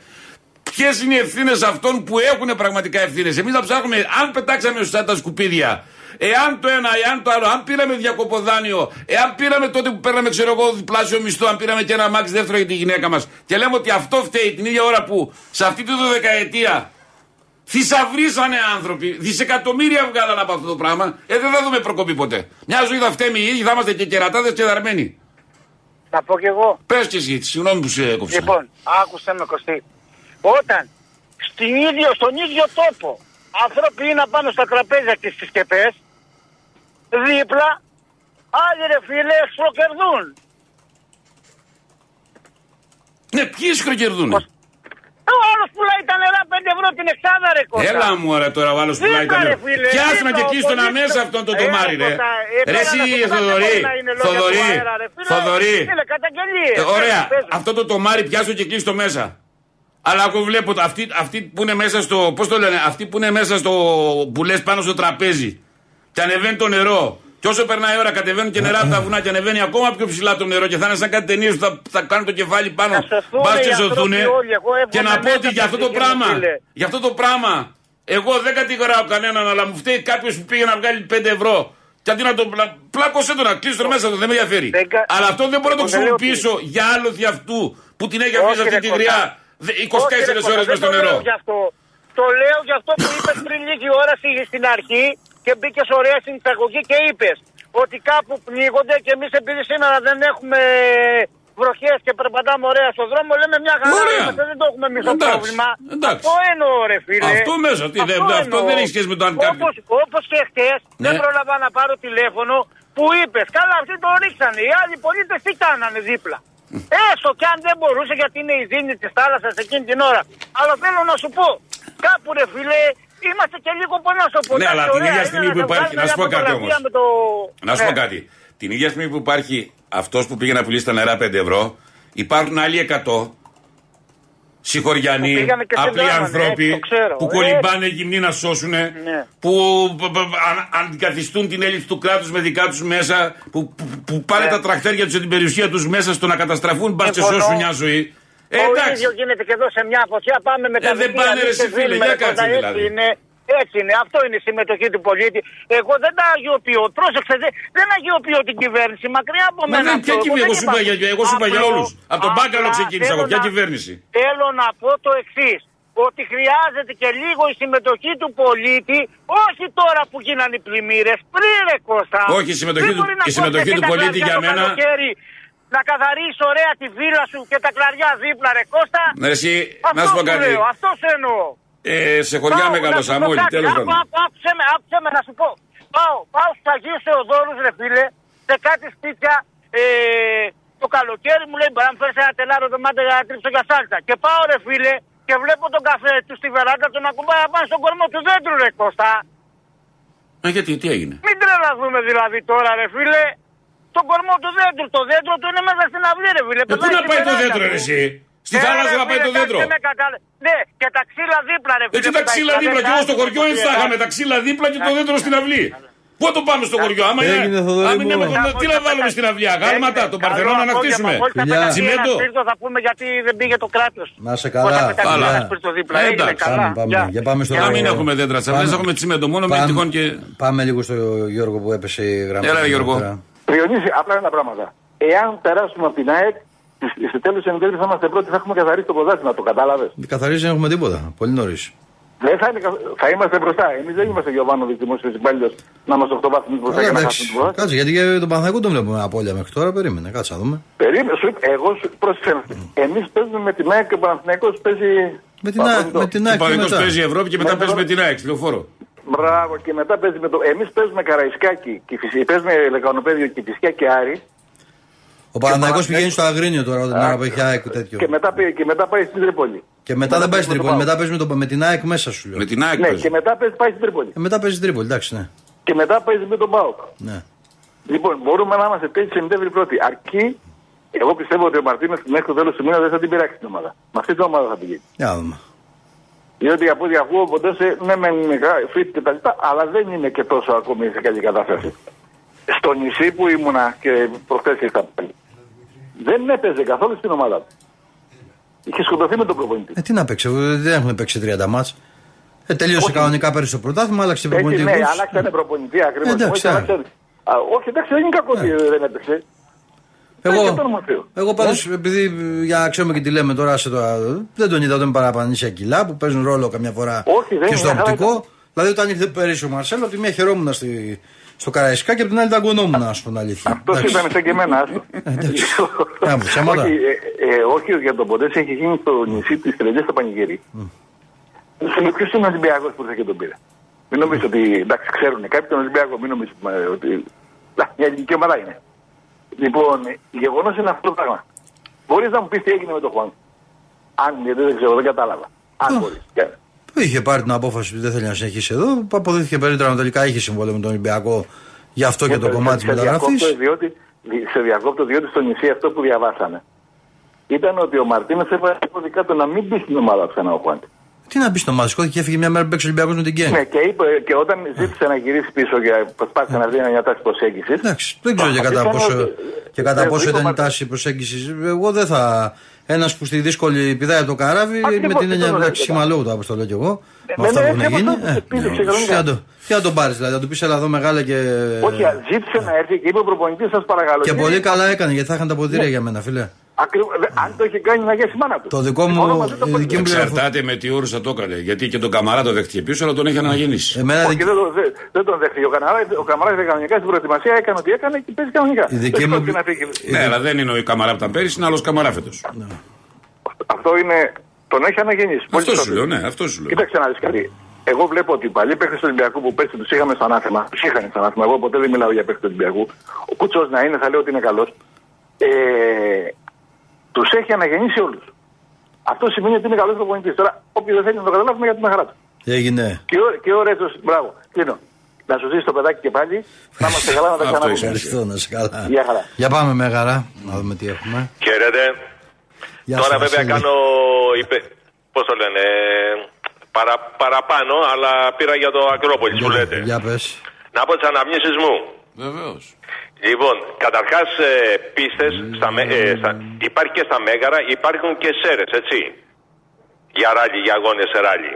ποιες είναι οι ευθύνες αυτών που έχουν πραγματικά ευθύνες; Εμείς να ψάχνουμε, αν πετάξαμε σωστά τα σκουπίδια, εάν το ένα, εάν το άλλο, αν πήραμε διακοποδάνιο, εάν πήραμε τότε που παίρναμε, ξέρω εγώ, διπλάσιο μισθό, αν πήραμε και ένα μάξι δεύτερο για τη γυναίκα μας, και λέμε ότι αυτό φταίει την ίδια ώρα που σε αυτή τη δεκαετία Θησαυρίσανε άνθρωποι, δισεκατομμύρια βγάλαν από αυτό το πράγμα. Ε, δεν θα δούμε προκοπή ποτέ. Μια ζωή θα φταίμε οι ίδιοι, θα είμαστε και κερατάδες και δαρμένοι. Να πω κι εγώ. Πες και εσύ, συγγνώμη που σε έκοψα. Λοιπόν, άκουσε με Κωστή. Όταν στην ίδιο, στον ίδιο τόπο άνθρωποι είναι πάνω στα τραπέζια και στις σκεπές, δίπλα, άλλοι ρε φίλε σχροκερδούν. Ναι, ποιοι σκροκερδούν. Ο άλλος πουλάει τα νερά 5 ευρώ την εξάδα ρε κοντά. Έλα μου ρε τώρα ο άλλος πουλάει Δίπλα, τα ρε, νερά. φίλε, Πιάσου να δίπλα, και ο κλείστο να πολίτης- μέσα αυτόν τον Ε, τομάρι ρε. κοντά, ε, Ρε πέρα εσύ να το Θοδωρή, να είναι λόγια Θοδωρή, του αέρα, ρε, φίλε. Θοδωρή. Φίλε, καταγγελίες. Ε, Ωραία, Πες μου. αυτό το τομάρι πιάσω και κλείστο μέσα. Αλλά εγώ βλέπω το- αυτοί, αυτοί που είναι μέσα στο. Πώς το λένε, αυτοί που είναι μέσα στο. που λες πάνω στο τραπέζι. Και ανεβαίνει το νερό. Και όσο περνάει η ώρα, κατεβαίνουν και νερά από τα βουνά και ανεβαίνει ακόμα πιο ψηλά το νερό. Και θα είναι σαν κάτι ταινίες που θα, θα κάνουν το κεφάλι πάνω. σωθούνε Μπας και οι σωθούν. άνθρωποι όλοι. Εγώ έβγαλα Και να πω μέσα ότι για αυτό το από τη πράγμα. φίλε. Για αυτό το πράγμα. Εγώ δεν κατηγοράω κανέναν, αλλά μου φταίει κάποιος που πήγε να βγάλει 5 ευρώ. Και αντί να το πλα... πλάκωσε το να κλείσει το μέσα του, δεν με ενδιαφέρει. Αλλά αυτό δεν μπορώ να το Εγώ δεν λέω χρησιμοποιήσω για άλοθη αυτού που την έχει αφήσει Όχι, αυτή ρε, τη Κωστά. γριά δε- 24 Όχι, ρε, ώρε Κώστα, μέσα δεν στο το νερό. λέω γι' αυτό. Το λέω γι' αυτό που είπες πριν λίγη ώρα στη- στην αρχή και μπήκες ωραία στην εισαγωγή και είπες ότι κάπου πνίγονται και εμείς επειδή σήμερα δεν έχουμε βροχές και περπατάμε ωραία στον δρόμο, λέμε μια χαρά Ωραία. είμαστε, δεν το έχουμε εμείς το Εντάξει, πρόβλημα. εντάξει. Αυτό εννοώ, ρε φίλε. Αυτό μέσα, τι, δεν- αυτό δεν έχει σχέση με το αν κάποιο- Όπως, όπως και χτε, Ναι. δεν πρόλαβα να πάρω τηλέφωνο που είπες, καλά αυτοί το ρίξανε, οι άλλοι πολίτες τι κάνανε δίπλα. Έστω και αν δεν μπορούσε γιατί είναι η δίνη της θάλασσας εκείνη την ώρα. Αλλά θέλω να σου πω, κάπου ρε φίλε, είμαστε και λίγο πονά στο Ναι, αλλά την ίδια στιγμή που υπάρχει. Να σου πω κάτι όμως. Το... Να σου πω Ναι. κάτι. Την ίδια στιγμή που υπάρχει αυτός που πήγε να πουλήσει τα νερά 5 ευρώ, υπάρχουν άλλοι 100 συγχωριανοί, Που πήγανε και απλοί συντάγανε, άνθρωποι έτσι, το ξέρω. που Ε, κολυμπάνε γυμνοί να σώσουν, Ναι. που π- π- αν- αντικαθιστούν την έλλειψη του κράτους με δικά τους μέσα, που, που, που πάνε Ναι. τα τρακτέρια τους και την περιουσία τους μέσα στο να καταστραφούν, μπας και Συμφωνώ. σώσουν μια ζωή. Ε, το εντάξει. ίδιο γίνεται και εδώ σε μια φωτιά. Πάμε με Ε, τα δεν βιβλία, πάνε, ρε, εμείς εσύ, και φίλε, δίνουμε, για ρε, κάτσε, κοντά, δηλαδή. Έτσι είναι. Έτσι είναι. Αυτό είναι η συμμετοχή του πολίτη. Εγώ δεν τα αγιοποιώ. Πρόσεξε, δεν, δεν αγιοποιώ την κυβέρνηση. Μακριά από Μα μένα. δεν, αυτό. ποια Εγώ κυβέρνηση, εγώ δεν σου είπα είπα. για, εγώ σου είπα για Απλό- όλους. Από τον μπάκαλο απλά ξεκίνησα εγώ. θέλω Ποια να- κυβέρνηση; Θέλω να πω το εξής. Ότι χρειάζεται και λίγο η συμμετοχή του πολίτη, όχι τώρα που γίνανε οι πλημμύρες, πριν ρε Κώστα. Όχι, η συμμετοχή Δεν του- μπορεί να η συμμετοχή κόψεις του τα πολίτη κλαριά για το μένα- καλοκαίρι, Να καθαρίσει ωραία τη βίλα σου και τα κλαριά δίπλα, ρε Κώστα. Ναι, ρε, εσύ, Αυτό να σου πω σου κάτι. λέω, αυτό σου εννοώ. Ε, σε χωριά Πάω, μεγαλώσαμε να σου πω όλοι, κάτι. τέλος Άκου, πάντων. άκου, Άκουσε με, άκουσε με να σου πω. Πάω, πάω στους Αγίους Θεοδόρους ρε φίλε, σε κάτι σπίτια, ε, το καλοκαίρι μου λέει μπορεί να μου φέρεις ένα τελάρο δωμάτιο για να τρίψω για σάλτσα. Και πάω ρε φίλε και βλέπω τον καφέ του στη βεράντα του να κουμπάει απάνω στον κορμό του δέντρου ρε Κώστα. Ε, γιατί, τι έγινε; Μην τρελαθούμε δηλαδή τώρα ρε φίλε. Τον κορμό του δέντρου, το δέντρο του είναι μέσα στην αυλή ρε φίλε. Ε, πού Περνάει να στη πάει το βεράντα δέντρο, του. ρε, εσύ; Στη Ε, θάλασσα ρε, να πάει φίλε, το δέντρο. κάτσε με κατάλε- Ναι, και τα ξύλα δίπλα ρε φίλε. Έτσι τα που ξύλα έχεις, δίπλα. δεν Και εγώ στο κάνεις, χωριό δεν έτσι θα είχαμε τα ξύλα δίπλα και το δέντρο στην αυλή. Πού θα το πάμε στο χωριό, άμα Έγινε, είναι. Θοδωρή Αν μου. είναι με τον- Τι να βάλουμε στην αυλή, αγάλματα, τον Παρθενώνα να χτίσουμε. Φιλιά. Τσιμέντο. Σπίρτο θα πούμε γιατί δεν πήγε το κράτος. Να σε καλά. Καλά. Φιλιά. Σπίρτο δίπλα. Ε, Έγινε εντάξει, καλά. Πάμε, πάμε. Γεια. Για πάμε στο Να μην έχουμε δέντρα τι αυλέ, Πάμε. έχουμε τσιμέντο μόνο με Πάμε- τυχόν και. Πάμε λίγο στο Γιώργο που έπεσε η γραμμή. Έλα, ρε, Γιώργο. Τώρα. Διονύση, απλά ένα πράγματα. Εάν περάσουμε από την ΑΕΚ, στο τέλος της ενδέλφη θα είμαστε πρώτοι, θα έχουμε καθαρίσει το ποδάσμα, το κατάλαβες. Δεν καθαρίζει, δεν έχουμε τίποτα. Πολύ νωρίς. Δεν θα, είναι, καθ- θα είμαστε μπροστά. Εμείς δεν είμαστε Γιωβάνοβιτς δημόσιος υπάλληλος να είμαστε 8 βαθμού μπροστά για να χάσουμε το ποδάσμα. Κάτσε, γιατί και τον Παναθαϊκό τον βλέπουμε απόλυτα μέχρι τώρα. Περίμενε, κάτσε να δούμε. Περίμενε, σου είπα, εγώ σου πρόσεξε. Εμείς παίζουμε με την ΑΕΚ και ο Παναθηναϊκός παίζει. Με την, Α- με την Ο ΑΕΚ και Παναγικό μετά. παίζει η Ευρώπη και μετά παίζει με την ΑΕΚ, λεωφόρο. Μπράβο, και μετά παίζει με το. Εμείς παίζουμε Καραϊσκάκι και φυσικά παίζουμε Λεκανοπέδιο και φυσικά και Άρη. Ο Παναθαϊκός πηγαίνει στο Αγρίνιο τώρα, την ώρα που έχει ΑΕΚ τέτοιο. Και μετά, πάει- και μετά πάει στην Τρίπολη. Και μετά δεν πάει στην παίζει με Τρίπολη, τον μετά παίζει με, το, με την ΑΕΚ μέσα σου λέω. Με την ΑΕΚ Ναι, παίζει. και μετά παίζει, πάει στην Τρίπολη. Ε, μετά παίζει στην Τρίπολη, εντάξει, ναι. Και μετά παίζει με τον Μπάουκ. ναι. Λοιπόν, μπορούμε να είμαστε τέτοιοι σεντεύροι πρώτοι. Αρκεί, εγώ πιστεύω ότι ο Μαρτίνες μέχρι το τέλος του μήνα δεν θα την πειράξει την ομάδα. Με αυτή την ομάδα θα πηγαίνει. Για να δούμε. Διότι από ό,τι ακούω, ποτέ σε, ναι, μεν είναι fit και τα λοιπά, αλλά δεν είναι και τόσο ακόμη σε καλή κατάσταση. Στο νησί που ήμουνα και προχθές ήρθα πάλι, δεν έπαιζε καθόλου στην ομάδα του. Είχε σκοτωθεί με τον προπονητή. Ε, τι να παίξει, ε, δεν έχουν παίξει 30 μάτς. Ε, τελείωσε Όχι. κανονικά πέρυσι το πρωτάθλημα, άλλαξε Έτσι, προπονητή. ναι, coach. αλλάξανε προπονητή ακριβώς. Ε, εντάξει, ναι. όχι, εντάξει, δεν είναι κακό ότι δεν έπαιξε. Εγώ, Δεν τον ομορφαίο. εγώ πάντως, επειδή ε, για να ξέρουμε και τι λέμε τώρα, σε το, δεν τον είδα όταν παραπανήσια κιλά που παίζουν ρόλο καμιά φορά Όχι, δεν και στο είναι, καλά οπτικό. Δηλαδή, όταν ήρθε πέρυσι ο Μαρσέλο, από τη μία χαιρόμουν στη, στο Καραϊσκά και από την άλλη ταγκωνόμουν, ας πούμε την αλήθεια. Αυτός Εντάξει. ήταν σαν και εμένα, άστο. Ε, ψέματα. όχι, ε, ε, όχι, για τον Ποντέ έχει γίνει στο νησί της Τρελή στο Πανηγύρι. Ποιος είναι ο Ολυμπιακός που ήρθε και τον πήρε; Μην νομίζετε ότι εντάξει, ξέρουν κάποιοι τον Ολυμπιακό, μην νομίζετε ε, ότι. Να, μια ελληνική ομάδα είναι. Λοιπόν, γεγονός είναι αυτό το πράγμα. Μπορείς να μου πεις τι έγινε με τον Χουάν. Αν γιατί δεν ξέρω, δεν κατάλαβα. Αν μπορείς. Είχε πάρει την απόφαση ότι δεν θέλει να συνεχίσει εδώ. Αποδείχθηκε περίπτωση τελικά είχε συμβόλαιο με τον Ολυμπιακό. Γι' αυτό και το κομμάτι τη σε μεταγραφής. διακόπτω, διότι, σε διακόπτω διότι στο νησί αυτό που διαβάσαμε ήταν ότι ο Μαρτίνο έβαλε κώδικα του να μην μπει στην ομάδα ξανά ο Χουάντι. Τι να πεις στο μάτι, και έφυγε μια μέρα που παίξει ο Ολυμπιακός με την Γκένγκ. Ναι, και, είπε, και όταν ζήτησε να γυρίσει πίσω και προσπάθησε να βρει μια τάση προσέγγισης. Εντάξει, δεν ξέρω και κατά πόσο, και κατά πόσο ήταν η τάση προσέγγισης. Εγώ δεν θα. Ένας που στη δύσκολη πηδάει από το καράβι με την έννοια εντάξει σχημαλόγου το το λέω κι εγώ. Με αυτά που να γίνει. Τι να τον πάρεις, δηλαδή, να του πεις Ελά εδώ μεγάλα και. Όχι, ζήτησε να έρθει και είπε ο προπονητής, σας παρακαλώ. Και πολύ καλά έκανε γιατί θα είχαν τα ποδήρια για μένα, φίλε. Ακριβώς, αν το είχε κάνει να γέσει μάνα του. Το δικό μου. η δική μου Εξαρτάται με τι όρους θα το έκανε. Γιατί και τον Καμαρά το δέχτηκε πίσω, αλλά τον έχει αναγεννήσει. Εμένα Όχι, δεν, το- δεν- δεν τον δέχτηκε. Ο, Καμαρά, ο Καμαράς έκανε κανονικά στην προετοιμασία, έκανε ό,τι έκανε και παίζει κανονικά. Η δική Δεν μου- πρόκειται να φύγει. Ναι, αλλά δεν είναι ο Καμαρά που ήταν πέρυσι, είναι άλλος Καμαρά φέτος. Αυτό είναι. Τον έχει αναγεννήσει. Πολύ Αυτό σου σωστό. λέω, ναι, αυτό σου λέω. Κοίταξε να δεις κάτι. Εγώ βλέπω ότι οι παλιοί παίχτε του Ολυμπιακού που πέρσι τους είχαμε στο ανάθεμα, τους είχαν στο ανάθεμα. Εγώ ποτέ δεν μιλάω για παίχτε του Ολυμπιακού. Ο Κούτσος να είναι, θα λέω ότι είναι καλός. Ε, τους έχει αναγεννήσει όλους. Αυτό σημαίνει ότι είναι καλός προπονητής. Τώρα, όποιος δεν θέλει να το καταλάβουμε για την χαρά του. Έγινε. Και ο, και ο Ρέτσος, μπράβο. Κλείνω. Να σου ζήσει το παιδάκι και πάλι. Να είμαστε καλά να τα Αυτό ξαναπούμε. Ευχαριστώ, να σε καλά. Γεια χαρά. Για πάμε Μέγαρα, να δούμε τι έχουμε. Χαίρετε. Γεια Τώρα σας, βέβαια Βασίλη. κάνω, είπε, πώς το λένε, παρα, παραπάνω, αλλά πήρα για το Ακρόπολη που λέτε. Για πες. Να πω τις αναμνήσεις μου. Βεβαίως. Λοιπόν, καταρχάς ε, πίστες, στα, με- ε, στα, υπάρχει και στα Μέγαρα, υπάρχουν και σέρες, έτσι. Για ράλι, για αγώνες σε ράλι.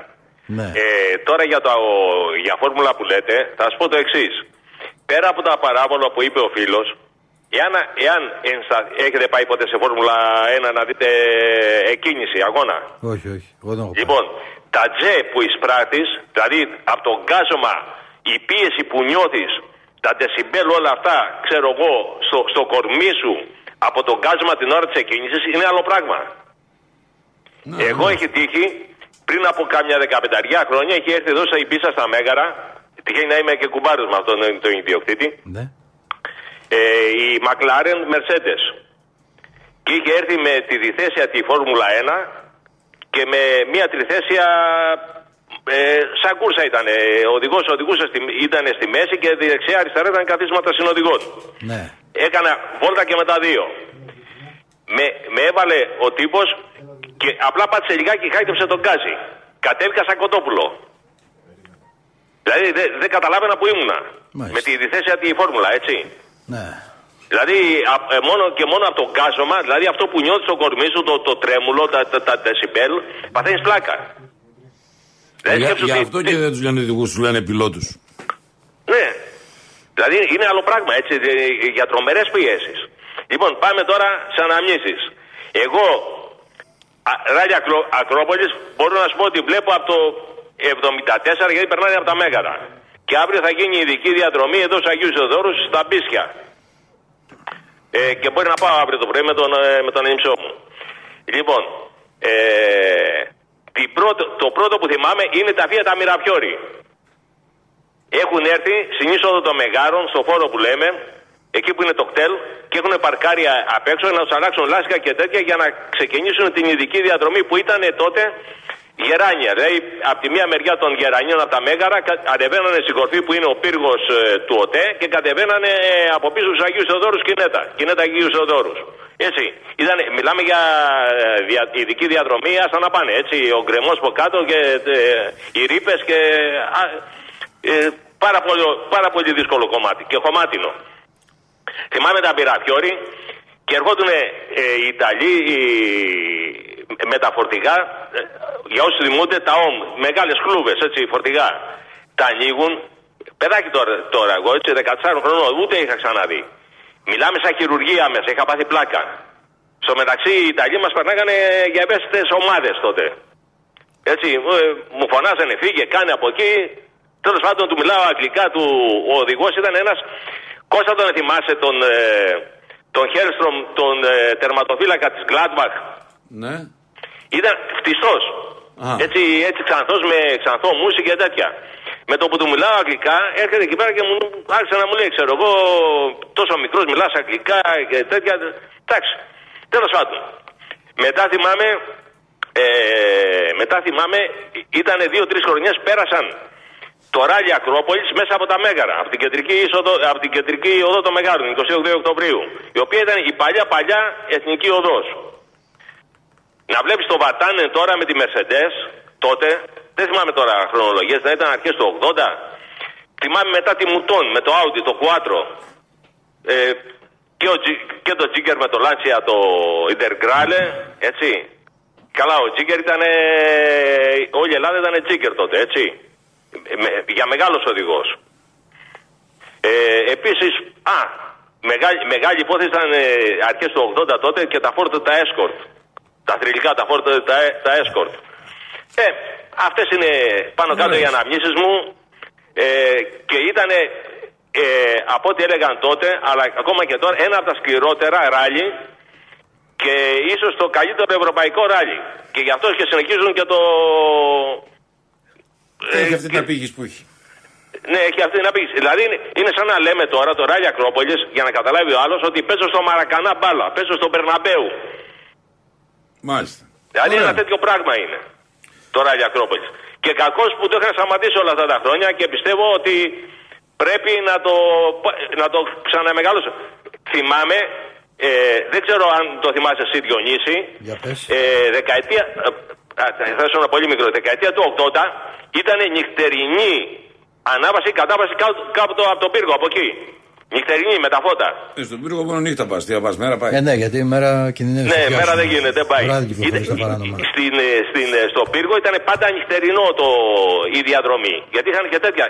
Ναι. Ε, τώρα για, το, για φόρμουλα που λέτε, θα σας πω το εξής. Πέρα από τα παράβολα που είπε ο φίλος, εάν, εάν ενσα- έχετε πάει ποτέ σε Φόρμουλα 1 να δείτε εκκίνηση, αγώνα; Όχι, όχι. Εγώ δεν έχω πάει. Λοιπόν, τα τζε που εισπράττεις, δηλαδή από το γκάζωμα, η πίεση που νιώθεις, τα δεσιμπέλ όλα αυτά, ξέρω εγώ, στο, στο κορμί σου, από το γκάζωμα την ώρα της εκκίνησης, είναι άλλο πράγμα. εγώ έχει τύχει, πριν από κάμια δεκαπενταριά χρόνια, έχει έρθει εδώ στα Ιμπίσα στα Μέγαρα, τυχαίνει να είμαι και κουμπάρος με αυτόν τον ιδιοκτήτη, Ναι. Ε, η McLaren Mercedes. Και είχε έρθει με τη διθέσια τη Φόρμουλα 1 και με μια τριθέσια ε, σαν κούρσα ήταν. Ο οδηγός οδηγούσε στη, ήταν στη μέση και δεξιά αριστερά ήταν καθίσματα συνοδηγών. Ναι. Έκανα βόλτα και με τα δύο. Με, με έβαλε ο τύπος και απλά πάτησε λιγάκι και χάιτεψε τον γκάζι. Κατέβηκα σαν κοτόπουλο. Δηλαδή δεν δεν καταλάβαινα που ήμουνα. Με τη διθέσια τη φόρμουλα, έτσι. Ναι. Δηλαδή α- ε, μόνο και μόνο από το γκάζωμα, δηλαδή αυτό που νιώθεις στο κορμί σου, το, το τρέμουλο, τα, τα, τα δεσιμπέλ, παθαίνεις πλάκα. Δηλαδή, Για, σκέψου για τι- αυτό και δεν τους λένε οδηγού, τους λένε πιλότους. Ναι. Δηλαδή είναι άλλο πράγμα, έτσι, ε, για τρομερές πιέσεις. Λοιπόν, πάμε τώρα σε αναμνήσεις. Εγώ, α- ράλια Ακρό- Ακρόπολης, μπορώ να σου πω ότι βλέπω από το 74 γιατί περνάνε από τα Μέγαρα. Και αύριο θα γίνει ειδική διαδρομή εδώ στους Αγίους Θεοδόρους στα Μπίσια. Ε, και μπορεί να πάω αύριο το πρωί με τον, ε, με τον ενήμψό μου. Λοιπόν, ε, την πρώτο, το πρώτο που θυμάμαι είναι τα Fiat Mirafiori. Έχουν έρθει στην είσοδο των Μεγάρων, στο φόρο που λέμε, εκεί που είναι το κτέλ, και έχουν παρκάρει α- απ' έξω να τους αλλάξουν λάσκα και τέτοια για να ξεκινήσουν την ειδική διαδρομή που ήταν τότε γεράνια. Δηλαδή, από τη μία μεριά των γερανίων από τα Μέγαρα, κα- ανεβαίνανε στην κορφή που είναι ο πύργος του ΟΤΕ και κατεβαίνανε ε, από πίσω του Αγίου Θεοδόρους Κινέτα. Κινέτα Αγίου Θεοδόρους. Έτσι. Ήταν, μιλάμε για ε, δια, ειδική διαδρομή, άστα να πάνε. Έτσι. Ο γκρεμός από κάτω και ε, οι ρήπες και. α, ε, πάρα, πολύ, πάρα πολύ δύσκολο κομμάτι και χωμάτινο. Θυμάμαι τα πυραφιόρι και ερχόντουν ε, οι Ιταλοί οι, με τα φορτηγά, ε, για όσοι θυμούνται, τα ΟΜ, μεγάλες κλούβες, έτσι, φορτηγά. Τα ανοίγουν, παιδάκι τώρα, τώρα εγώ, έτσι, 14 χρονών, ούτε είχα ξαναδεί. Μιλάμε σαν χειρουργία μέσα, είχα πάθει πλάκα. Στο μεταξύ οι Ιταλοί μας περνάγανε για ευαίσθητες ομάδες τότε. Έτσι, ε, μου φωνάζανε, φύγε, κάνε από εκεί. Τέλος πάντων, του μιλάω αγγλικά, του, ο οδηγός ήταν ένας. Κώστα τον θυμάσαι, τον, ε, τον Χέρστρομ, τον ε, τερματοφύλακα της Gladbach. Ναι. Ήταν φτιστό. Α. Έτσι, έτσι ξανθός με ξανθό μουσι και τέτοια. Με το που του μιλάω αγγλικά, έρχεται εκεί πέρα και μου άρχισε να μου λέει, ξέρω εγώ, τόσο μικρός μιλάς αγγλικά και τέτοια. Εντάξει, τέλος πάντων. Μετά θυμάμαι ε, μετά θυμάμαι, ήταν δύο-τρεις χρονιές πέρασαν το ράλι Ακρόπολης μέσα από τα Μέγαρα, από την κεντρική, είσοδο, από την κεντρική οδό των Μεγάρων, 28 Οκτωβρίου, η οποία ήταν η παλιά παλιά εθνική οδός. Να βλέπεις το Βατάνε τώρα με τη Mercedes, τότε, δεν θυμάμαι τώρα χρονολογίες, δεν ήταν αρχές του 80, θυμάμαι μετά τη Μουτών, με το Audi, το Quattro, ε, και, ο, Τζι- και το Τζίγκερ με το Lancia, το Intergrale, έτσι. Καλά, ο Τζίγκερ ήταν, όλη η Ελλάδα ήταν Τζίγκερ τότε, έτσι. Με- για μεγάλος οδηγός. Ε, επίσης, α, μεγάλη, μεγάλη υπόθεση ήταν ε, αρχές του 80 τότε και τα Ford τα Escort. Τα θρηλυκά, τα Ford τα, τα Escort. Ε, αυτές είναι πάνω κάτω οι αναμνήσεις μου ε, και ήταν ε, από ό,τι έλεγαν τότε, αλλά ακόμα και τώρα, ένα από τα σκληρότερα ράλι και ίσως το καλύτερο ευρωπαϊκό ράλι. Και γι' αυτό και συνεχίζουν και το... Έχει αυτή την απήγηση που έχει. Ναι, έχει αυτή την απήγηση. Δηλαδή είναι, είναι σαν να λέμε τώρα το ράλι Ακρόπολης, για να καταλάβει ο άλλος, ότι παίζω στο Μαρακανά μπάλα, παίζω στο Περναμπέου. Μάλιστα. Δηλαδή ένα τέτοιο πράγμα είναι το ράλι Ακρόπολης. Και κακώς που το είχα σταματήσει όλα αυτά τα χρόνια και πιστεύω ότι πρέπει να το, να το ξαναμεγάλωσω. Θυμάμαι, ε, δεν ξέρω αν το θυμάσαι εσύ Διονύση, Για πες. ε, δεκαετία, ε, α, θα ήσουν πολύ μικρό, δεκαετία του 80 ήταν νυχτερινή ανάβαση και κατάβαση κάτω, κάτω από τον πύργο, από εκεί. Νυχτερινή με τα φώτα. Ε, στον πύργο μόνο νύχτα πας. Τι θα πας, μέρα πάει. Ε, ναι, γιατί η μέρα κινδυνεύει. Ναι, να μέρα πιάσουν. δεν γίνεται, δεν πάει. Βράδυ κυκλοφορείς Ήταν- τα παράνομα. Στην, ε, στην, ε, στο πύργο ήταν πάντα νυχτερινό το, η διαδρομή. Γιατί είχαν και τέτοια.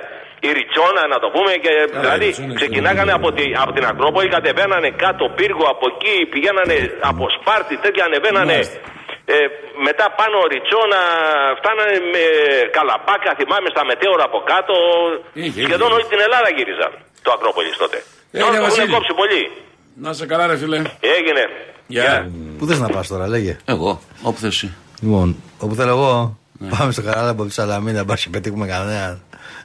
Η Ριτσόνα, να το πούμε, και, δηλαδή Ριτσόνα, ξεκινάγανε από, τη, από την Ακρόπολη, κατεβαίνανε κάτω πύργο από εκεί, πηγαίνανε από Σπάρτη, τέτοια ανεβαίνανε. Ε, μετά πάνω Ριτσόνα, φτάνανε με Καλαπάκα, θυμάμαι στα μετέωρα από κάτω. Είχε, Σχεδόν είχε. όλη την Ελλάδα γύριζαν το Ακρόπολης τότε. Ε, Τώρα ρε, το έχουν Βασίλη. κόψει πολύ. Να σε καλά, ρε φίλε. Έγινε. Γεια. Πού θες να πας τώρα, λέγε. Εγώ, όπου θες εσύ. Λοιπόν, όπου θέλω εγώ, πάμε στο καράλα από τη Σαλαμίνα, μπας και πετύχουμε κανένα.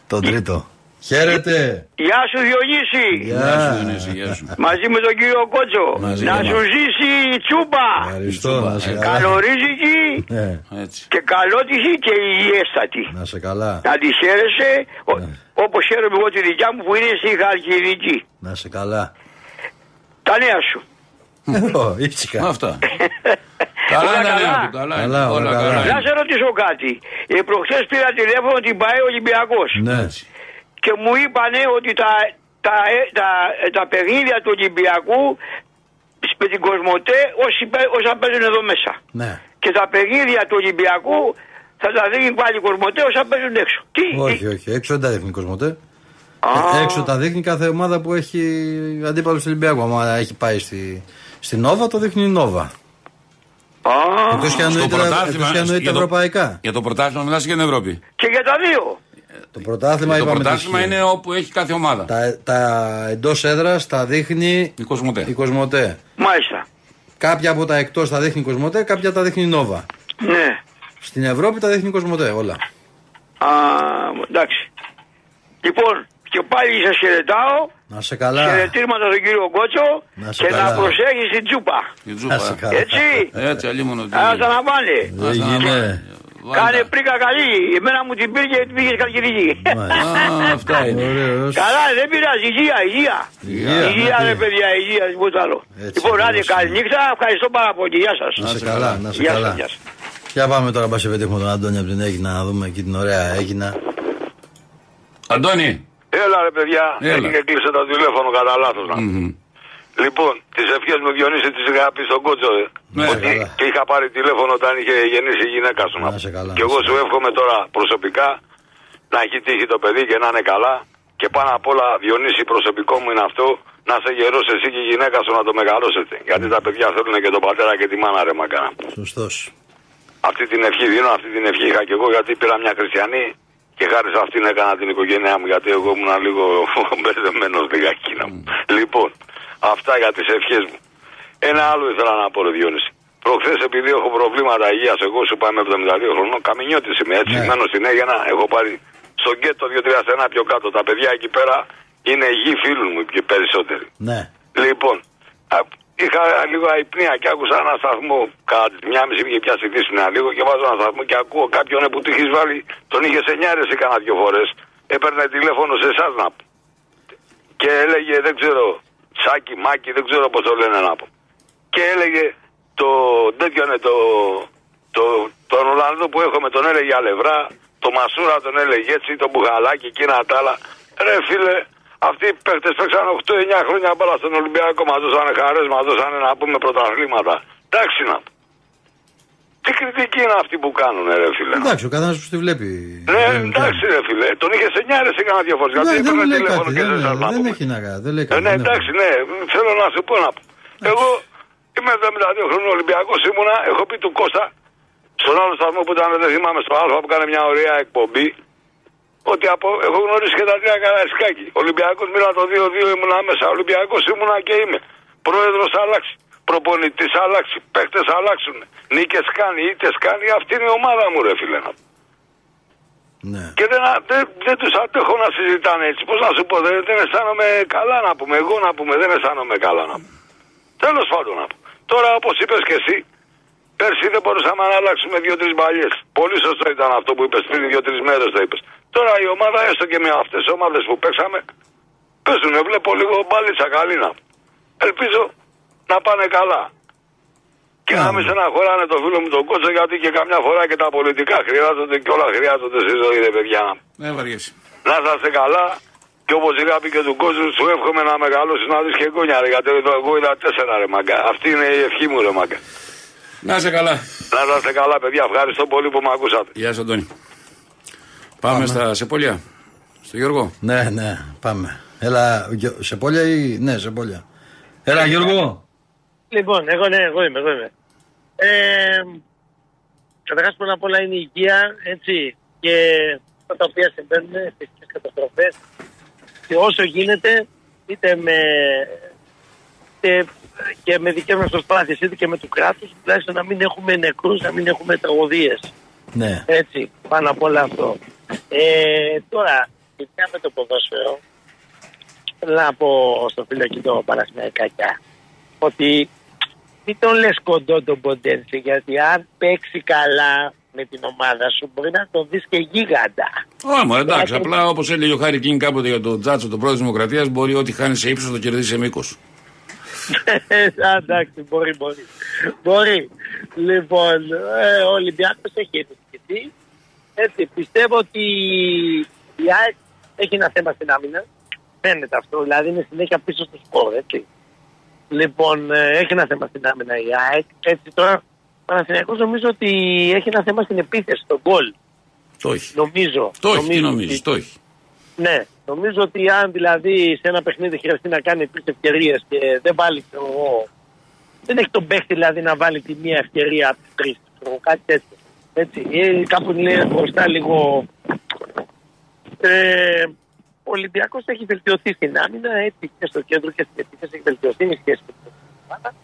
Τον τρίτο. Χαίρετε. Γεια σου Διονύση. Γεια. Μαζί με τον κύριο Κότσο. Μαζί να με σου μας. ζήσει η τσούπα. Ευχαριστώ, να σε καλά. Καλορίζικη Ναι, και καλότυχη και υγιέστατη. να σε καλά. Να τη χαίρεσαι ο- Ναι. όπως χαίρομαι εγώ τη δικιά μου που είναι στη Χαλκιδική. Να σε καλά. Τα νέα σου. Εγώ, ήσυχα. Αυτά. Καλά, Όλα τα καλά. νέα του, καλά. είναι. Καλά, όλα Όλα καλά. καλά. Να σε ρωτήσω κάτι. Ε, προχθές πήρα τηλέφωνο την ΠαΕ Ολυμπιακός Ναι. Και μου είπανε ότι τα, τα, ε, τα, ε, τα παιχνίδια του Ολυμπιακού με την Κοσμοτέ όσοι, παί- όσα παίζουν εδώ μέσα. Ναι. Και τα παιχνίδια του Ολυμπιακού θα τα δίνει πάλι η Κοσμοτέ όσα παίζουν έξω. Τι, Όχι, όχι. Έξω δεν τα δείχνει Κοσμοτέ. Ε, Έξω τα δείχνει κάθε ομάδα που έχει αντίπαλο στο Ολυμπιακό. Αν έχει πάει στη, στη Νόβα, το δείχνει η Νόβα. Εκτός και αν Στο εννοείται, πρωτάθλημα, εκτός και αν εννοείται για το- ευρωπαϊκά. Για το πρωτάθλημα μιλάς για την Ευρώπη. Και για τα δύο. Το πρωτάθλημα το είπαμε πρωτάθλημα τι ισχύει. είναι όπου έχει κάθε ομάδα. Τα, τα εντός έδρας τα δείχνει Η Κοσμοτέ. η Κοσμοτέ. Μάλιστα. Κάποια από τα εκτός τα δείχνει η Κοσμοτέ, κάποια τα δείχνει η Νόβα. Ναι. Στην Ευρώπη τα δείχνει η Κοσμοτέ, όλα. Α, εντάξει. Λοιπόν, και πάλι σας χαιρετάω. Να σε καλά. Χαιρετήρματα στον κύριο Κότσο Να σε και καλά. να προσέχεις την τσούπα. Η Τζούπα, Να σε ε. καλά. Έτσι. Έτσι, αλλήμον ότι. Άρα να πάνε. Έγινε. Κάνε πρίκα καλή. Εμένα μου την πήρε και την πήγε καλκιδική. Α, αυτά είναι. Ωραίος. Καλά, δεν πειράζει. Υγεία, υγεία. Υγεία, Υγεία, ναι. ρε παιδιά, υγεία, τίποτα άλλο. Έτσι, Λοιπόν, άντε, ακριβώς. καλή νύχτα. Ευχαριστώ πάρα πολύ. Γεια σας. Να σε καλά, να σε Γεια καλά. σας, γεια σας. Για πάμε τώρα, μπα σε πετύχουμε τον Αντώνη από την Έγινα να δούμε εκεί την ωραία Έγινα. Αντώνη. Έλα ρε παιδιά, Έλα. έχει και κλείσε το τηλέφωνο κατά λάθος να. Μμμ. Λοιπόν, τις ευχές μου Διονύση τις είχα πει στον κότσο ε. Ναι, ότι καλά. και είχα πάρει τηλέφωνο όταν είχε γεννήσει η γυναίκα σου. Να σε καλά, Και να εγώ σε σου εύχομαι τώρα προσωπικά να έχει τύχει το παιδί και να είναι καλά. Και πάνω απ' όλα Διονύση προσωπικό μου είναι αυτό να σε γερός εσύ και η γυναίκα σου να το μεγαλώσετε. Γιατί τα παιδιά θέλουν και τον πατέρα και τη μάνα ρε μακάνα. Σωστός. Αυτή την ευχή δίνω, αυτή την ευχή είχα και εγώ γιατί πήρα μια χριστιανή και χάρη σε αυτήν έκανα την οικογένειά μου γιατί εγώ ήμουν λίγο μπερδεμένος λιγάκι να μου. Λοιπόν, αυτά για τις ευχές μου. Ένα άλλο ήθελα να πω, ρε Διόνυση. Προχθές, επειδή έχω προβλήματα υγείας, εγώ σου πάμε 72 χρονών, καμινιώτης είμαι έτσι. Ναι. Μένω στην Έγινα, έχω πάρει στον γκέτο 2-3 στενά πιο κάτω. Τα παιδιά εκεί πέρα είναι γη φίλων μου και περισσότεροι. Ναι. Λοιπόν, α, είχα λίγο αϊπνία και άκουσα ένα σταθμό κατά τη μια μισή είχε πιάσει δύσνα λίγο και βάζω ένα σταθμό και ακούω κάποιον που του έχεις βάλει, τον είχε σε νιάρεση κάνα δυο φορές. Έπαιρνε τηλέφωνο σε εσάς να πω. Και έλεγε, δεν ξέρω, Σάκη, Μάκη, δεν ξέρω πώς το λένε να πω. Και έλεγε το τέτοιο είναι το, το, τον Ολλανδό που έχουμε, τον έλεγε Αλευρά, το Μασούρα τον έλεγε έτσι, τον Μπουχαλάκι, εκείνα τα άλλα. Ρε φίλε, αυτοί οι παίχτες παίξαν 8-9 χρόνια μπάλα στον Ολυμπιακό, μας δώσανε χαρές, μας δώσανε να πούμε πρωταθλήματα. Εντάξει να πω. Τι κριτική είναι αυτή που κάνουν, ρε φίλε; Εντάξει, ο καθένας που τη βλέπει. Ναι, εντάξει, ρε φίλε. Τον είχε σε νιάρες σε κανένα δύο φορές. Ναι, Γιατί δεν έπαιρνε λέει τηλέφωνο κάτι. και Δεν, δεν σας να δεν πούμε. έχει να κάνει. Δεν λέει Ε, κάτι. ναι, δεν εντάξει, ναι. Θέλω να σου πω να πω. Εγώ είμαι 72 χρόνια Ολυμπιακός ήμουνα, έχω πει του Κώστα στον άλλο σταθμό που ήταν, δεν θυμάμαι, στο Α που έκανε μια ωραία εκπομπή. Ότι από, έχω γνωρίσει και τα τρία καραϊσκάκι. Ολυμπιακός μοίρα το 2-2 ήμουνα μέσα. Ολυμπιακός ήμουνα και είμαι. Πρόεδρος αλλάξει. Προπονητής αλλάξει. Παίχτε αλλάξουν. Νίκες κάνει, ήττες κάνει. Αυτή είναι η ομάδα μου, ρε φίλε. να πω. Ναι. Και δεν, δεν, δεν τους αντέχω να συζητάνε έτσι. Πώς να σου πω, δεν, δεν αισθάνομαι καλά να πούμε. Εγώ να πούμε, δεν αισθάνομαι καλά να πούμε. Τέλος πάντων να πω. Τώρα, όπως είπες και εσύ, πέρσι δεν μπορούσαμε να αλλάξουμε δύο-τρεις μπαλιές. Πολύ σωστό ήταν αυτό που είπες πριν δύο-τρεις μέρες το είπες. Τώρα η ομάδα, έστω και με αυτές τις ομάδες που παίξαμε, παίζουν. Βλέπω λίγο μπάλιτσα καλή να πω. Ελπίζω να πάνε καλά. Και να μην στεναχωράνε το φίλο μου τον κότσο γιατί και καμιά φορά και τα πολιτικά χρειάζονται και όλα χρειάζονται στη ζωή, ρε παιδιά. Δεν βαριέσαι. Να είσαστε καλά και όπως είχα πει και του κόσμου, σου εύχομαι να μεγαλώσει να δεις και γόνια, ρε. Γιατί εδώ εγώ είδα τέσσερα, ρε μαγκα. Αυτή είναι η ευχή μου, ρε μαγκα. Να είσαι καλά. Να είσαστε καλά, παιδιά. Ευχαριστώ πολύ που με ακούσατε. Γεια σου, Αντώνη. Πάμε, στα Σεπόλια. Στο Γιώργο. Ναι, ναι, πάμε. Έλα, Γιο- σε πόλια ή. Ναι, σε πόλια. Έλα, Γιώργο. Λοιπόν, εγώ ναι, εγώ είμαι, εγώ είμαι. Ε, Καταρχάς πρώτα απ' όλα είναι η υγεία, έτσι, και αυτά τα οποία συμβαίνουν, φυσικές καταστροφές, και όσο γίνεται, είτε με, είτε και με δικές μας προσπάθειες, είτε και με του κράτους, τουλάχιστον να μην έχουμε νεκρούς, να μην έχουμε τραγωδίες. Ναι. Έτσι, πάνω απ' όλα αυτό. Ε, τώρα, ειδικά με το ποδόσφαιρο, θέλω να πω στο φίλο εκεί το Παναθηναϊκάκια, ότι μην τον λες κοντό τον Ποντένσε, γιατί αν παίξει καλά με την ομάδα σου, μπορεί να τον δεις και γίγαντα. Όμα, εντάξει. Δηλαδή- Απλά όπως έλεγε ο Χάρη Κίνγκ κάποτε για τον Τζάτσο, τον πρόεδρο της Δημοκρατίας, μπορεί ό,τι χάνει σε ύψος να το κερδίσει σε μήκος. Α, εντάξει, μπορεί, μπορεί. Μπορεί. Λοιπόν, ε, ο Ολυμπιάκος έχει ενισχυθεί. Έτσι, πιστεύω ότι η ΑΕΚ έχει ένα θέμα στην άμυνα. Φαίνεται αυτό, δηλαδή είναι συνέχεια πίσω στο σκορ, έτσι. Λοιπόν, ε, έχει ένα θέμα στην άμυνα η ΑΕΚ. Έτσι τώρα, ο Παναθηναϊκός νομίζω ότι έχει ένα θέμα στην επίθεση, στον γκολ. Το έχει. Νομίζω. Το έχει, τι νομίζω νομίζεις, ότι- το έχει. ναι, νομίζω ότι αν δηλαδή σε ένα παιχνίδι χρειαστεί να κάνει τρεις ευκαιρίες και δεν βάλει ξέρω εγώ, δεν έχει τον παίχτη δηλαδή να βάλει τη μία ευκαιρία από τις τρεις. Κάτι τέτοιο. Έτσι. Ή κάπου είναι μπροστά λίγο. Ε, ο Ολυμπιακός έχει βελτιωθεί στην άμυνα έτσι, και στο κέντρο και στην επίθεση έχει βελτιωθεί η σχέση με την ομάδα.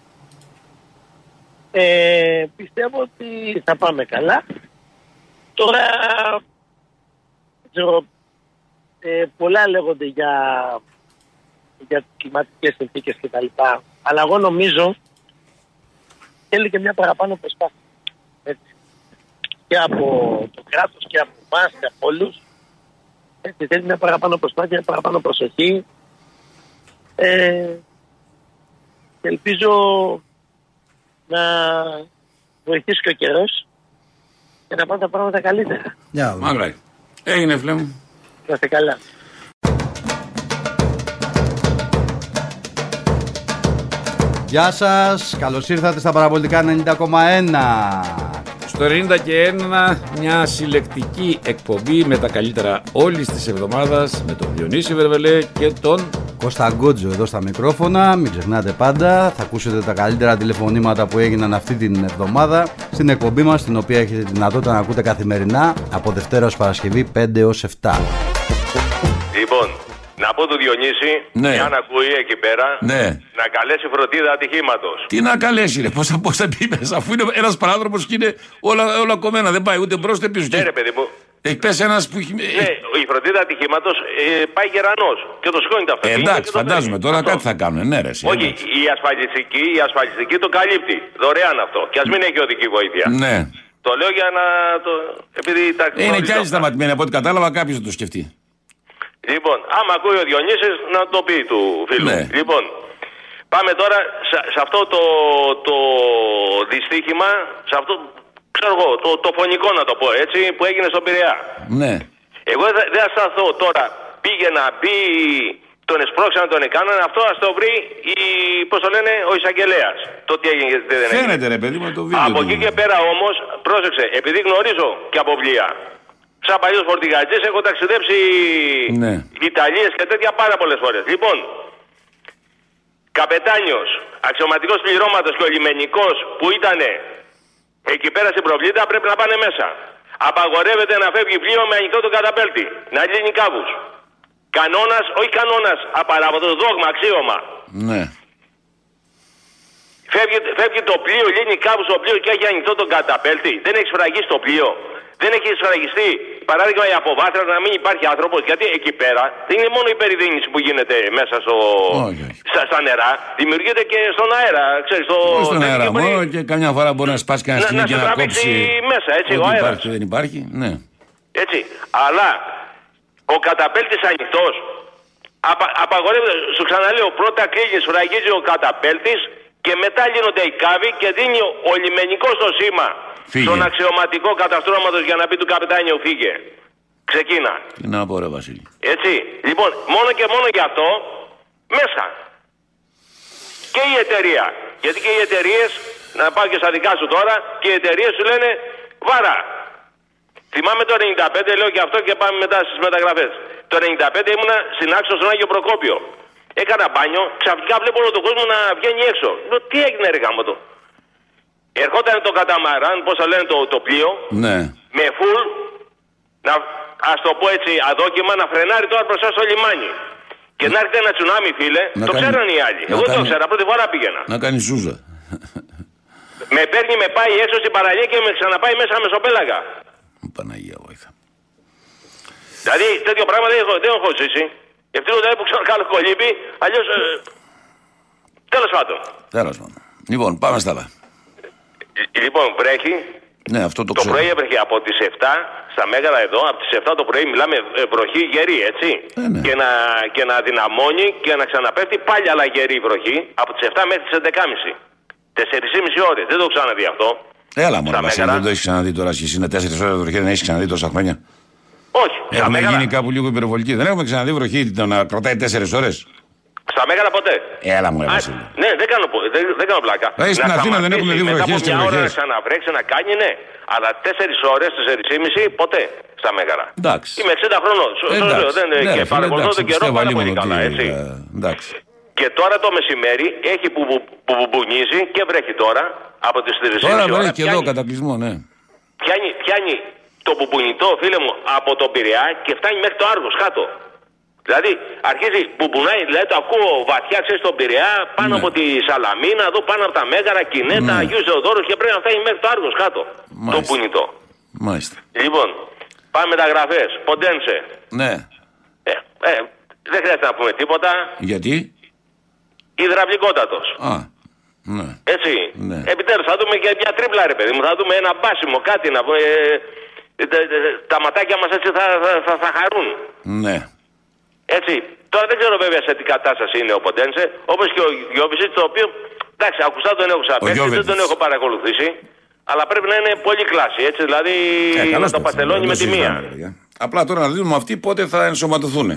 Ε, πιστεύω ότι θα πάμε καλά. Τώρα δεν ξέρω, ε, πολλά λέγονται για, για τις κλιματικές συνθήκες και τα λοιπά. Αλλά εγώ νομίζω θέλει και μια παραπάνω προσπάθεια. Έτσι. Και από το κράτος και από εμάς και από όλους. Έτσι, θέλει μια παραπάνω προσπάθεια, μια παραπάνω προσοχή. Ε, και ελπίζω να βοηθήσει και ο καιρός και να πάνε τα πράγματα καλύτερα. Μάγρай. Έγινε, φίλε μου. Να είστε καλά. Γεια σας, καλώς ήρθατε στα παραπολιτικά 90,1. Στο 90 και 1 μια συλλεκτική εκπομπή με τα καλύτερα όλης της εβδομάδας με τον Διονύση Βερβελέ και τον Κώστα Γκότζο εδώ στα μικρόφωνα, μην ξεχνάτε πάντα, θα ακούσετε τα καλύτερα τηλεφωνήματα που έγιναν αυτή την εβδομάδα στην εκπομπή μας, την οποία έχετε τη δυνατότητα να ακούτε καθημερινά από Δευτέρα ως Παρασκευή 5 έως 7. Λοιπόν, να πω του Διονύση, Ναι. αν ακούει εκεί πέρα, Ναι. να καλέσει φροντίδα ατυχήματος. Τι να καλέσει, ρε. Πώς θα, πώς θα πει μέσα, αφού είναι ένας παράδρομο και είναι όλα, όλα κομμένα. Δεν πάει ούτε μπρος ούτε πίσω. Ναι, ρε παιδί μου. Έχει πέσει ένας που έχει. Ναι, η φροντίδα ατυχήματος ε, πάει γερανός και το σηκώνει το Ε, αυτοκίνητο. εντάξει, και το φαντάζομαι φέρνει. τώρα Αυτό. κάτι θα κάνουν. Ναι, ρε, εσύ, Όχι, εντάξει. η ασφαλιστική, η ασφαλιστική το καλύπτει. Δωρεάν αυτό. Και ας μην έχει οδική βοήθεια. Ναι. Το λέω για να το. Επειδή τα Είναι κι γνωρίζω. άλλοι σταματημένοι από ό,τι κατάλαβα, κάποιος θα το σκεφτεί. Λοιπόν, άμα ακούει ο Διονύσης να το πει του φίλου. Ναι. Λοιπόν, πάμε τώρα σε, σε αυτό το, το δυστύχημα, σε αυτό, ξέρω εγώ, το, το φωνικό να το πω έτσι, που έγινε στον Πειραιά. Ναι. Εγώ δεν δεν θα σταθώ τώρα, πήγε να μπει, τον εσπρώξαν, τον έκαναν, αυτό ας το βρει, η, πώς το λένε, ο εισαγγελέας. Το τι έγινε, τι δεν έγινε. Φαίνεται ρε παιδί μου το βίντεο. Από του. εκεί και πέρα όμως, πρόσεξε, επειδή γνωρίζω και από βιβλία. Σαν παλιό φορτηγατζή έχω ταξιδέψει Ναι. Ιταλίες και τέτοια πάρα πολλές φορές. Λοιπόν, καπετάνιος, αξιωματικός πληρώματος και ο λιμενικός που ήταν εκεί πέρα στην προβλήτα πρέπει να πάνε μέσα. Απαγορεύεται να φεύγει πλοίο με ανοιχτό το καταπέλτη. Να λύνει κάβους. Κανόνας, όχι κανόνας απαράβατος, δόγμα, αξίωμα. Ναι. Φεύγει, φεύγει το πλοίο, λύνει κάπου στο πλοίο και έχει ανοιχτό τον καταπέλτη. Δεν έχει σφραγίσει το πλοίο. Δεν έχει σφραγιστεί, παράδειγμα, η αποβάθρα να μην υπάρχει άνθρωπος. Γιατί εκεί πέρα δεν είναι μόνο η περιδίνηση που γίνεται μέσα στο, Στα, στα νερά. Δημιουργείται και στον αέρα. Ξέρεις, στο, Όχι στον δεν αέρα μπορεί μόνο και καμιά φορά μπορεί να σπάσει κανένα να, σκηνή να και σε να τραβήξει κόψει. μέσα, έτσι, ο Ό,τι αέρας. υπάρχει και δεν υπάρχει. Ναι. Έτσι. Αλλά ο καταπέλτης ανοιχτός απα, απαγορεύεται, σου ξαναλέω, πρώτα κλείνει, σφραγίζει ο καταπέλτης και μετά λύνονται οι κάβοι και δίνει ο, ο λιμενικός το σήμα Φύγε. στον αξιωματικό καταστρώματος για να πει του καπετάνιου φύγε. Ξεκίνα. Τι να πω ρε Βασίλη. Έτσι. Λοιπόν, μόνο και μόνο γι' αυτό μέσα. Και η εταιρεία. Γιατί και οι εταιρείες, να πάω και στα δικά σου τώρα, και οι εταιρείες σου λένε βάρα. Θυμάμαι το 95, λέω και αυτό και πάμε μετά στις μεταγραφές. Το 95 ήμουνα στην άξο στον Άγιο Προκόπιο. Έκανα μπάνιο, ξαφνικά βλέπω όλο τον κόσμο να βγαίνει έξω. Λέω, τι έγινε, ρε γάμο το. Ερχόταν το καταμαράν, πώς το λένε το, το πλοίο, Ναι. με φουλ, να, ας το πω έτσι αδόκιμα, να φρενάρει τώρα μπροστά στο λιμάνι. Και να έρχεται ένα τσουνάμι, φίλε, Να το κάνει- ξέραν οι άλλοι. να Εγώ δεν το κάνει- ξέρα, πρώτη φορά πήγαινα. Να κάνει σούζα. Με παίρνει, με πάει έξω στην παραλία και με ξαναπάει μέσα μεσοπέλαγα. Παναγία βοήθα. Δηλαδή τέτοιο πράγμα δεν έχω, δεν έχω ζήσει. Ευτυχώ δηλαδή που ξέρω καλό κολύμπι, αλλιώς. Ε, Τέλος πάντων. Τέλος πάντων. Λοιπόν, πάμε στα άλλα. Λοιπόν, βρέχει. Ναι, αυτό το Το ξέρω. πρωί έβρεχε από τις 7 στα Μέγαρα εδώ, από τις 7 το πρωί μιλάμε ε, βροχή γερή, έτσι. Ε, ναι. και, να, και να δυναμώνει και να ξαναπέφτει πάλι άλλα γερή βροχή από τις 7 μέχρι τις 11.30. 4,5 ώρες. Δεν το έχω ξαναδεί αυτό. Έλα μόνο, Στα Βασίλη, Μέγαρα. δεν το έχεις ξαναδεί τώρα. Και εσύ είναι 4 ώρες βροχή, δεν έχεις ξαναδεί τόσα χρόνια. Όχι. Στα Έχουμε Μέγαρα, γίνει κάπου λίγο υπερβολική. Δεν έχουμε ξαναδεί βροχή το να κρατάει 4 ώρες. στα Μέγαρα ποτέ. Έλα μου, ρε Α, Βασίλη. Ναι, δεν κάνω, πο- δεν, δεν κάνω πλάκα. Ε, στην Να Αθήνα δεν έχουμε δει σταματήσει, βροχές και Μετά από μια ώρα να βροχές. ξαναβρέξει να κάνει, ναι. Αλλά 4 ώρες, 4,5 ποτέ στα Μέγαρα. Εντάξει. Είμαι 60 χρονών. Σου- σου λέω, δεν, Ναι, και ρε φίλε, παρακολουθώ εντάξει, τον καιρό πιστεύω πάρα αλλήμον πολύ ότι, καλά, έτσι. ε, Εντάξει. Και τώρα το μεσημέρι έχει που, που, που μπουμπουνίζει και βρέχει τώρα από τις 3.30 Τώρα ώρα. βρέχει και εδώ Πιάνει, κατακλυσμό, ναι. πιάνει, πιάνει το μπουμπουνιτό, φίλε μου, από τον Πειραιά και φτάνει μέχρι το Άργος κάτω. Δηλαδή αρχίζει, μπουμπουνάει, δηλαδή το ακούω βαθιά, ξέρεις, στον Πειραιά, πάνω Ναι. από τη Σαλαμίνα, εδώ πάνω από τα Μέγαρα, Κινέτα, Ναι. Αγίου Θεοδόρους και πρέπει να φτάνει μέχρι το Άργος κάτω. Το Μάλιστα. μπουνιτό. Μάλιστα. Λοιπόν, πάμε μεταγραφές. Ποντένσε. Ναι. Ε, ε, δεν χρειάζεται να πούμε τίποτα. Γιατί; Υδραυλικότατος. Α. Ναι. Έτσι. Ναι. Επιτέλους θα δούμε και μια τρίπλα ρε παιδί μου. Θα δούμε ένα μπάσιμο, κάτι να πούμε. ε, ε, τα- τα ματάκια μας έτσι θα, θα, θα, θα χαρούν. Ναι. Έτσι. Τώρα δεν ξέρω βέβαια σε τι κατάσταση είναι ο Ποντένσε. Όπως και ο Γιώβησιτς, το οποίο εντάξει, ακουστά τον έχω ξαναπέξει, δεν Γιώβετιτς. τον έχω παρακολουθήσει. Αλλά πρέπει να είναι πολύ κλάση, έτσι. Δηλαδή Ε, να καλώς το το παστελώνει δεν με τη συζητάμε, μία. ρε παιδιά. Απλά τώρα να δούμε αυτοί πότε θα ενσωματωθούν.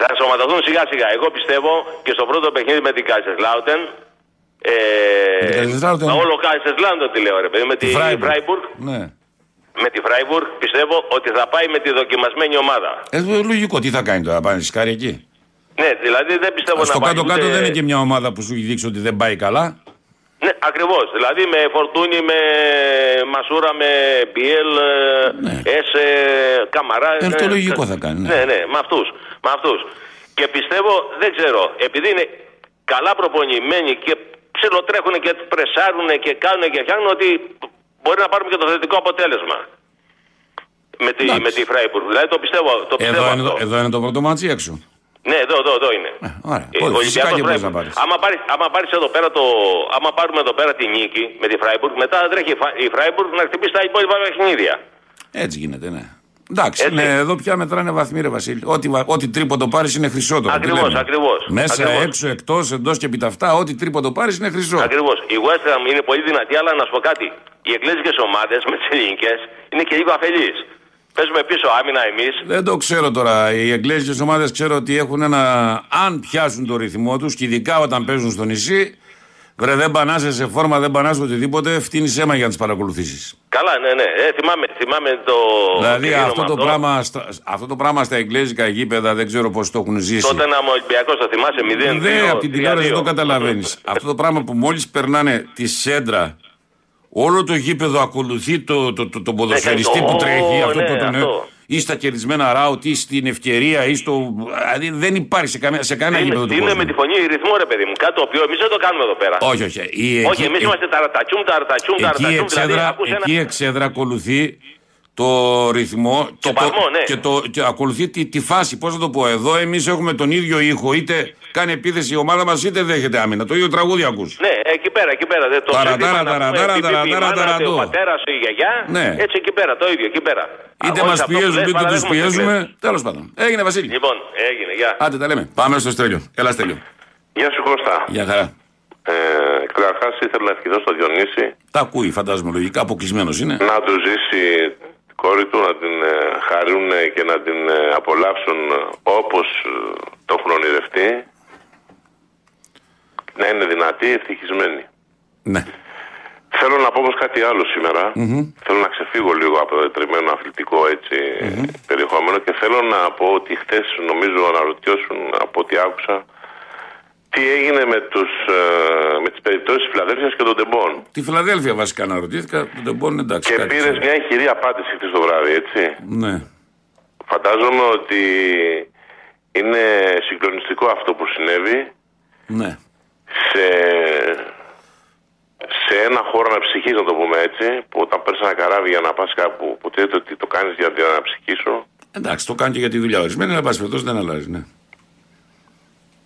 Θα ενσωματωθούν σιγά σιγά. Εγώ πιστεύω και στο πρώτο παιχνίδι με την Κάισερ Ε, Με την Kaiserslautern. μα όλο Kaiserslautern τη λέω ρε παιδί, με τη Freiburg. Freiburg. Ναι. Με τη Freiburg πιστεύω ότι θα πάει με τη δοκιμασμένη ομάδα. Ε, λογικό, τι θα κάνει τώρα, πάνε σκάρι εκεί; Ναι, δηλαδή δεν πιστεύω Στο να πάει κάτω-κάτω ούτε- δεν είναι και μια ομάδα που σου έχει δείξει ότι δεν πάει καλά; Ναι, ακριβώς. Δηλαδή με Φορτούνι, με Μασούρα, με Μπιέλ, Έσε, Καμαρά. Ε, αυτό ναι, λογικό θα κάνει, ναι. Ναι, ναι, με αυτούς. Με αυτούς. Και πιστεύω, δεν ξέρω, επειδή είναι καλά προπονημένοι και ψιλοτρέχουν και πρεσάρουν και κάνουν και φτιάχνουν ότι μπορεί να πάρουμε και το θετικό αποτέλεσμα. με τη, με τη Φράιμπουργκ. Δηλαδή το πιστεύω, το πιστεύω Εδώ είναι, αυτό. το- εδώ είναι το πρώτο ματς ή έξω; Ναι, εδώ, εδώ, εδώ είναι. Ωραία. Ε, Ωραία, ο Φυσικά Ολυμπιακός και μπορείς να Φράιμπουργκ. πάρεις. Άμα πάρεις, άμα πάρεις εδώ πέρα το. Άμα πάρουμε εδώ πέρα τη νίκη με τη Φράιμπουργκ, μετά τρέχει η Φα- η Φράιμπουργκ να χτυπήσει τα υπόλοιπα παιχνίδια. Έτσι γίνεται, ναι. Εντάξει, Έτσι. ναι, εδώ πια μετράνε βαθμοί, ρε Βασίλη. Ό,τι, βα- ό,τι τρίποντο πάρεις είναι χρυσό τώρα. τι Ακριβώς, λέμε. ακριβώς, Μέσα, ακριβώς. έξω, εκτός, εντός και επί τα αυτά, ό,τι τρίποντο πάρεις είναι χρυσό. Ακριβώς. Η West Ham είναι πολύ δυνατή, αλλά να σου πω κάτι. Οι εγγλέζικε ομάδες με τις ελληνικές είναι και λίγο αφελείς. Παίζουμε πίσω άμυνα εμείς. Δεν το ξέρω τώρα. Οι εγγλέζικε ομάδες ξέρω ότι έχουν ένα. Αν πιάσουν το ρυθμό τους και ειδικά όταν παίζουν στο νησί, βρε δεν πανάσαι σε φόρμα, δεν πανάσαι οτιδήποτε, φτύνεις αίμα για να τις παρακολουθήσεις. Καλά, ναι, ναι. Ε, θυμάμαι, θυμάμαι το. Δηλαδή τι γίνομαι αυτό το, πράγμα, στα- αυτό το πράγμα στα εγγλέζικα γήπεδα δεν ξέρω πώς το έχουν ζήσει. Τότε να μου Ολυμπιακός, το θυμάσαι 0 Δεν, από την τηλεόραση δεν το καταλαβαίνεις. Αυτό το πράγμα που μόλις περνάνε τη σέντρα, όλο το γήπεδο ακολουθεί το, το, το, τον ποδοσφαιριστή Ε, που το- τρέχει. Αυτό ναι, το, τον- αυτό. Ή στα κερδισμένα ράουτ, ή στην ευκαιρία, ή στο. Δηλαδή δεν υπάρχει σε, καμία, σε κανένα γήπεδο του Είναι κόσμου. με τη φωνή ρυθμό, ρε παιδί μου. Κάτι το οποίο εμείς δεν το κάνουμε εδώ πέρα. Όχι, όχι. Η, Όχι, εμείς είμαστε ταρατατσούμ, ταρατατσούμ, εκεί, η ταρατατσούμ. Δηλαδή, εξέδρα, ακούς ένα- εκεί η εξέδρα ακολουθεί το ρυθμό και, παλμό, ναι. και, το, και ακολουθεί τη, τη φάση. Πώς να το πω, εδώ εμείς έχουμε τον ίδιο ήχο, είτε κάνει επίθεση η ομάδα μας, είτε δέχεται άμυνα. Το ίδιο τραγούδι ακούς. Ναι, εκεί πέρα, εκεί πέρα. Δεν το Ταρα, σύνθημα ταρα, να ταρα, πούμε, ταρα, πιπ, ταρα, πιπ, η ταρα, μάνα, ταρα, Ο το. πατέρας, η γιαγιά. Ναι. Έτσι εκεί πέρα, το ίδιο εκεί πέρα. Είτε Α, μας όχι, αυτό που πιέζουν, λες, είτε τους παραδέχομαι, το πιέζουμε. κλαις. Τέλος πάντων. Έγινε Βασίλη. Λοιπόν, έγινε, γεια. Άντε τα λέμε. Πάμε στο Στέλιο. Έλα Στέλιο. Γεια σου Κώστα. Γεια χαρά. Ε, Καταρχάς ήθελα να ευχηθώ στο Διονύση Τα ακούει, φαντάζομαι λογικά, αποκλεισμένος είναι. να του ζήσει την κόρη του, να την ε, χαρούν και να την ε, απολαύσουν όπως ε, το έχουν ονειρευτεί. Να είναι δυνατή, ευτυχισμένη. Ναι. Θέλω να πω όμως κάτι άλλο σήμερα. Θέλω να ξεφύγω λίγο από το τριμμένο αθλητικό έτσι, περιεχόμενο και θέλω να πω ότι χθες νομίζω αναρωτιώσουν από ό,τι άκουσα τι έγινε με, τους, ε, με τις περιπτώσεις της Φιλαδέλφειας και των Τεμπών. Τη Φιλαδέλφια βασικά να ρωτήθηκα. Δεν μπορεί εντάξει. Και κάτι πήρες ξέρω. μια ηχηρή απάντηση χθες το βράδυ, έτσι. Ναι. Φαντάζομαι ότι είναι συγκλονιστικό αυτό που συνέβη Ναι. σε, σε ένα χώρο αναψυχής, να το πούμε έτσι, που όταν παίρνεις ένα καράβι για να πας κάπου, που ξέρετε ότι το κάνεις για την αναψυχή σου, Εντάξει, το κάνεις και για τη δουλειά ορισμένη, αλλά πάση περιπτώσει δεν αλλάζει. Ναι.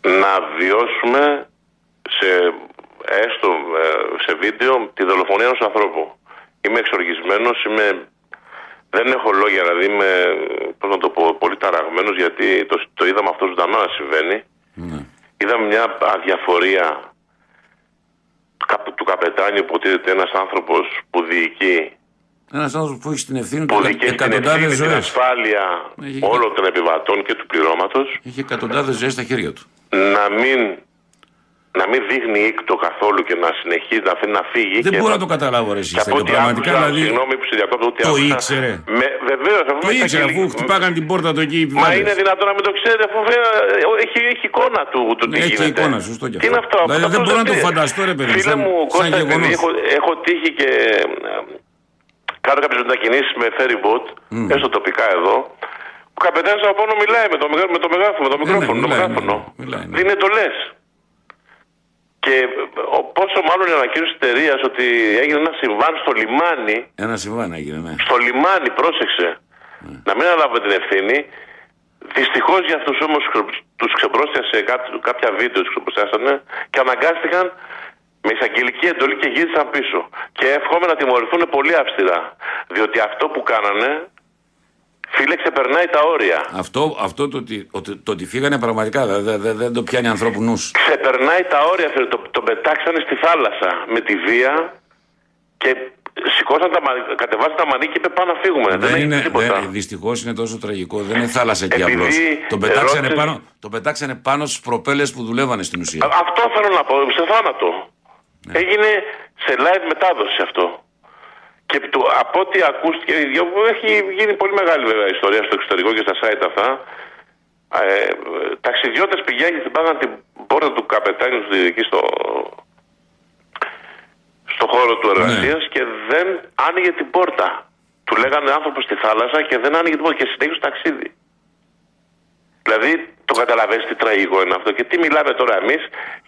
Να βιώσουμε σε, έστω ε, σε βίντεο τη δολοφονία ενός ανθρώπου. Είμαι εξοργισμένος, είμαι, δεν έχω λόγια, δηλαδή είμαι, πώς να το πω, πολύ ταραγμένος γιατί το, το είδαμε αυτό ζωντανό να συμβαίνει. Είδαμε μια αδιαφορία του, καπ- του καπετάνιου που υποτίθεται ένας άνθρωπος που διοικεί Ένας άνθρωπος που έχει την ευθύνη που του διοικεί την εκατοντάδες ευθύνη, την ζωές. ασφάλεια Έχει- όλων των επιβατών και του πληρώματος Έχει εκατοντάδες ζωές στα χέρια του. να μην, να μην δείχνει ήκτο καθόλου και να συνεχίζει να αφήνει να φύγει. Δεν και μπορώ θα- να το καταλάβω ρε εσύ. και από Στέλιο, ό,τι Πραγματικά άκουσα, δηλαδή. Συγγνώμη που σε διακόπτω, ούτε Το άκουσα. ήξερε. Με, βεβαίως, αφού Το μέσα ήξερε και- αφού χτυπάγαν την πόρτα του εκεί οι Μα επιβάτες. είναι δυνατόν να μην το ξέρετε, αφού βέβαια, ε, έχει, έχει εικόνα του το τι Ναι, Έχει γίνεται. εικόνα, σωστό και Τι είναι αυτό. Δηλαδή, αυτό δεν μπορώ να το είναι. φανταστώ, ρε παιδί, Φίλε σαν- μου, σαν Κώστα, επειδή γεγονός. έχω, έχω τύχει και ε, κάνω κάποιες μετακινήσεις με ferry boat, έστω τοπικά εδώ, ο καπετάνιος από πάνω μιλάει με το, μεγά- με το μεγάφωνο, με το μικρόφωνο, το μιλάει, μεγάφωνο. μιλάει, ναι. Δίνει το λες. Και ε, ο- πόσο μάλλον η ανακοίνωση της εταιρείας ότι έγινε ένα συμβάν στο λιμάνι, Ένα συμβάν έγινε, ναι. στο λιμάνι, πρόσεξε, να μην αναλάβουμε την ευθύνη. Δυστυχώς για αυτούς όμως τους ξεπρόστιασε κά- κάποια βίντεο, τους ξεπρόστιασανε και αναγκάστηκαν με εισαγγελική εντολή και γύρισαν πίσω. Και εύχομαι να τιμωρηθούν πολύ αυστηρά. Διότι αυτό που κάνανε, φίλε, ξεπερνάει τα όρια. Αυτό, αυτό το, ότι, ότι, το ότι φύγανε πραγματικά δεν δε, δε, δεν το πιάνει ανθρώπου νους. Ξεπερνάει τα όρια, φίλε. Το, τον πετάξανε στη θάλασσα με τη βία και σηκώσαν τα, μα- κατεβάσαν τα μανίκια και είπε πάμε να φύγουμε. Δεν, Δεν έχει είναι, τίποτα. δεν, δυστυχώς είναι τόσο τραγικό. Δεν είναι θάλασσα εκεί Επειδή απλώς. Τον πετάξανε, ρώτησες- πάνω, τον πετάξανε πάνω στους προπέλες που δουλεύανε στην ουσία. Α- Αυτό θέλω να πω, σε θάνατο. Ναι. Έγινε σε live μετάδοση αυτό. Και το, από ό,τι ακούστηκε, έχει γίνει πολύ μεγάλη βέβαια ιστορία στο εξωτερικό και στα site αυτά. Ε, ταξιδιώτες πηγαίνει, χτυπάγαν την πόρτα του καπετάνιου του εκεί στο, στο χώρο του εργασίας και δεν άνοιγε την πόρτα. Του λέγανε άνθρωπο στη θάλασσα και δεν άνοιγε την πόρτα και συνέχισε το ταξίδι. Δηλαδή, το καταλαβαίνεις τι τραγικό είναι αυτό. Και τι μιλάμε τώρα εμείς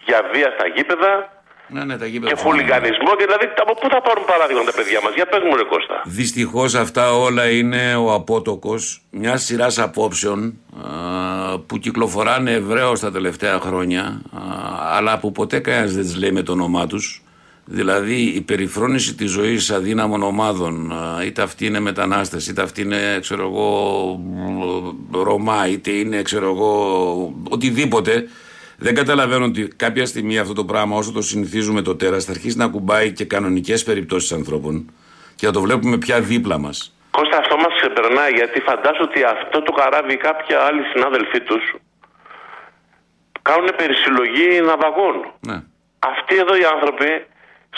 για βία στα γήπεδα, Ναι, ναι, τα και γήπεδα. χουλιγανισμό. Και δηλαδή από πού θα πάρουν παράδειγμα τα παιδιά μας; Για πες μου, Ρε Κώστα. Δυστυχώς αυτά όλα είναι ο απότοκος μιας σειράς απόψεων α, που κυκλοφοράνε ευρέως τα τελευταία χρόνια, α, αλλά που ποτέ κανένας δεν τις λέει με το όνομά τους. Δηλαδή η περιφρόνηση της ζωής αδύναμων ομάδων, α, είτε αυτή είναι μετανάστες, είτε αυτή είναι ξέρω εγώ Ρωμά, είτε είναι ξέρω εγώ οτιδήποτε, δεν καταλαβαίνω ότι κάποια στιγμή αυτό το πράγμα όσο το συνηθίζουμε το τέρας θα αρχίσει να κουμπάει και κανονικές περιπτώσεις ανθρώπων και θα το βλέπουμε πια δίπλα μας. Κώστα, αυτό μας ξεπερνάει γιατί φαντάζομαι ότι αυτό το καράβι ή κάποια άλλοι συνάδελφοί τους κάνουν περισυλλογή ναυαγών. Ναι. Αυτοί εδώ οι άνθρωποι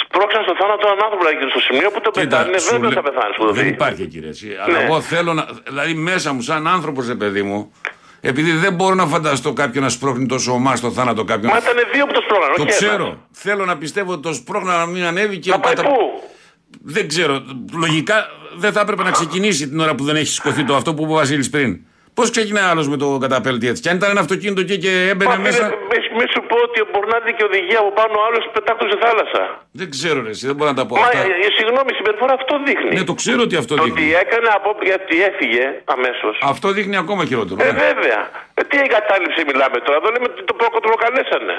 σπρώξαν στο θάνατο έναν άνθρωπο δηλαδή, στο σημείο που το πετάνε. Είναι σου βέβαιο λέ- θα πεθάνει που το Δεν δει. υπάρχει κύριε εσύ. Αλλά Ναι. εγώ θέλω να. Δηλαδή μέσα μου, σαν άνθρωπος, ρε παιδί μου, επειδή δεν μπορώ να φανταστώ κάποιον να σπρώχνει τόσο ομά στο θάνατο κάποιον. Μα ήταν δύο που το σπρώχναν, Το όχι ένας. ξέρω. Θέλω να πιστεύω ότι το σπρώχναν να μην ανέβει και. Να πάει πού; Δεν ξέρω. Λογικά δεν θα έπρεπε να ξεκινήσει την ώρα που δεν έχει σηκωθεί το αυτό που είπε ο Βασίλης πριν. Πώς ξεκινάει άλλος με το καταπέλτη έτσι; Και αν ήταν ένα αυτοκίνητο εκεί και έμπαινε Μα μέσα. φίλε, μη, μη σου πω ότι μπορεί να δει και οδηγία από πάνω άλλος πετάχτω στη θάλασσα. Δεν ξέρω, ρε, εσύ, δεν μπορώ να τα πω. Μα αυτά. ε, ε, συγγνώμη, η συμπεριφορά αυτό δείχνει. Ναι, το ξέρω ότι αυτό Το δείχνει. ότι έκανε από γιατί έφυγε αμέσως. Αυτό δείχνει ακόμα χειρότερο. Ε, ναι. βέβαια. Ε, τι εγκατάλειψη μιλάμε τώρα. Εδώ λέμε ότι το πρώτο το προκαλέσανε.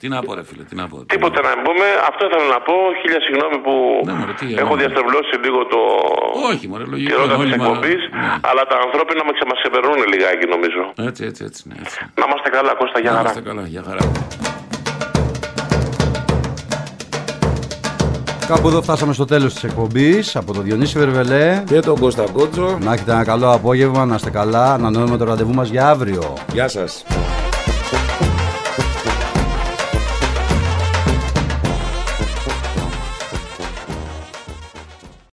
Τι να πω, ρε φίλε, τι να πω. Τίποτα να πούμε. Αυτό ήθελα να πω. Χίλια συγγνώμη που Ναι, τι, έχω ναι. διαστρεβλώσει λίγο το Όχι, μωρέ, λογικό. καιρό είναι τη όλοι μα- εκπομπής. ναι. Αλλά τα ανθρώπινα μας ξεπερνούν λιγάκι νομίζω. Έτσι, έτσι, έτσι. Ναι, έτσι. Να είμαστε καλά, Κώστα, για Να χαρά. είστε καλά, για χαρά. Κάπου εδώ φτάσαμε στο τέλος της εκπομπής από τον Διονύση Βερβελέ και τον Κώστα Κότσο. Να έχετε ένα καλό απόγευμα, να είστε καλά, να ανανεώνουμε το ραντεβού μας για αύριο. Γεια σας.